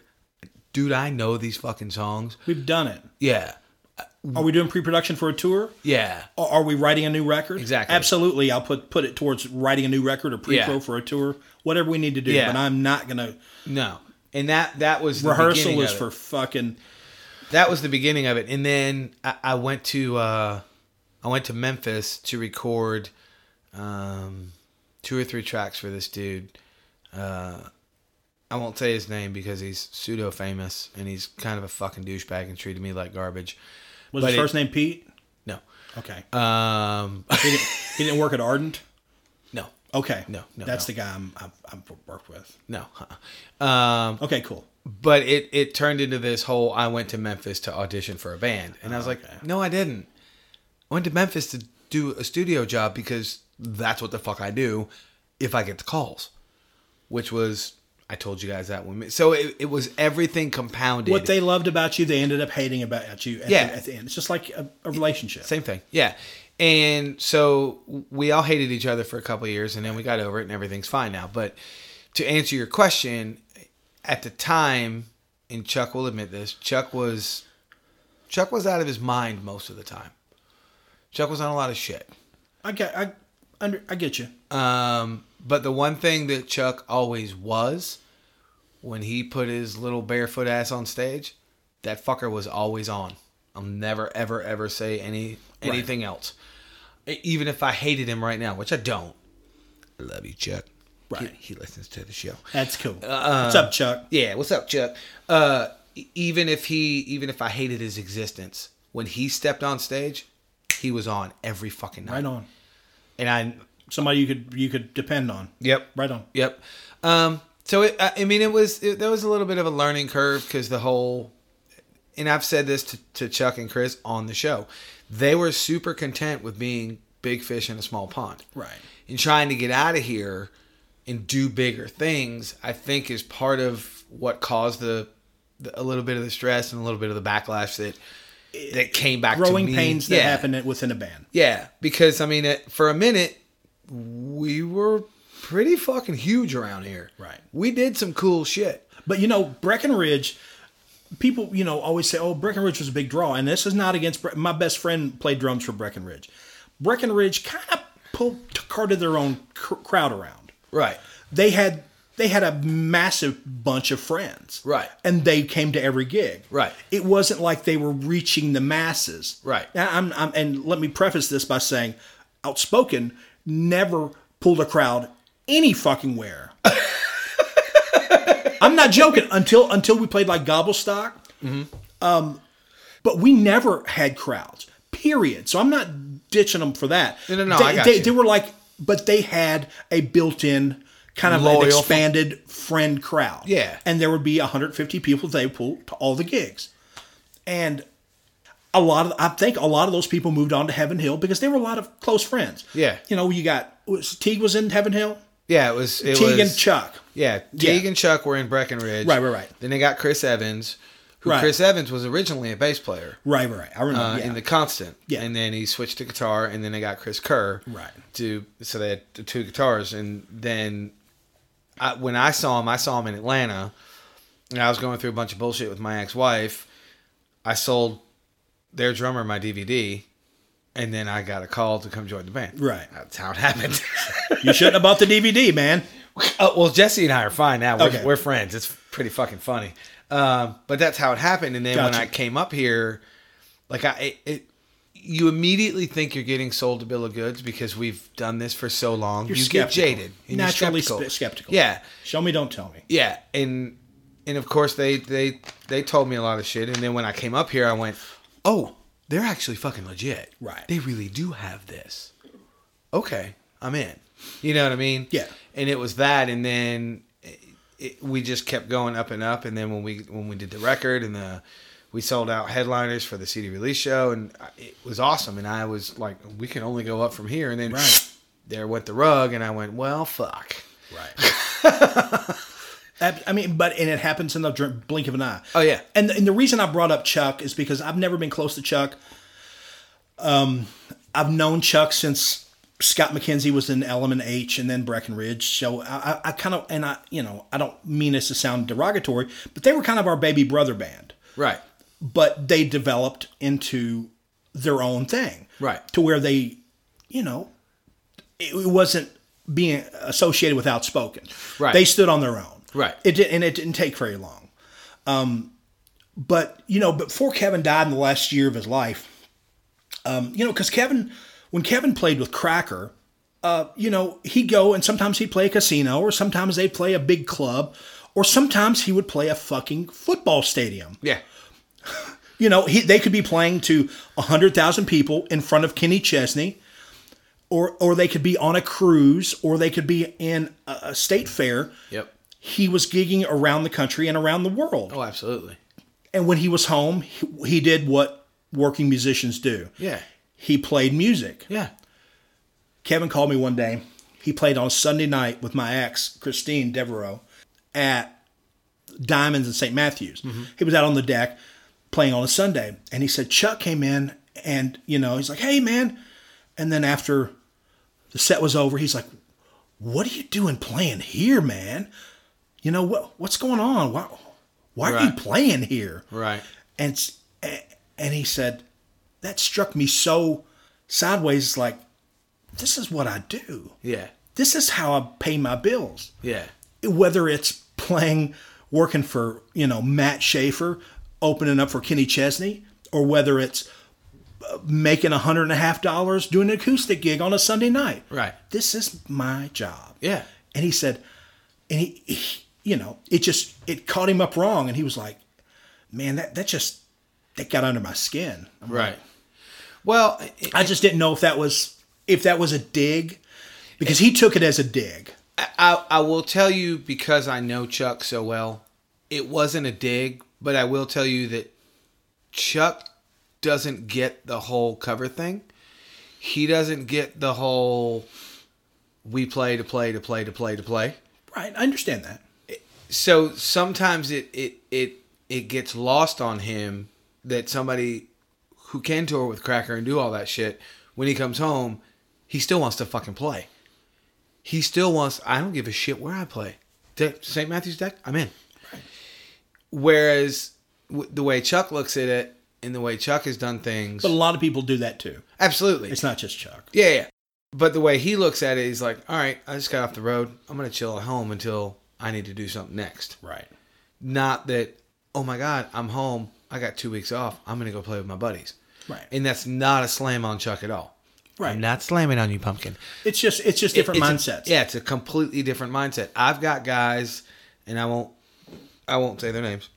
Dude, I know these fucking songs. We've done it. Yeah. Uh, are we doing pre-production for a tour? Yeah. Are we writing a new record? Exactly. Absolutely. I'll put put it towards writing a new record or pre-pro Yeah. for a tour, whatever we need to do. Yeah. But I'm not gonna No. And that that was the rehearsal is for fucking that was the beginning of it and then i, I went to uh, i went to memphis to record um, two or three tracks for this dude uh, i won't say his name because he's pseudo famous and he's kind of a fucking douchebag and treated me like garbage was But his it- first name Pete? no Okay. um, he, didn't, he didn't work at Ardent. no Okay. No, no, That's no. the guy I'm, I'm I'm worked with. no uh-uh. um, Okay, cool. But it it turned into this whole I went to Memphis to audition for a band. And I was oh, Okay. like, no, I didn't. I went to Memphis to do a studio job because that's what the fuck I do if I get the calls. Which was I told you guys that when so it, it was everything compounded. What they loved about you, they ended up hating about you at, Yeah. the, at the end. It's just like a, a relationship. Same thing. Yeah. And so we all hated each other for a couple of years and then we got over it and everything's fine now. But to answer your question, at the time, and Chuck will admit this, Chuck was Chuck was out of his mind most of the time. Chuck was on a lot of shit. I get I under I get you. Um, but the one thing that Chuck always was, when he put his little barefoot ass on stage, that fucker was always on. I'll never, ever, ever say any anything else. E- Even if I hated him right now, which I don't. I love you, Chuck. Right. He, he listens to the show. That's cool. Uh, What's up, Chuck? Yeah, what's up, Chuck? Uh, even if he, even if I hated his existence, when he stepped on stage, he was on every fucking night. Right on. And I, Somebody you could you could depend on. Yep. Right on. Yep. Um, so it, I I mean, it was it, there was a little bit of a learning curve because the whole, and I've said this to, to Chuck and Chris on the show, they were super content with being big fish in a small pond. Right. And trying to get out of here and do bigger things, I think, is part of what caused the, the a little bit of the stress and a little bit of the backlash that that came back. Growing to me. pains that Yeah. happen within a band. Yeah, because I mean, it, for a minute, we were pretty fucking huge around here. Right. We did some cool shit. But you know, Breckenridge, people you know always say, "Oh, Breckenridge was a big draw," and this is not against. Bre- My best friend played drums for Breckenridge. Breckenridge kind of pulled carted their own cr- crowd around. Right. They had they had a massive bunch of friends. Right. And they came to every gig. Right. It wasn't like they were reaching the masses. Right. Now, I'm, I'm, and let me preface this by saying, Outspoken never pulled a crowd any fucking where. I'm not joking. Until until we played like Gobblestock, um, but we never had crowds. Period. So I'm not ditching them for that. No, no, no, They, I got they, you. they were like, but they had a built-in kind of Loyal an expanded friend crowd. Yeah. and there would be 150 people they pull to all the gigs, and a lot of I think a lot of those people moved on to Heaven Hill because they were a lot of close friends. Yeah. you know, you got was, Teague was in Heaven Hill. Yeah, it was. It Teague was, and Chuck. Yeah, Teague Yeah. and Chuck were in Breckenridge. Right, right, right. Then they got Chris Evans, who Right. Chris Evans was originally a bass player Right, right. I remember. uh, yeah. in the Constant. Yeah. And then he switched to guitar, and then they got Chris Kerr. Right. To so they had two guitars, and then I, when I saw him, I saw him in Atlanta, and I was going through a bunch of bullshit with my ex-wife. I sold their drummer my DVD. And then I got a call to come join the band. Right. That's how it happened. you shouldn't have bought the DVD, man. Oh, well, Jesse and I are fine now. We're, Okay. we're friends. It's pretty fucking funny. Um, but that's how it happened. And then when I came up here, like I, it, it, you immediately think you're getting sold a bill of goods because we've done this for so long. You're you skeptical. get jaded. and you're Naturally skeptical. spe- skeptical. Yeah, Show me, don't tell me. yeah, and and of course they they they told me a lot of shit. And then when I came up here, I went, oh, they're actually fucking legit. Right. They really do have this. Okay, I'm in. You know what I mean? Yeah. And it was that, and then it, we just kept going up and up. And then when we when we did the record and the we sold out headliners for the CD release show, and it was awesome. And I was like, we can only go up from here. And then Right. there went the rug, and I went, well, fuck. Right. I mean, but and it happens in the blink of an eye. Oh, yeah. And and the reason I brought up Chuck is because I've never been close to Chuck. Um, I've known Chuck since Scott McKenzie was in Element H and then Breckenridge. So I, I, I kind of and I you know I don't mean this to sound derogatory, but they were kind of our baby brother band. Right. But they developed into their own thing. Right. To where they, you know, it, wasn't being associated with outspoken. Right. They stood on their own. Right. It did, and it didn't take very long. Um, but you know, before Kevin died in the last year of his life, um, you know, because Kevin, when Kevin played with Cracker, uh, you know, he'd go and sometimes he'd play a casino, or sometimes they'd play a big club, or sometimes he would play a fucking football stadium. Yeah. You know, he, they could be playing to 100,000 people in front of Kenny Chesney, or, or they could be on a cruise, or they could be in a, a state fair. Yep. He was gigging around the country and around the world. Oh, absolutely. And when he was home, he, he did what working musicians do. Yeah. He played music. Yeah. Kevin called me one day. He played on Sunday night with my ex, Christine Devereaux, at Diamonds in St. Matthews. Mm-hmm. He was out on the deck playing on a Sunday. And he said, Chuck came in and, you know, he's like, hey, man. And then after the set was over, he's like, what are you doing playing here, man? You know, what what's going on? Why, why are you playing here? Right. And and he said that struck me so sideways. Like this is what I do. Yeah. This is how I pay my bills. Yeah. Whether it's playing, working for you know Matt Schaefer, opening up for Kenny Chesney, or whether it's uh, making a hundred and a half dollars doing an acoustic gig on a Sunday night. Right. This is my job. Yeah. And he said, and he, he you know, it just it caught him up wrong, and he was like, man, that that just that got under my skin. I'm like, Right. Well, it- I just didn't know if that was if that was a dig, because he took it as a dig. I, I will tell you because I know Chuck so well, it wasn't a dig, but I will tell you that Chuck doesn't get the whole cover thing. He doesn't get the whole we play to play to play to play to play. Right, I understand that. So sometimes it it it it gets lost on him that somebody who can tour with Cracker and do all that shit when he comes home, he still wants to fucking play. He still wants. I don't give a shit where I play. St. Matthew's deck, I'm in. Whereas w- the way Chuck looks at it and the way Chuck has done things, But a lot of people do that too. absolutely, It's not just Chuck. yeah, yeah. But the way he looks at it, he's like, all right, I just got off the road. I'm gonna chill at home until I need to do something next. Right. Not that, oh my God, I'm home. I got two weeks off. I'm going to go play with my buddies. Right. And that's not a slam on Chuck at all. Right. I'm not slamming on you, Pumpkin. It's just it's just different It's a- mindsets. yeah, it's a completely different mindset. I've got guys, and I won't, I won't say their names,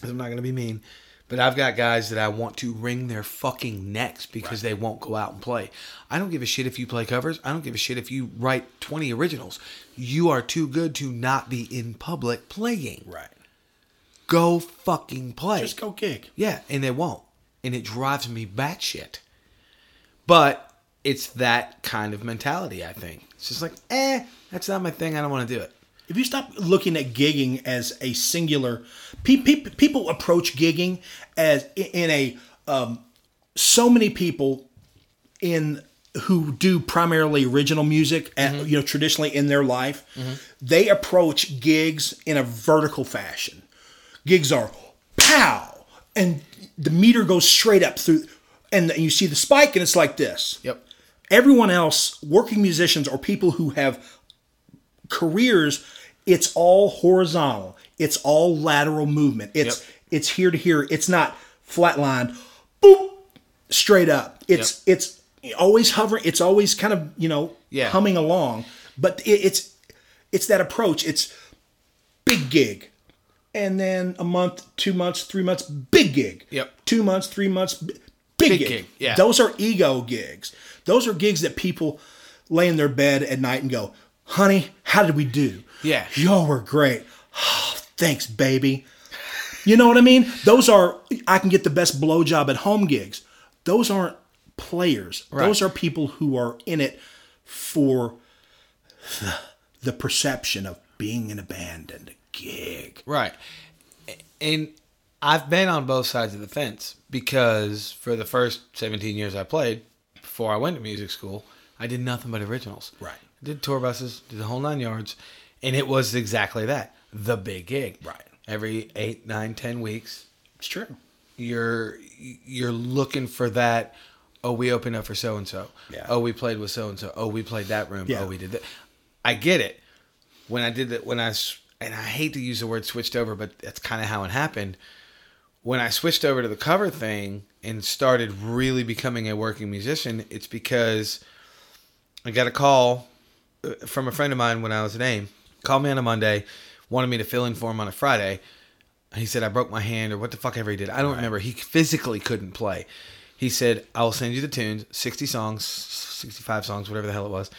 'cause I'm not going to be mean. But I've got guys that I want to wring their fucking necks because they won't go out and play. I don't give a shit if you play covers. I don't give a shit if you write 20 originals. You are too good to not be in public playing. Right. Go fucking play. Just go gig. Yeah, and they won't. And it drives me batshit. But it's that kind of mentality, I think. It's just like, eh, that's not my thing. I don't want to do it. If you stop looking at gigging as a singular, pe- pe- people approach gigging as in a um, so many people in who do primarily original music, and, you know, traditionally in their life, they approach gigs in a vertical fashion. Gigs are pow, and the meter goes straight up through, and you see the spike, and it's like this. Yep. Everyone else, working musicians or people who have careers, it's all horizontal. It's all lateral movement. It's Yep. it's here to here. It's not flatline, boop, straight up. It's it's always hovering. It's always kind of you know Yeah. humming along. But it, it's it's that approach. It's big gig, and then a month, two months, three months, big gig. Yep. Two months, three months, big, Big gig. gig, yeah. Those are ego gigs. Those are gigs that people lay in their bed at night and go, "Honey, how did we do? Yeah. y'all were great. Oh, thanks, baby." You know what I mean? Those are I can get the best blowjob at home gigs. Those aren't players. Those are people who are in it for the, the perception of being in a band and a gig. Right. And I've been on both sides of the fence because for the first 17 years I played, before I went to music school, I did nothing but originals. Right. Did tour buses, did the whole nine yards. And it was exactly that the big gig. Right. Every eight, nine, ten weeks, It's true. you're you're looking for that. Oh, we opened up for so and so. Yeah. Oh, we played with so and so. Oh, we played that room. Yeah. Oh, we did that. I get it. When I did that, when I and I hate to use the word switched over, but that's kind of how it happened. When I switched over to the cover thing and started really becoming a working musician, it's because I got a call uh, from a friend of mine when I was at AIM. Called me on a Monday, wanted me to fill in for him on a Friday. He said I broke my hand or what the fuck ever he did. I don't remember. He physically couldn't play. He said I'll send you the tunes, sixty songs, sixty-five songs, whatever the hell it was.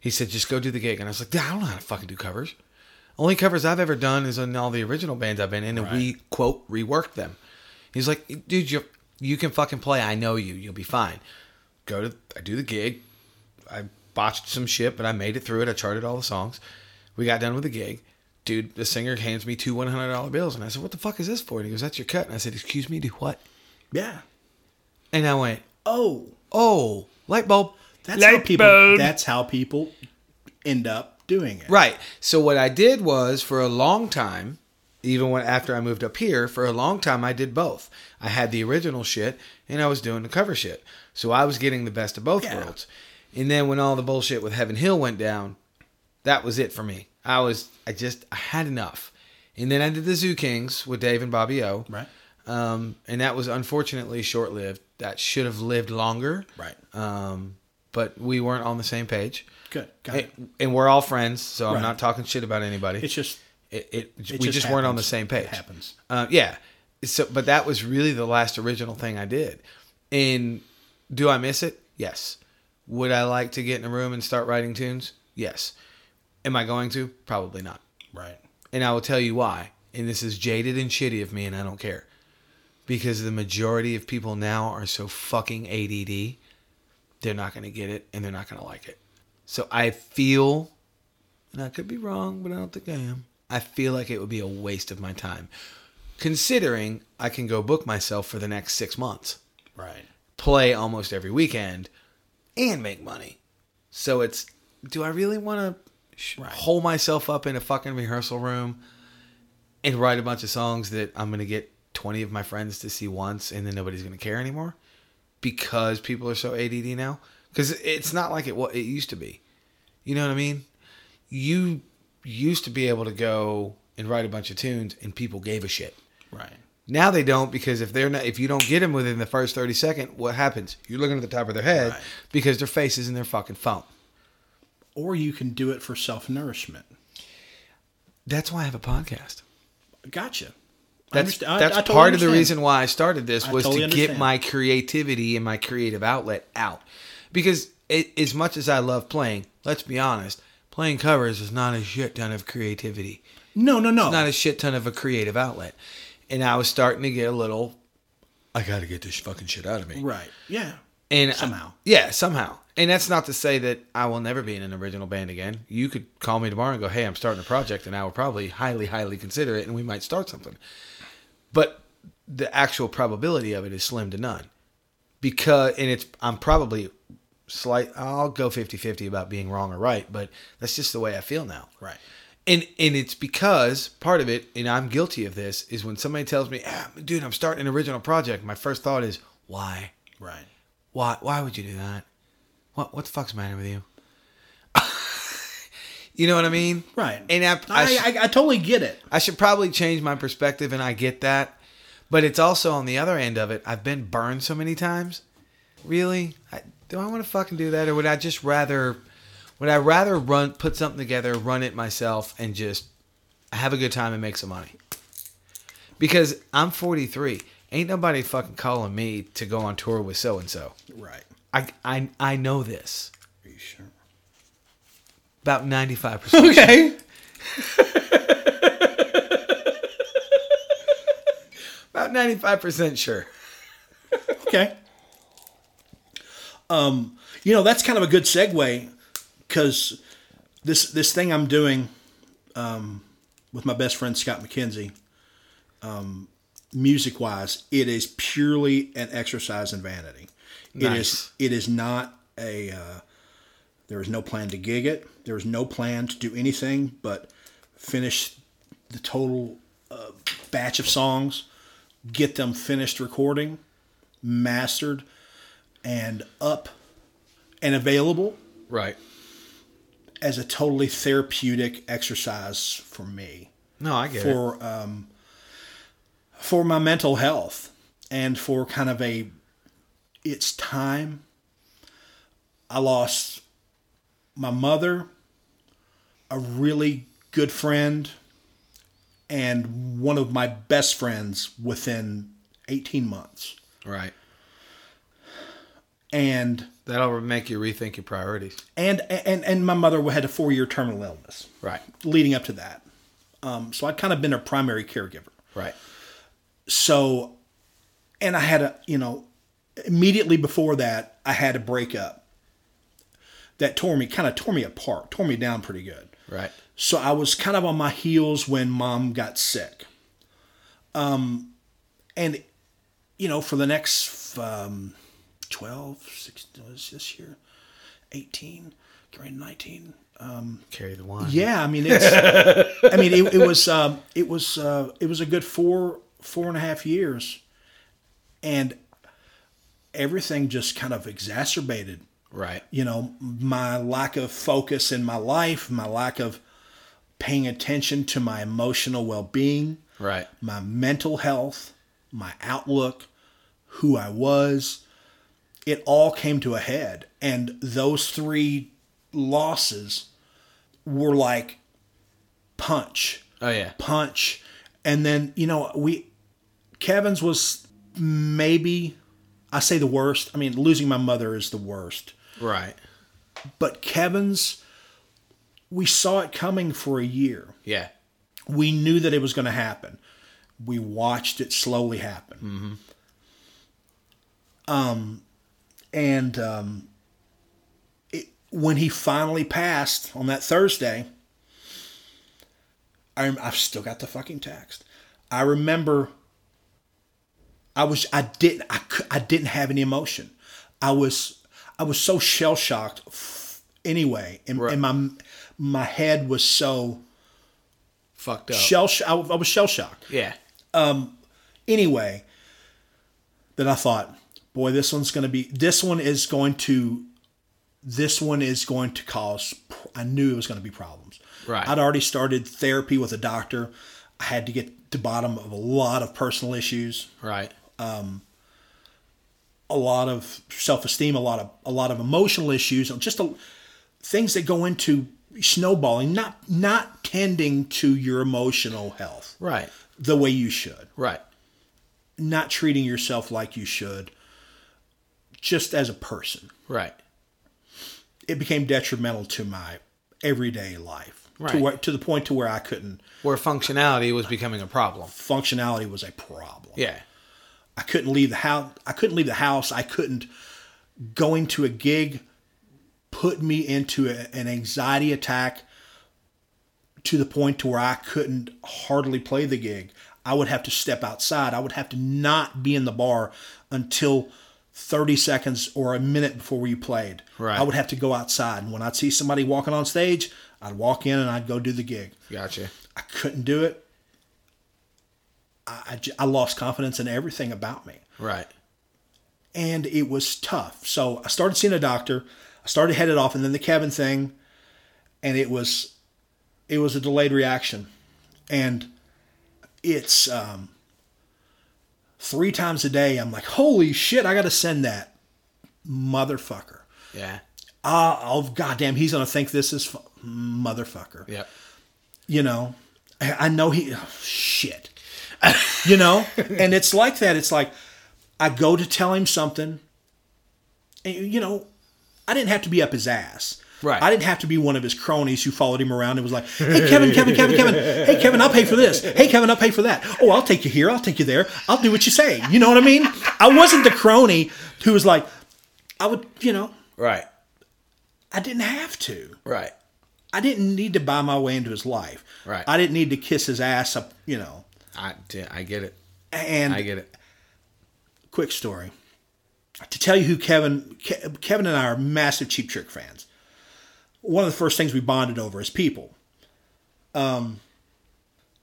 He said just go do the gig, and I was like, I don't know how to fucking do covers. Only covers I've ever done is on all the original bands I've been in, and we quote reworked them. He's like, dude, you you can fucking play. I know you. You'll be fine. Go to I do the gig. I botched some shit, but I made it through it. I charted all the songs. We got done with the gig. Dude, the singer hands me two one hundred dollar bills, and I said, "What the fuck is this for?" And he goes, "That's your cut." And I said, "Excuse me, do what?" Yeah. And I went, Oh, "Oh, light bulb." that's how people. That's how people end up doing it. Right. So what I did was for a long time, even when after I moved up here, for a long time I did both. I had the original shit and I was doing the cover shit. So I was getting the best of both Yeah. worlds. And then when all the bullshit with Heaven Hill went down, that was it for me. I was I just I had enough. And then I did the Zoo Kings with Dave and Bobby O. Right. Um, and that was unfortunately short lived. That should have lived longer. Right. Um, but we weren't on the same page. Good. Got it. And, we're all friends, so I'm not talking shit about anybody. It's just it, it, it we just just, weren't on the same page. It happens. Uh, yeah. So, but that was really the last original thing I did. And do I miss it? Yes. Would I like to get in a room and start writing tunes? Yes. Am I going to? Probably not. right. And I will tell you why. And this is jaded and shitty of me, and I don't care. Because the majority of people now are so fucking ADD, they're not going to get it and they're not going to like it. So I feel, and I could be wrong, but I don't think I am. I feel like it would be a waste of my time. Considering I can go book myself for the next six months, Right. play almost every weekend, and make money. So it's, do I really want to Right. hole myself up in a fucking rehearsal room and write a bunch of songs that I'm going to get 20 of my friends to see once and then nobody's going to care anymore because people are so ADD now? Because it's not like it what it used to be. You know what I mean? You used to be able to go and write a bunch of tunes and people gave a shit. Right. Now they don't because if they're not, if you don't get them within the first thirty second, what happens? You're looking at the top of their head Right. because their face is in their fucking phone. Or you can do it for self nourishment. That's why I have a podcast. Gotcha. That's understand- I- that's I totally part of the reason why I started this was totally to get my creativity and my creative outlet out. Because it, as much as I love playing, let's be honest, playing covers is not a shit ton of creativity. No, no, no. not a shit ton of a creative outlet. And I was starting to get a little I got to get this fucking shit out of me. right. Yeah. And Somehow. yeah, somehow. And that's not to say that I will never be in an original band again. You could call me tomorrow and go, "Hey, I'm starting a project," and I will probably highly, highly consider it, and we might start something. But the actual probability of it is slim to none, because and it's I'm probably slight. I'll go 50-50 about being wrong or right, but that's just the way I feel now. Right. And and it's because part of it, and I'm guilty of this, is when somebody tells me, ah, "Dude, I'm starting an original project," my first thought is, "Why?" Right. Why? Why would you do that? What? What the fuck's the matter with you? you know what I mean? Right. And I, I, I, I totally get it. I should probably change my perspective, and I get that. But it's also on the other end of it. I've been burned so many times. Really? I, do I want to fucking do that, or would I just rather? Would I rather run, put something together, run it myself, and just have a good time and make some money? Because I'm 43. Ain't nobody fucking calling me to go on tour with so and so. Right. I, I I know this Are you sure? about ninety five percent. Okay. About ninety five percent sure. Okay. Um, you know that's kind of a good segue because this this thing I'm doing um, with my best friend Scott McKenzie, um, music wise, it is purely an exercise in vanity. It Nice. is it is not a uh, there is no plan to gig it. There is no plan to do anything but finish the total uh, batch of songs, get them finished recording, mastered, and up and available Right. as a totally therapeutic exercise for me No, I get it. for um, for my mental health and for kind of a it's time. I lost my mother, a really good friend, and one of my best friends within 18 months. Right. And That'll make you rethink your priorities. and and and my mother had a four year terminal illness Right. leading up to that. Um, so I'd kind of been her primary caregiver. Right. So, and I had a, you know, immediately before that, I had a breakup that tore me, kind of tore me apart, tore me down pretty good. Right. So I was kind of on my heels when mom got sick. Um, and, you know, for the next um, 12, 16, was this year, 18, grade 19, Carry the one. yeah, I mean it's. I mean it, it was um, it was uh, it was a good four four and a half years, and everything just kind of exacerbated. Right. You know, my lack of focus in my life, my lack of paying attention to my emotional well being, Right. my mental health, my outlook, who I was. It all came to a head, and those three losses were like punch, Oh yeah. punch, and then you know we Kevin's was maybe I say the worst. I mean, losing my mother is the worst, Right. but Kevin's we saw it coming for a year. Yeah. we knew that it was going to happen. We watched it slowly happen. Um, and um, it, when he finally passed on that Thursday, I, I've still got the fucking text. I remember. I was I didn't I, I didn't have any emotion. I was I was so shell shocked. Anyway, and, Right. and my my head was so Fucked up. shell. I, I was shell shocked. yeah. Um. Anyway, that I thought, boy, this one's going to be. This one is going to. This one is going to cause. I knew it was going to be problems. Right. I'd already started therapy with a doctor. I had to get to bottom of a lot of personal issues, Right. Um, a lot of self-esteem, a lot of a lot of emotional issues, just a, things that go into snowballing, not not tending to your emotional health. Right. the way you should. Right. Not treating yourself like you should just as a person. Right. It became detrimental to my everyday life. Right. To, where, to the point to where I couldn't Where functionality was becoming a problem. functionality was a problem. Yeah. I couldn't leave the house. I couldn't leave the house. I couldn't going to a gig put me into a, an anxiety attack to the point to where I couldn't hardly play the gig. I would have to step outside. I would have to not be in the bar until 30 seconds or a minute before we played. Right. I would have to go outside. And when I'd see somebody walking on stage, I'd walk in and I'd go do the gig. Gotcha. I couldn't do it. I I lost confidence in everything about me. Right. And it was tough. So I started seeing a doctor. I started headed off, and then the Kevin thing, and it was, it was a delayed reaction, and it's um, three times a day. I'm like, holy shit! I got to send that motherfucker. Yeah. Ah, oh goddamn, he's gonna think this is fu- motherfucker. Yeah. you know i I know he oh, shit you know and it's like that it's like i go to tell him something and, you know i didn't have to be up his ass Right. I didn't have to be one of his cronies who followed him around and was like, "Hey Kevin, Kevin, Kevin, Kevin. Hey Kevin, I'll pay for this. Hey Kevin, I'll pay for that. Oh, I'll take you here. I'll take you there. I'll do what you say." You know what I mean? I wasn't the crony who was like, I would, you know, Right. I didn't have to. Right. I didn't need to buy my way into his life. Right. I didn't need to kiss his ass up, you know. I, I get it. And I get it. quick story to tell you who Kevin Ke- Kevin and I are massive Cheap Trick fans. One of the first things we bonded over is people. Um,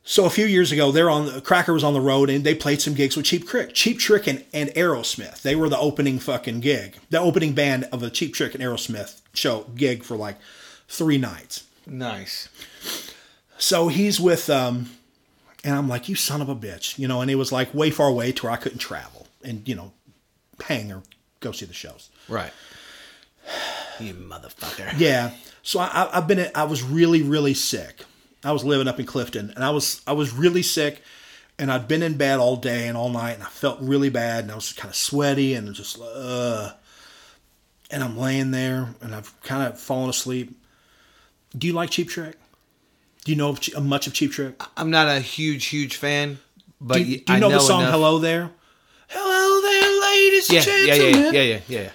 so a few years ago, they're on Cracker was on the road and they played some gigs with Cheap Trick, Cheap Trick and, and Aerosmith. They were the opening fucking gig, the opening band of a Cheap Trick and Aerosmith show gig for like three nights. Nice. So he's with, um, and I'm like, you son of a bitch, you know, and it was like way far away to where I couldn't travel and, you know, hang or go see the shows. Right. You motherfucker. Yeah. So I, I've been, I was really, really sick. I was living up in Clifton and I was, I was really sick and I'd been in bed all day and all night and I felt really bad and I was kind of sweaty and just, uh, and I'm laying there and I've kind of fallen asleep. Do you like Cheap Trick? Do you know much of Cheap Trick? I'm not a huge, huge fan, but Do you, do you I know, the song enough- "Hello There"? Hello there, ladies Yeah, and gentlemen. yeah, yeah, yeah, yeah, yeah.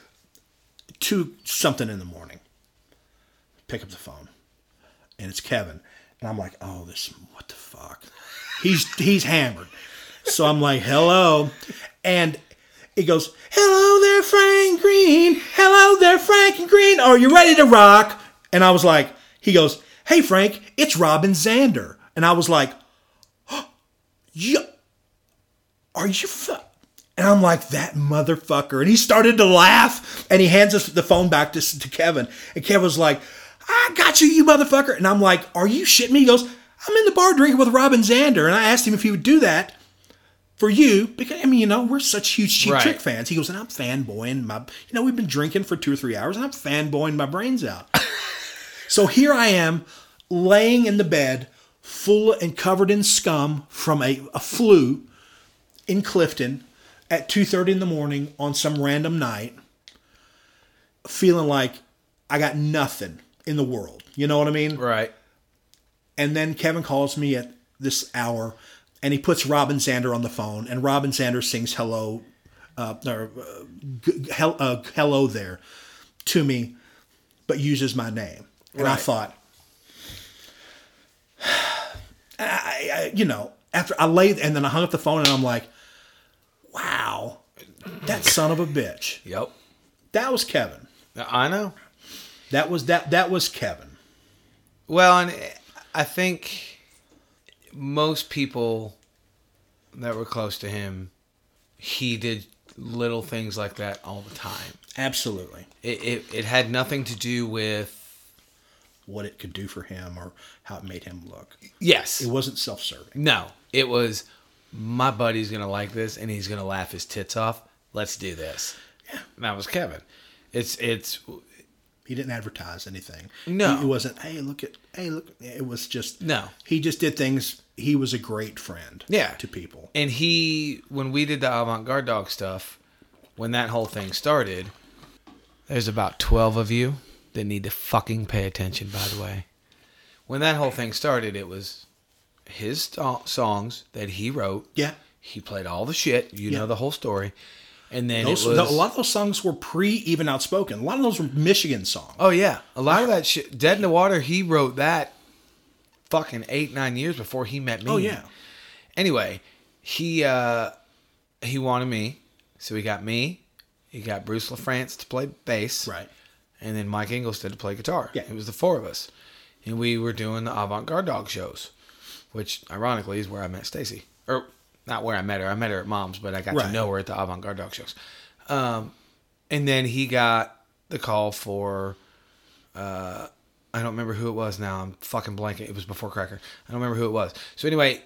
Two something in the morning. Pick up the phone, and it's Kevin, and I'm like, "Oh, this what the fuck?" He's he's hammered, so I'm like, "Hello," and he goes, "Hello there, Frank Green. Hello there, Frank Green. Are you ready to rock?" And I was like, he goes, "Hey, Frank, it's Robin Zander," and I was like, "Yeah." are you fu-? And i'm like that motherfucker. And he started to laugh and he hands us the phone back to, to kevin. And kevin was like i got you you motherfucker. And i'm like are you shitting me? He goes i'm in the bar drinking with robin zander. And i asked him if he would do that for you because i mean you know we're such huge cheap Right. trick fans. He goes and i'm fanboying my you know we've been drinking for two or three hours and i'm fanboying my brains out. So here i am laying in the bed full and covered in scum from a, a flu in Clifton at 2:30 in the morning on some random night feeling like I got nothing in the world. You know what I mean? Right. And then Kevin calls me at this hour and he puts Robin Zander on the phone and Robin Zander sings hello uh, or, uh, g- hel- uh, hello there to me but uses my name. And I thought I, I, you know, after I laid and then I hung up the phone and I'm like, wow, that son of a bitch. Yep. That was Kevin. I know. That was that that was Kevin. Well, and I think most people that were close to him, he did little things like that all the time. Absolutely. It, it, it had nothing to do with. What it could do for him or how it made him look. Yes. It wasn't self-serving. No. It was, my buddy's going to like this and he's going to laugh his tits off. Let's do this. Yeah. And that was Kevin. It's, it's, He didn't advertise anything. No. He- it wasn't. Hey, look at. Hey, look. It was just. No. He just did things. He was a great friend. Yeah. To people. And he, when we did the avant garde dog stuff, when that whole thing started, there's about 12 of you that need to fucking pay attention, by the way. When that whole thing started, it was his songs that he wrote. Yeah. He played all the shit. You Yeah. know the whole story. And then Those, was. a lot of those songs were pre even outspoken. A lot of those were Michigan songs. Oh yeah, a lot of that shit. Dead in the Water. He wrote that fucking eight nine years before he met me. Oh, yeah. Anyway, he uh he wanted me, so he got me. He got Bruce LaFrance to play bass, Right. and then Mike Ingolstead to play guitar. Yeah. it was the four of us, and we were doing the avant garde dog shows, which ironically is where I met Stacy, or not where I met her. I met her at Mom's, but I got to know her at the avant garde dog shows. Um, and then he got the call for uh, I don't remember who it was now. I'm fucking blanking. It was before Cracker. I don't remember who it was. So anyway,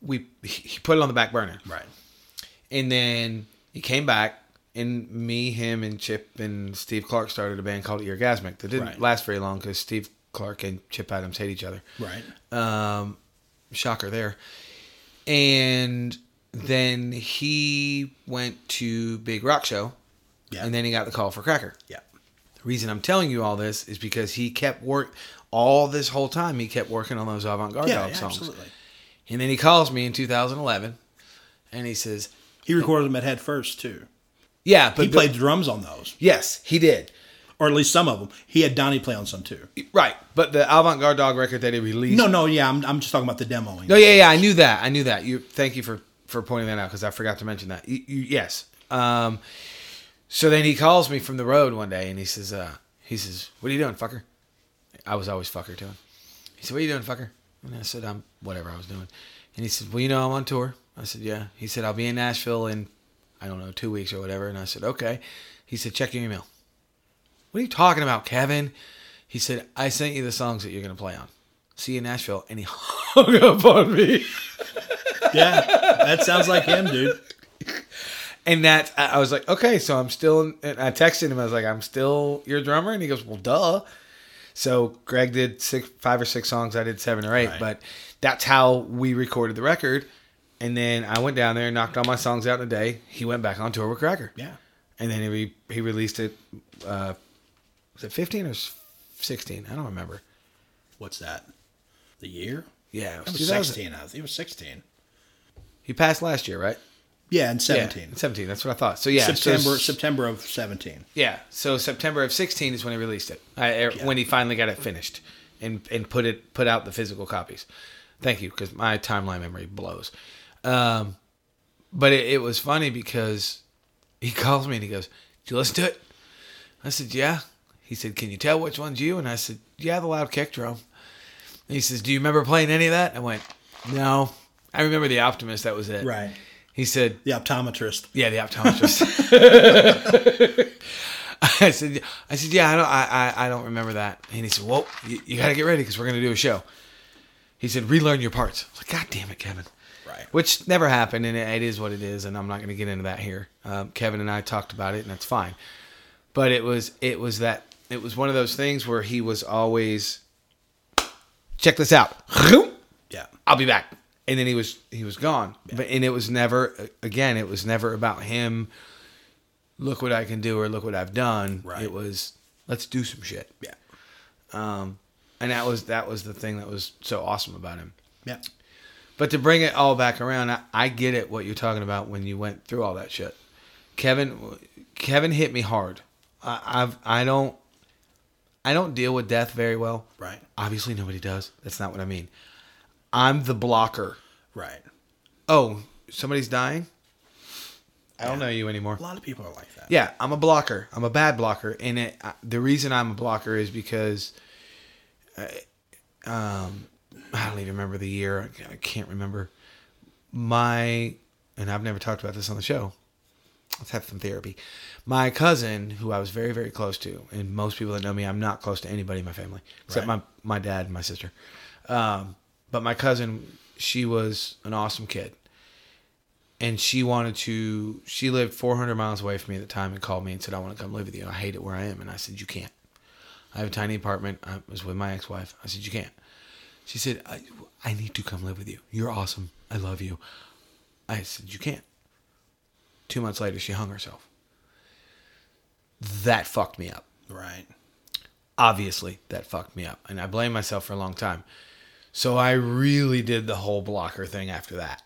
we he put it on the back burner, Right. and then he came back, and me, him, and Chip and Steve Clark started a band called Eargasmic. That didn't Right. last very long because Steve Clark and Chip Adams hate each other. Right. Um, shocker there. And then he went to Big Rock Show, Yeah. and then he got the call for Cracker. Yeah. The reason I'm telling you all this is because he kept work all this whole time. He kept working on those avant-garde Yeah. dog yeah, songs. absolutely. And then he calls me in 2011, and he says, He recorded them at Head First too. "Yeah, but He played drums on those, Yes, he did. Or at least some of them. He had Donnie play on some too. Right, but the avant-garde dog record that he released. No, no, yeah, I'm, I'm just talking about the demoing. No, yeah, yeah, I knew that. I knew that. You, thank you for for pointing that out because I forgot to mention that. You, you, yes. Um, so then he calls me from the road one day and he says, uh, he says, "What are you doing, fucker?" I was always fucker to him. He said, "What are you doing, fucker?" And I said, "I'm whatever I was doing." And he said, "Well, you know, I'm on tour." I said, "Yeah." He said, "I'll be in Nashville in I don't know two weeks or whatever." And I said, "Okay." He said, "Check your email." What are you talking about, Kevin? He said, "I sent you the songs that you're gonna play on." See you in Nashville, and he hung up on me. Yeah, that sounds like him, dude. And that I was like, okay, so I'm still. And I texted him. I was like, I'm still your drummer, and he goes, well, duh. So Greg did six, five or six songs. I did seven or eight, Right. but that's how we recorded the record. And then I went down there and knocked all my songs out in a day. He went back on tour with Cracker. Yeah. And then he re- he released it. Uh, was it 15 or 16? I don't remember. What's that? The year? Yeah, it It was, was 16. I think it was 16. He passed last year, right? Yeah, and 17. Yeah, 17. That's what I thought. So yeah, so- September September of 17. Yeah, so September of 16 is when he released it. I, er, Yeah. When he finally got it finished and and put it put out the physical copies. Thank you, because my timeline memory blows. Um, but it, it was funny because he calls me and he goes, "Did you listen to it?" I said, "Yeah." He said, "Can you tell which one's you?" And I said, "Yeah, the loud kick drum." And he says, "Do you remember playing any of that?" I went, "No, I remember the Optimist. That was it." Right. He said, The optometrist. yeah, the optometrist. I said, I said, yeah, I don't, I, I, I don't remember that. And he said, well, you, you got to get ready because we're going to do a show. He said, relearn your parts. I was like, God damn it, Kevin. Right. Which never happened, and it, it is what it is, and I'm not going to get into that here. Um, Kevin and I talked about it, and that's fine. But it was, it was that, it was one of those things where he was always, check this out. Yeah. I'll be back. And then he was he was gone. But and it was never again, it was never about him look what I can do or look what I've done. Right. It was let's do some shit. Yeah. Um and that was that was the thing that was so awesome about him. Yeah. But to bring it all back around, I, I get it what you're talking about when you went through all that shit. Kevin Kevin hit me hard. I, I've I don't I don't deal with death very well. Right. Obviously nobody does. That's not what I mean. I'm the blocker. Right. Oh, somebody's dying? I don't know you anymore. A lot of people are like that. Yeah, I'm a blocker. I'm a bad blocker, and it, I, the reason I'm a blocker is because, I, um, I don't even remember the year. I can't remember. My and I've never talked about this on the show. Let's have some therapy. My cousin, who I was very very close to, and most people that know me, I'm not close to anybody in my family except Right. my my dad and my sister. Um, but my cousin, she was an awesome kid and she wanted to she lived 400 miles away from me at the time and called me and said i want to come live with you i hate it where i am and i said you can't I have a tiny apartment. I was with my ex-wife. I said, you can't. She said, I, I need to come live with you. You're awesome. I love you. I said, you can't. Two months later, she hung herself. That fucked me up. Right. Obviously, that fucked me up. And I blame myself for a long time. So I really did the whole blocker thing after that.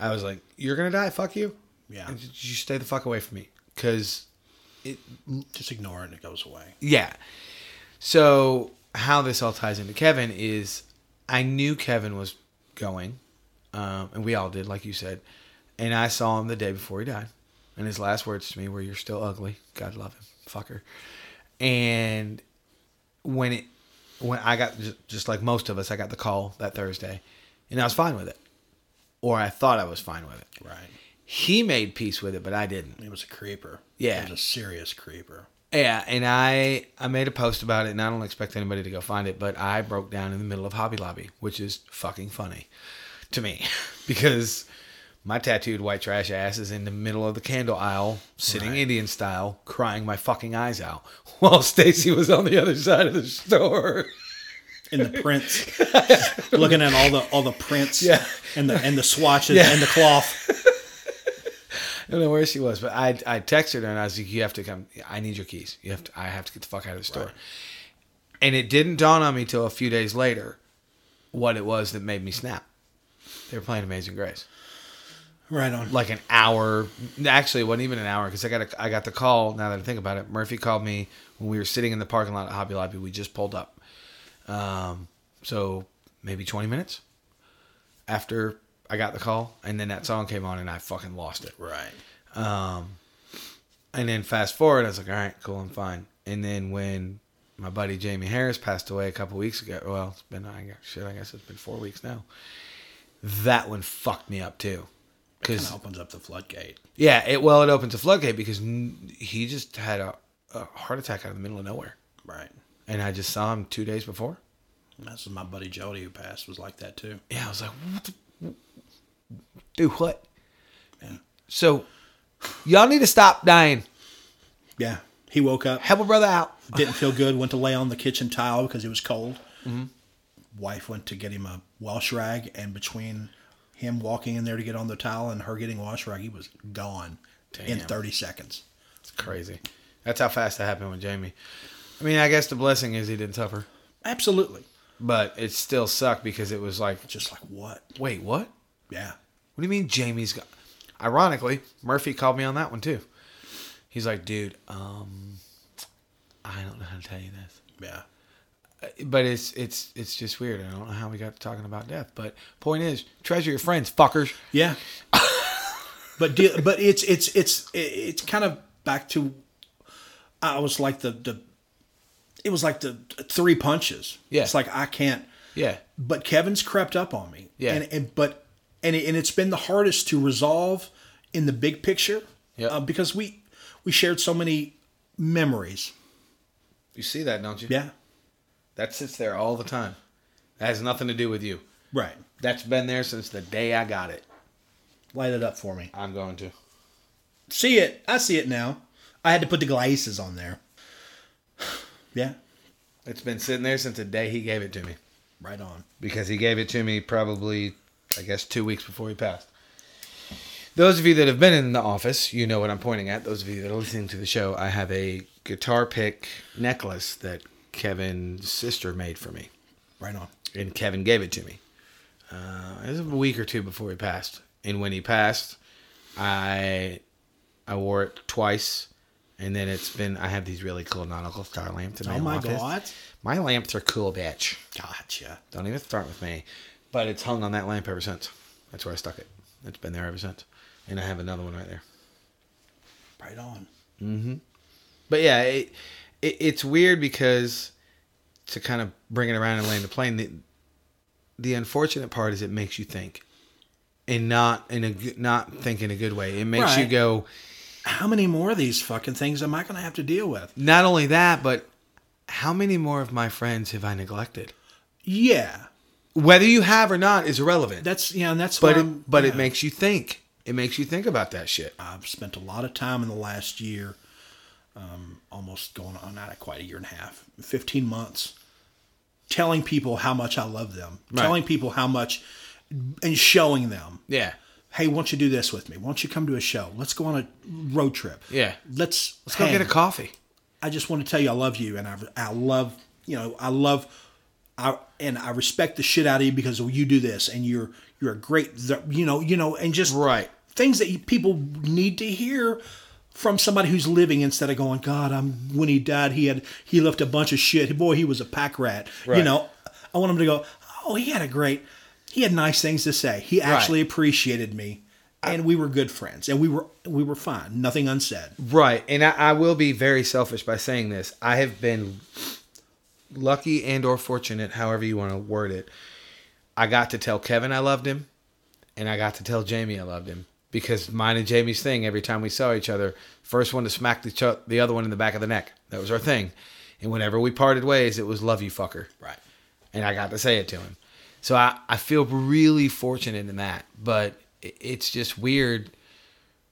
I was like, you're going to die. Fuck you. Yeah. And you stay the fuck away from me. Because it, Just ignore it and it goes away. yeah. So how this all ties into Kevin is I knew Kevin was going, um, and we all did, like you said. And I saw him the day before he died. And his last words to me were, You're still ugly. God love him. Fucker. And when it, when I got, just, just like most of us, I got the call that Thursday, and I was fine with it. Or I thought I was fine with it. Right. He made peace with it, but I didn't. He was a creeper. Yeah. He was a serious creeper. Yeah, and I I made a post about it, and I don't expect anybody to go find it, but I broke down in the middle of Hobby Lobby, which is fucking funny to me because my tattooed white trash ass is in the middle of the candle aisle, sitting Right. Indian style, crying my fucking eyes out, while Stacy was on the other side of the store. In the prints. looking at all the all the prints Yeah. and the and the swatches Yeah. and the cloth. I don't know where she was, but I I texted her and I was like, "You have to come. I need your keys. You have to. I have to get the fuck out of the store." Right. And it didn't dawn on me till a few days later what it was that made me snap. They were playing Amazing Grace, Right on. like an hour. Actually, it wasn't even an hour because I got a, I got the call. Now that I think about it, Murphy called me when we were sitting in the parking lot at Hobby Lobby. We just pulled up, um, so maybe twenty minutes after I got the call, and then that song came on, and I fucking lost it. Right. Um, and then fast forward, I was like, all right, cool, I'm fine. And then when my buddy Jamie Harris passed away a couple weeks ago, well, it's been, I guess, shit, I guess it's been four weeks now. That one fucked me up too. Because, opens up the floodgate. yeah, it, well, it opens a floodgate because he just had a, a heart attack out of the middle of nowhere. Right. And I just saw him two days before. That's my buddy Jody who passed was like that too. Yeah, I was like, what the, do what? Yeah. So, y'all need to stop dying. Yeah. He woke up, Help a brother out. didn't feel good, went to lay on the kitchen tile because it was cold. Mm-hmm. Wife went to get him a Welsh rag, and between him walking in there to get on the towel and her getting washed wash rag, he was gone in 30 seconds. It's crazy. That's how fast that happened with Jamie. I mean, I guess the blessing is he didn't suffer, Absolutely. but it still sucked because it was like, Just like what? wait, what? Yeah. What do you mean Jamie's got? Ironically, Murphy called me on that one too. He's like, dude, um, I don't know how to tell you this, Yeah. But it's it's it's just weird. I don't know how we got talking about death, but point is, treasure your friends, fuckers. Yeah. but but it's it's it's it's kind of back to I was like the the it was like the three punches. Yeah. It's like I can't Yeah, but Kevin's crept up on me. Yeah. And, and but and it, and it's been the hardest to resolve in the big picture. Yep. Uh, because we we shared so many memories. you see that, don't you? Yeah. That sits there all the time. That has nothing to do with you. Right. That's been there since the day I got it. Light it up for me. I'm going to. See it. I see it now. I had to put the glasses on there. Yeah. It's been sitting there since the day he gave it to me. Right on. Because he gave it to me probably, I guess, two weeks before he passed. Those of you that have been in the office, you know what I'm pointing at. Those of you that are listening to the show, I have a guitar pick necklace that Kevin's sister made for me. Right on. And Kevin gave it to me. Uh, it was a week or two before he passed. And when he passed, I I wore it twice. And then it's been, I have these really cool nautical star lamps in my, Oh my office. God. My lamps are cool, bitch. Gotcha. Don't even start with me. But it's hung on that lamp ever since. That's where I stuck it. It's been there ever since. And I have another one right there. Right on. Mm-hmm. But yeah, it, it, it's weird because to kind of bring it around and land the plane, the, the unfortunate part is it makes you think. And not in a not think in a good way. It makes you go. How many more of these fucking things am I going to have to deal with? Not only that, but how many more of my friends have I neglected? Yeah. Whether you have or not is irrelevant. That's yeah, and that's but it, but it makes you think. It makes you think about that shit. I've spent a lot of time in the last year um, almost going on not quite a year and a half, 15 months, telling people how much I love them, Right. telling people how much, and showing them, Yeah. hey, why don't you do this with me? Why don't you come to a show? Let's go on a road trip. Yeah. Let's Let's go get a coffee. I just want to tell you I love you and I, I love you know I love I and I respect the shit out of you because you do this and you're you're a great you know you know and just Right. things that you, people need to hear from somebody who's living instead of going God I'm when he died he had he left a bunch of shit. Boy he was a pack rat. You know I want him to go oh he had a great he had nice things to say. He actually appreciated me. And we were good friends and we were we were fine. Nothing unsaid. Right. And I, I will be very selfish by saying this. I have been lucky and or fortunate, however you want to word it. I got to tell Kevin I loved him, and I got to tell Jamie I loved him because mine and Jamie's thing every time we saw each other, first one to smack the ch- the other one in the back of the neck. That was our thing. And whenever we parted ways, it was love you fucker. right and I got to say it to him. So I, I feel really fortunate in that. But it's just weird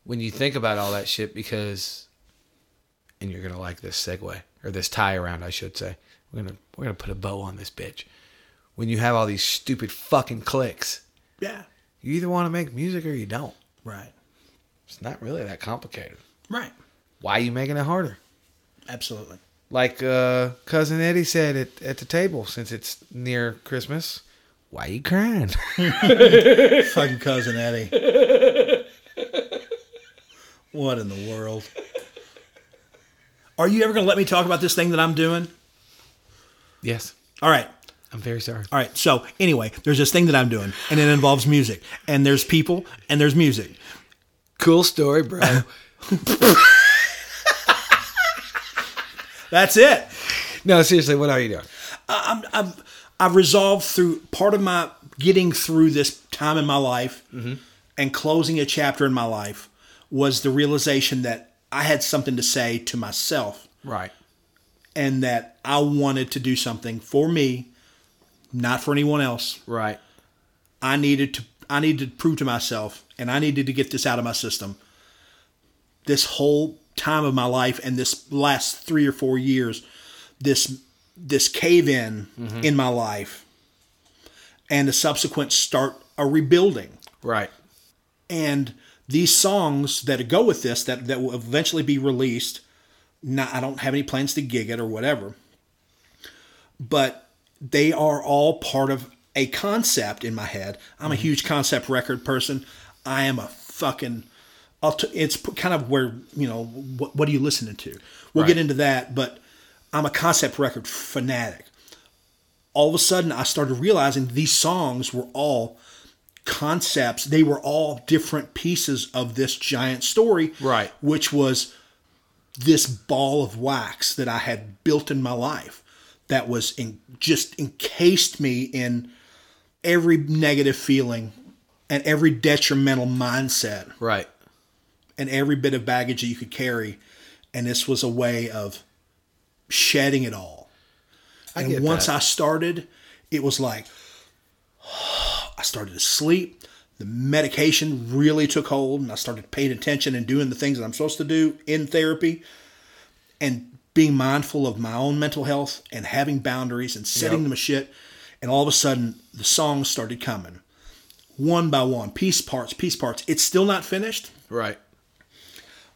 when you think about all that shit because, and you're gonna like this segue or this tie around, I should say. We're gonna we're gonna put a bow on this bitch. When you have all these stupid fucking clicks, yeah you either want to make music or you don't. Right It's not really that complicated. right Why are you making it harder? absolutely Like uh, cousin Eddie said at, at the table, since it's near Christmas, why are you crying? Fucking cousin Eddie. what in the world? Are you ever going to let me talk about this thing that I'm doing? yes, All right. I'm very sorry. All right. So, anyway, there's this thing that I'm doing, and it involves music. And there's people, and there's music. Cool story, bro. That's it. no, seriously, what are you doing? I've, I'm, I've resolved through part of my getting through this time in my life mm-hmm. and closing a chapter in my life was the realization that I had something to say to myself Right. and that I wanted to do something for me, not for anyone else. Right. I needed to I needed to prove to myself and I needed to get this out of my system. This whole time of my life and this last 3 or 4 years this this cave in mm-hmm. in my life and the subsequent start a rebuilding Right. and these songs that go with this that that will eventually be released not i don't have any plans to gig it or whatever but they are all part of a concept in my head. I'm a mm-hmm. huge concept record person. I am a fucking I'll t- it's kind of where you know what, what are you listening to? We'll get into that but i'm a concept record fanatic. All of a sudden i started realizing these songs were all concepts. They were all different pieces of this giant story Right. which was this ball of wax that i had built in my life that was in, just encased me in every negative feeling and every detrimental mindset Right. and every bit of baggage that you could carry and this was a way of shedding it all I and once that. I started, it was like I started to sleep. The medication really took hold, and I started paying attention and doing the things that I'm supposed to do in therapy, and being mindful of my own mental health and having boundaries and setting Yep. them a shit. And all of a sudden, the songs started coming, one by one, piece parts, piece parts. It's still not finished. Right.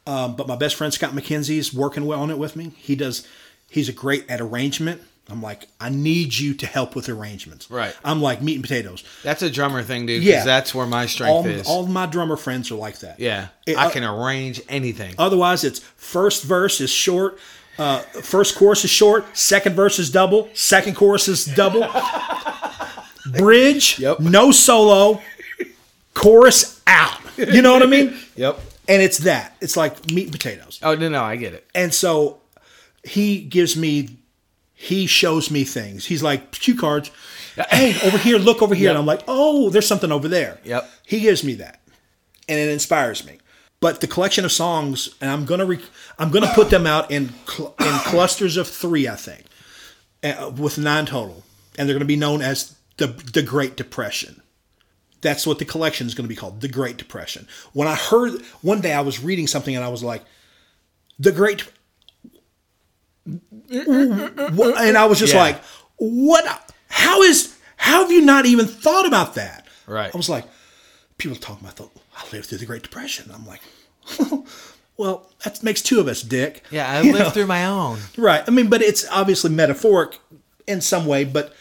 Um, but my best friend Scott McKenzie is working well on it with me. He does. He's a great at arrangement. I'm like, I need you to help with arrangements. Right. I'm like meat and potatoes. That's a drummer thing, dude. Yeah. That's where my strength All, is. all my drummer friends are like that. yeah. It- I uh, can arrange anything. Otherwise, it's first verse is short, uh, first chorus is short, second verse is double, second chorus is double, bridge, Yep. no solo, chorus out. You know what I mean? yep. And it's that. It's like meat and potatoes. Oh no, no, I get it. And so he gives me, he shows me things. He's like, cue cards. Hey, over here, look over here. And I'm like, oh, there's something over there. Yep. He gives me that. And it inspires me. But the collection of songs, and I'm gonna re- I'm gonna put them out in cl- in clusters of three, I think, uh, with nine total, and they're gonna be known as the the Great Depression. That's what the collection is going to be called, the Great Depression. When I heard one day, I was reading something and I was like, the Great, and I was just Yeah. like, what? How is? How have you not even thought about that? Right. I was like, people talking about the I lived through the Great Depression. I'm like, well, that makes two of us, Dick. Yeah, I You lived know? through my own. Right. I mean, but it's obviously metaphoric in some way, but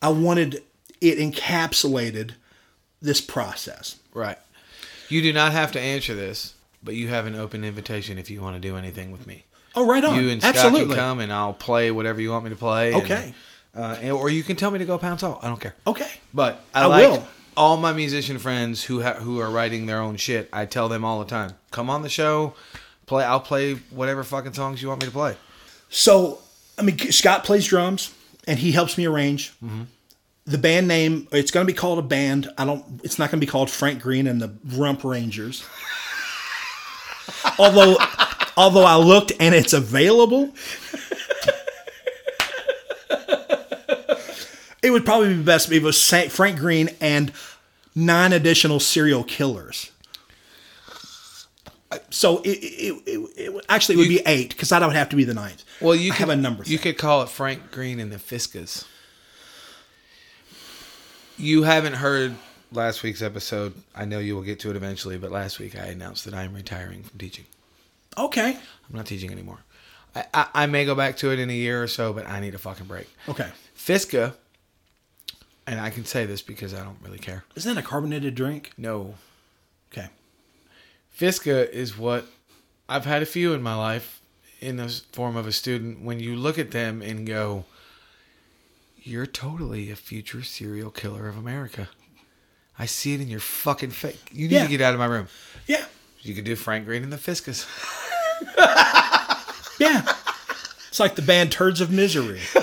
I wanted it encapsulated this process. Right. You do not have to answer this, but you have an open invitation if you want to do anything with me. Oh, right on. You and Scott Absolutely. can come, and I'll play whatever you want me to play. and, Okay. uh, and- or you can tell me to go pound salt. I don't care. Okay. But I, I like will. All my musician friends who ha- who are writing their own shit. I tell them all the time, come on the show, play. I'll play whatever fucking songs you want me to play. So, I mean, Scott plays drums and he helps me arrange. Mm-hmm. The band name, it's going to be called a band. I don't, it's not going to be called Frank Green and the Rump Rangers. although, although I looked and it's available. It would probably be best if it was Frank Green and nine additional serial killers. Uh, so it, it, it, it actually it would be eight because that would have to be the ninth. Well, you I could, have a number. You thing. could call it Frank Green and the Fiskas. You haven't heard last week's episode. I know you will get to it eventually, but last week I announced that I am retiring from teaching. Okay. I'm not teaching anymore. I, I, I may go back to it in a year or so, but I need a fucking break. Okay. Fiska, and I can say this because I don't really care. Isn't that a carbonated drink? No, Okay. Fiska is what I've had a few in my life in the form of a student. When you look at them and go, "You're totally a future serial killer of America." I see it in your fucking face. You need Yeah. to get out of my room. Yeah. You could do Frank Green and the Fiskas. Yeah. it's like the band Turds of Misery.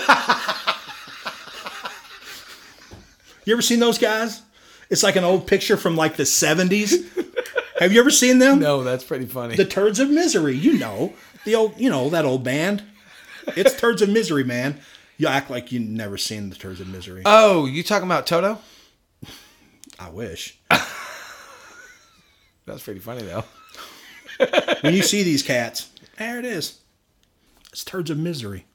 you ever seen those guys? It's like an old picture from like the 70s. Have you ever seen them? no, that's pretty funny. The Turds of Misery, you know. The old, you know, that old band. It's Turds of Misery, man. You act like you never seen the Turds of Misery. oh, you talking about Toto? I wish. That's pretty funny though. When you see these cats, there it is. It's Turds of Misery.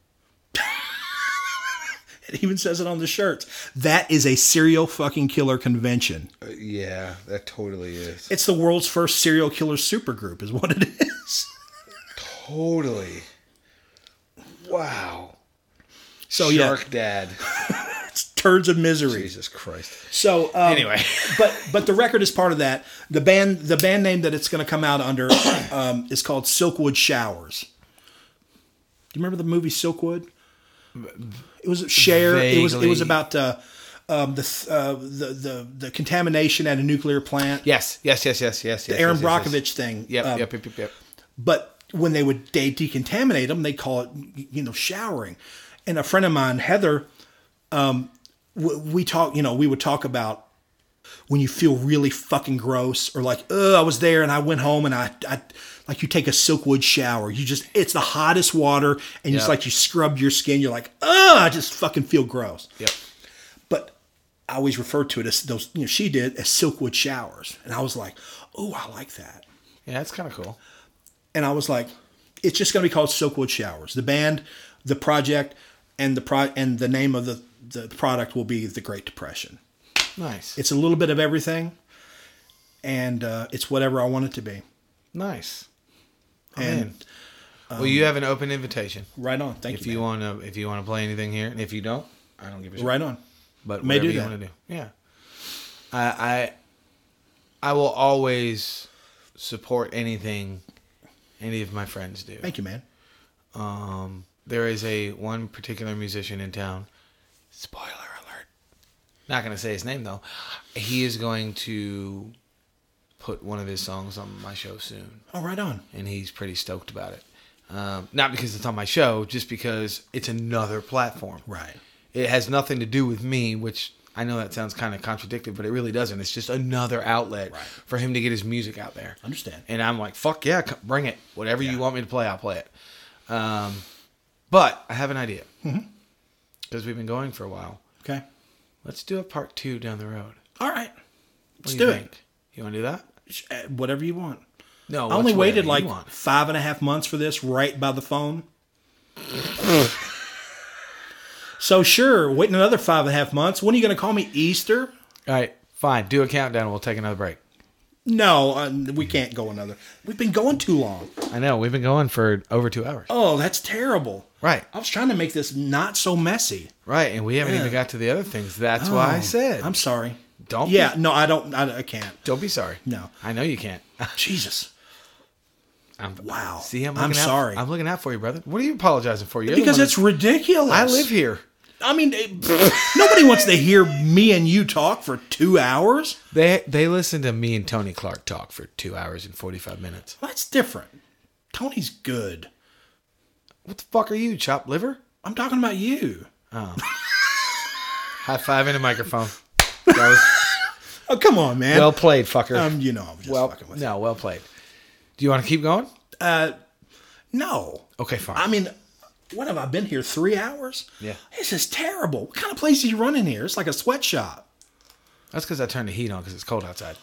It even says it on the shirts. That is a serial fucking killer convention. yeah, that totally is. It's the world's first serial killer supergroup, is what it is. Totally. Wow. So yeah, Shark Dad. it's Turds of Misery. Jesus Christ. So um, Anyway. but but the record is part of that. The band the band name that it's going to come out under um, is called Silkwood Showers. Do you remember the movie Silkwood? It was Cher. It was it was about uh, um, the, th- uh, the the the contamination at a nuclear plant. Yes, yes, yes, yes, yes. yes Erin yes, Brockovich yes. thing. Yep, Um, yep, yep, yep, yep. But when they would they decontaminate them, they call it you know showering. And a friend of mine, Heather, um, w- we talk. You know, we would talk about when you feel really fucking gross or like, oh, I was there and I went home and I, I like you take a silkwood shower. You just it's the hottest water and it's like you scrub your skin. You're like, oh, I just fucking feel gross. Yep. But I always refer to it as those. You know, she did as silkwood showers, and I was like, oh, I like that. Yeah, that's kind of cool. and I was like, it's just going to be called Silkwood Showers. The band, the project, and the pro and the name of the the product will be the Great Depression. Nice. It's a little bit of everything, and uh, it's whatever I want it to be. nice. I'm And in. well, you have an open invitation. right on. Thank If you. you want to, if you want to play anything here, and if you don't, I don't give a shit. right on. But May whatever do you want to do. Yeah. I I I will always support anything any of my friends do. Thank you, man. Um, there is a one particular musician in town. Spoiler Not gonna say his name though. He is going to put one of his songs on my show soon, Oh, right on. and he's pretty stoked about it. Um, not because it's on my show, just because it's another platform. Right. It has nothing to do with me, which I know that sounds kind of contradictory, but it really doesn't. It's just another outlet Right. for him to get his music out there. Understand. And I'm like, fuck yeah, bring it. Whatever you want me to play, I'll play it. Um, but I have an idea because we've been going for a while. Okay. Let's do a part two down the road. All right. Let's do do it. think? You want to do that? Uh, Whatever you want. No, I only waited like five and a half months for this, right by the phone. so sure, waiting another five and a half months. When are you going to call me Easter? All right, fine. Do a countdown. We'll take another break. No, uh, we can't go another. We've been going too long. I know we've been going for over two hours. Oh, that's terrible. Right, I was trying to make this not so messy. right, and we haven't even got to the other things. That's why I Oh, said I'm sorry. don't. Yeah, be, no, I don't. I, I can't. don't be sorry. No. I know you can't. Jesus. I'm, Wow. See, I'm. I'm out- sorry. I'm looking out for you, brother. What are you apologizing for? You're Because it's ridiculous. I live here. I mean, nobody wants to hear me and you talk for two hours. They they listen to me and Tony Clark talk for two hours and forty five minutes. That's different. Tony's good. What the fuck are you, chopped liver? I'm talking about you. High five in the microphone. That was Oh, come on, man. well played, fucker. um, you know, I'm just well, fucking with you. no, well played. Do you want to keep going? you. Uh, no. Okay, fine. I mean, what have I been here? Three hours? Yeah. This is terrible. What kind of place are you running here? It's like a sweatshop. That's because I turned the heat on because it's cold outside.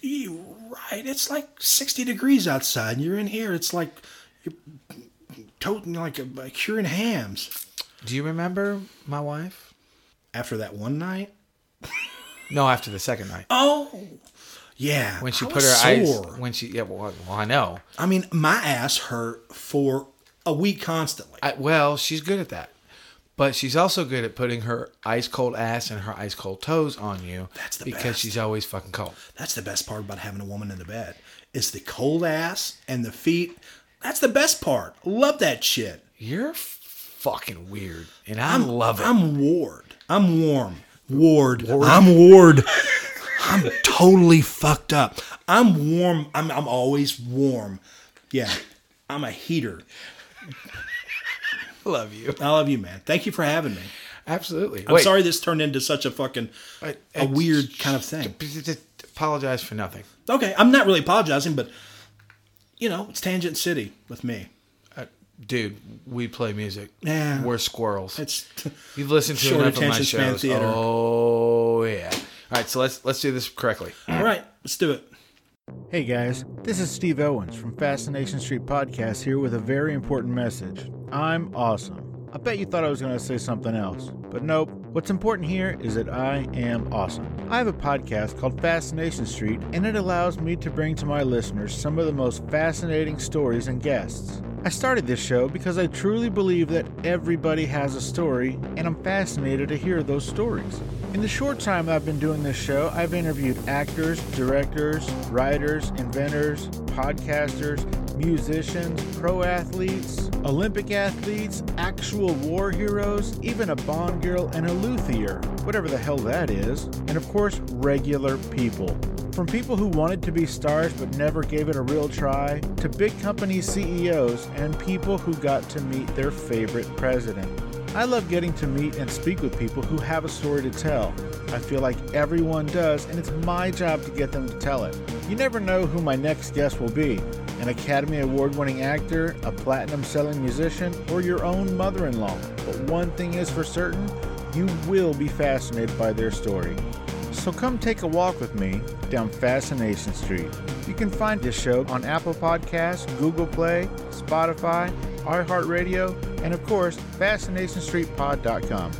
You right. It's like 60 degrees outside, and you're in here. It's like you're toting like a, a curing hams. Do you remember my wife? After that one night. No, after the second night Oh, yeah. when she I put her eyes. sore. When she yeah, well, well I know. I mean, my ass hurt for a week constantly. I, well, she's good at that, but she's also good at putting her ice cold ass and her ice cold toes on you. That's the because best. she's always fucking cold. That's the best part about having a woman in the bed. Is the cold ass and the feet. That's the best part. Love that shit. You're fucking weird, and I am love it. I'm Ward. I'm warm. Ward. I'm Ward. I'm totally fucked up. I'm warm. I'm, I'm always warm. Yeah. I'm a heater. love you. I love you, man. Thank you for having me. Absolutely. I'm sorry this turned into such a fucking I- a I- weird kind of thing. Apologize for nothing. Okay, I'm not really apologizing, but you know, it's Tangent City with me. Uh, dude, we play music. Yeah. We're squirrels. It's You've listened to Short enough of my attention span shows. theater. Oh yeah. All right, so let's let's do this correctly. all right. Let's do it. Hey guys, this is Steve Owens from Fascination Street Podcast here with a very important message. I'm awesome. I bet you thought I was going to say something else, but nope. What's important here is that I am awesome. I have a podcast called Fascination Street, and it allows me to bring to my listeners some of the most fascinating stories and guests. I started this show because I truly believe that everybody has a story, and I'm fascinated to hear those stories. In the short time I've been doing this show, I've interviewed actors, directors, writers, inventors, podcasters, musicians, pro athletes, Olympic athletes, actual war heroes, even a Bond girl and a luthier, whatever the hell that is, and of course, regular people. From people who wanted to be stars but never gave it a real try, to big company CEOs and people who got to meet their favorite president. I love getting to meet and speak with people who have a story to tell. I feel like everyone does, and it's my job to get them to tell it. You never know who my next guest will be an Academy Award winning actor, a platinum selling musician, or your own mother in law. But one thing is for certain you will be fascinated by their story. So come take a walk with me down Fascination Street. You can find this show on Apple Podcasts, Google Play, Spotify, iHeartRadio, and of course, FascinationStreetPod.com.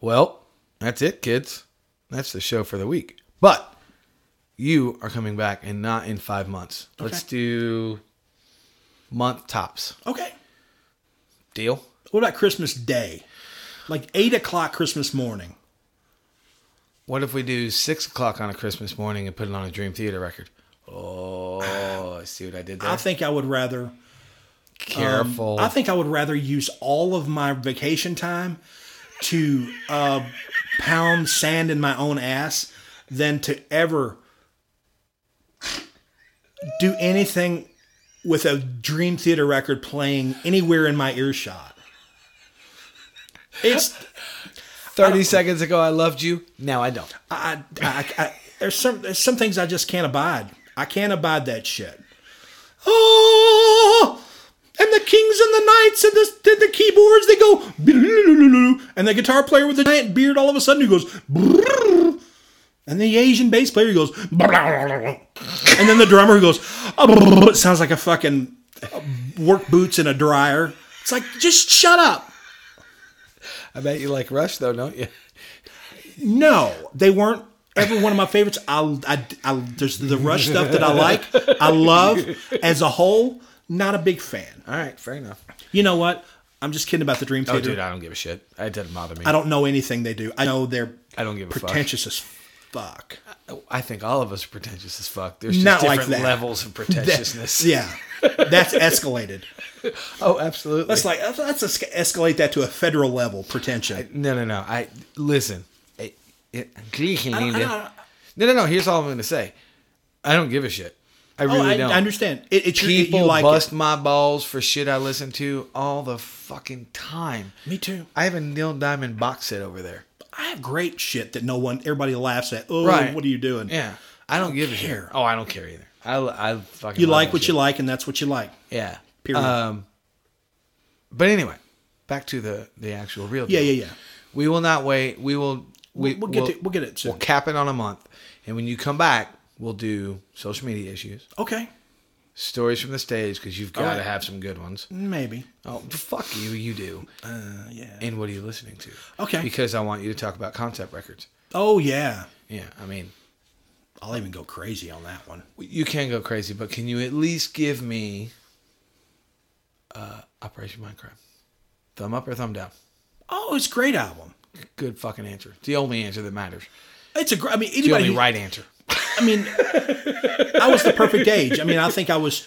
Well, that's it, kids. That's the show for the week. But you are coming back and not in five months. Let's do month tops. Okay. Deal? What about Christmas Day? Like eight o'clock Christmas morning. What if we do six o'clock on a Christmas morning and put it on a Dream Theater record? Oh, I see what I did there? I think I would rather. um, Careful. I think I would rather use all of my vacation time to uh, pound sand in my own ass than to ever do anything with a Dream Theater record playing anywhere in my earshot. It's 30 seconds ago, I loved you. Now I don't. I, I, I, there's some there's some things I just can't abide. I can't abide that shit. Oh, and the kings and the knights and the, the, the keyboards they go, and the guitar player with the giant beard all of a sudden he goes, and the Asian bass player goes, and then the drummer goes, oh, it sounds like a fucking work boots in a dryer. It's like just shut up. I bet you like Rush though, don't you? No, they weren't ever one of my favorites. I, I, I there's the Rush stuff that I like, I love. As a whole, not a big fan. All right, fair enough. You know what? I'm just kidding about the Dream Theater. Oh, Theater. dude, I don't give a shit. It doesn't bother me. I don't know anything they do. I know they're I don't give a fuck. as fuck. I think all of us are pretentious as fuck. There's just Not like different that. levels of pretentiousness. Yeah, that's escalated. Oh, absolutely. Let's like let's escalate that to a federal level pretension. no, no, no. I listen. It, it, no, I don't- no, no. Here's all I'm going to say. I don't give a shit. I oh, really oh, I, don't. I understand. It, it's People you like bust it. my balls for shit I listen to all the fucking time. Me too. I have a Neil Diamond box set over there. I have great shit that no one, everybody laughs at. Oh, Right. what are you doing? Yeah, I don't, give a care. shit. Oh, I don't care either. I, I fucking You like what shit. you like, and that's what you like. Yeah. Period. Um, but anyway, back to the the actual real. Yeah, deal. yeah, yeah. We will not wait. We will. We, We'll get we'll, to- we'll get it soon. We'll cap it on a month, and when you come back, we'll do social media issues, Okay, stories from the stage because you've got to right. have some good ones. maybe. Oh, fuck you, you do. Uh, yeah. And what are you listening to? Okay. Because I want you to talk about concept records. Oh yeah. Yeah, I mean, I'll even go crazy on that one. you can go crazy, but can you at least give me uh, Operation Mindcrime? Thumb up or thumb down? Oh, it's a great album. Good fucking answer. It's the only answer that matters. It's a great. I mean, It's the anybody. only who- right answer. I mean, I was the perfect age. I mean, I think I was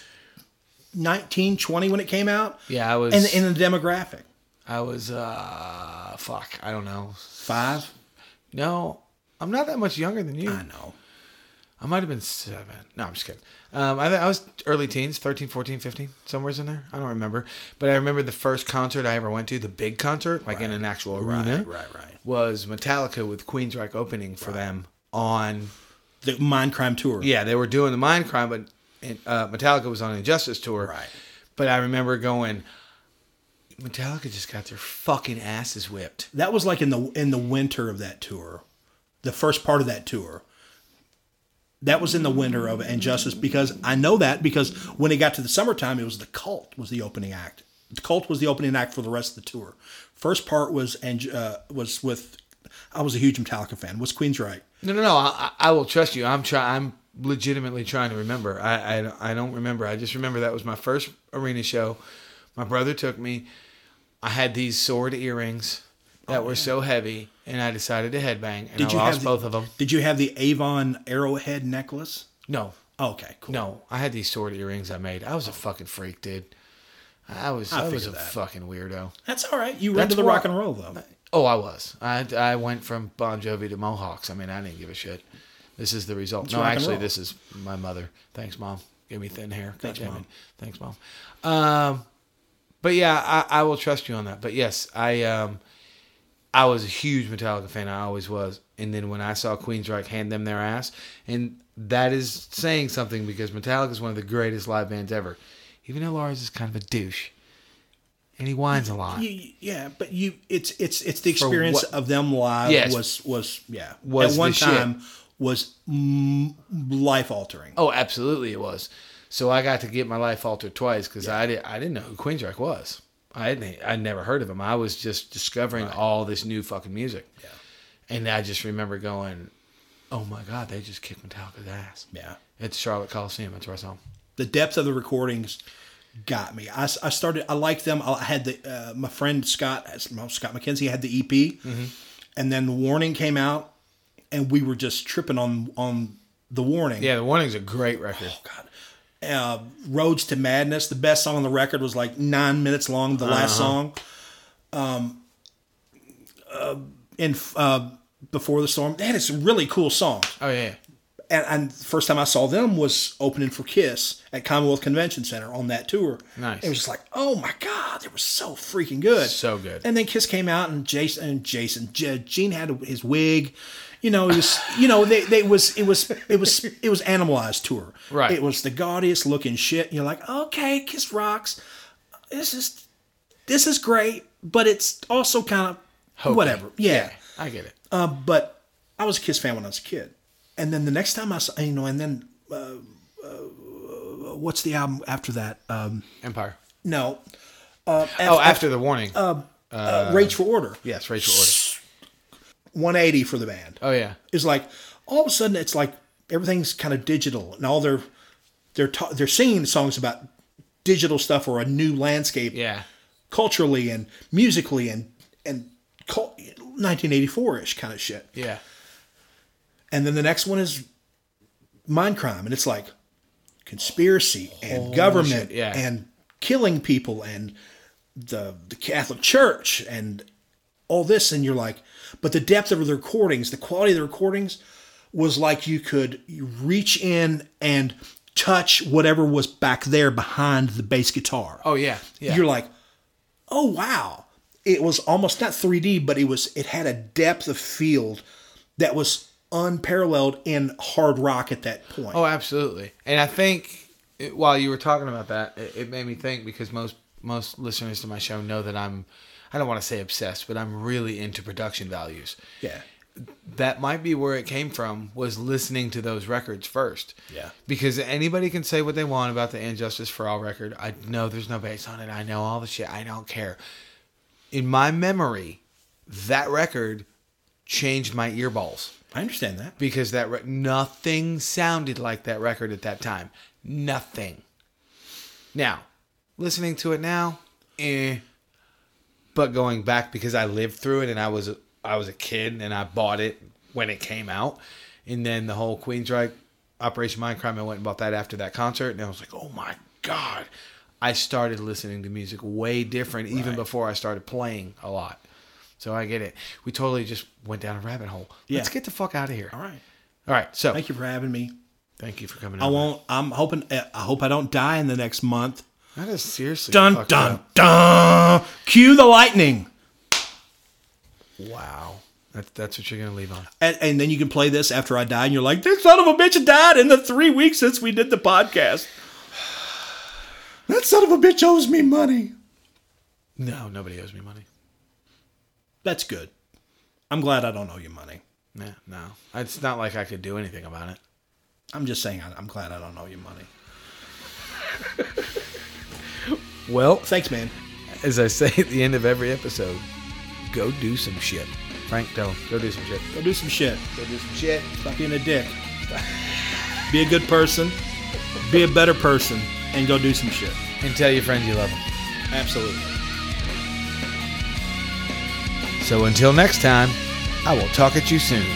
19, 20 when it came out. Yeah, I was. And in the demographic, I was. uh Fuck, I don't know. five. No, I'm not that much younger than you. I know. I might have been seven. No, I'm just kidding. Um, I, I was early teens, 13, 14, 15, somewhere's in there. I don't remember. But I remember the first concert I ever went to, the big concert, like in an actual arena, Right, right, right. was Metallica with Queensryche opening for them on. The Mindcrime Tour. Yeah, they were doing the Mindcrime, but uh, Metallica was on And Justice tour. Right. But I remember going, Metallica just got their fucking asses whipped. That was like in the in the winter of that tour, the first part of that tour. That was in the winter of And Justice because I know that because when it got to the summertime, it was the Cult was the opening act. The Cult was the opening act for the rest of the tour. First part was and uh, was with. I was a huge Metallica fan. Was Queensryche. No, no, no. I, I will trust you. I'm try. I'm legitimately trying to remember. I, I I don't remember. I just remember that was my first arena show. My brother took me. I had these sword earrings that oh, were so heavy, and I decided to headbang, and I lost the, both of them. Did you have the Avon Arrowhead necklace? No, Oh, okay, cool. no. I had these sword earrings I made. I was a fucking freak, dude. I was. I I, was a that. fucking weirdo. That's all right. You That's to the rock and roll though. Oh, I was. I I went from Bon Jovi to Mohawks. I mean, I didn't give a shit. This is the result. no, actually, this is my mother. Thanks, mom. Give me thin hair. Thanks, God Mom. Thanks, mom. Um, but yeah, I, I will trust you on that. But yes, I um, I was a huge Metallica fan. I always was. And then when I saw Queensryche hand them their ass, and that is saying something because Metallica is one of the greatest live bands ever. Even though Lars is kind of a douche, and he whines a lot. You- yeah, but you it's it's it's the experience what- of them live Yes. was was yeah Was at one the shit. time was life altering. Oh, absolutely, it was. So I got to get my life altered twice because I didn't—I didn't know who Queensryche was. I hadn't I'd never heard of him. I was just discovering all this new fucking music. Yeah. And I just remember going, "Oh my god, they just kicked Metallica's ass." Yeah, It's Charlotte Coliseum. That's where I saw 'em. the depth of the recordings got me. I, I started. I liked them. I had the uh, my friend Scott Scott McKenzie had the EP, Mm-hmm. and then the Warning came out, and we were just tripping on on the Warning. Yeah, the Warning's a great record. Oh God. Uh, Roads to Madness, the best song on the record was like nine minutes long. The last song, um, uh, in uh, Before the Storm, had some really cool songs. Oh yeah, And, and the first time I saw them was opening for Kiss at Commonwealth Convention Center on that tour. Nice. It was just like, oh my god, they were so freaking good, So good. And then Kiss came out, and Jason and Jason, J- Gene had his wig. You know, it was, you know, they, they was, it was, it was, it was animalized tour. Right. It was the gaudiest looking shit. And you're like, okay, Kiss rocks. This is, this is great, but it's also kind of Hokey. whatever. Yeah. I get it. Uh, but I was a Kiss fan when I was a kid, and then the next time I saw, you know, and then uh, uh, what's the album after that? Um, Empire. no, Uh, oh, after the warning. uh, Rage for Order, yes, Rage for Order. 180 for the band. Oh yeah. is like all of a sudden it's like everything's kind of digital and all their they're ta- they're singing songs about digital stuff or a new landscape Yeah. culturally and musically and and 1984ish kind of shit. Yeah. And then the next one is Mindcrime and it's like conspiracy and government shit, yeah. and killing people and the the Catholic Church and all this and you're like but the depth of the recordings the quality of the recordings was like you could reach in and touch whatever was back there behind the bass guitar Oh yeah. Yeah. you're like oh wow it was almost not 3d but it was it had a depth of field that was unparalleled in hard rock at that point Oh, absolutely. And I think it, while you were talking about that, it, it made me think because most most listeners to my show know that I'm I don't want to say obsessed, but I'm really into production values. yeah That might be where it came from was listening to those records first. Yeah. Because anybody can say what they want about the And Justice for All record. I know there's no bass on it. I know all the shit. I don't care. In my memory, that record changed my earballs i understand that because that re- nothing sounded like that record at that time. Nothing. Now, listening to it now, eh. But going back because I lived through it and I was a, I was a kid and I bought it when it came out, and then the whole Queensryche Operation Mindcrime, I went and bought that after that concert, and I was like, oh my god. I started listening to music way different even before I started playing a lot. So I get it. We totally just went down a rabbit hole. Let's get the fuck out of here. all right All right. So thank you for having me thank you for coming. i over. won't i'm hoping eh, i hope i don't die in the next month That is seriously dun dun up. dun cue the lightning Wow. That's that's what you're gonna leave on. and, and then you can play this after I die, and you're like, "This son of a bitch died in the three weeks since we did the podcast." That son of a bitch owes me money. No, nobody owes me money. That's good. I'm glad I don't owe you money. Yeah, no. It's not like I could do anything about it. I'm just saying I'm glad I don't owe you money. Well, Thanks, man. as I say at the end of every episode, go do some shit. Frank, tell him, go do some shit. Go do some shit. Go do some shit. Stop being a dick. Be a good person. Be a better person, and go do some shit. And tell your friends you love them. Absolutely. So until next time, I will talk at you soon.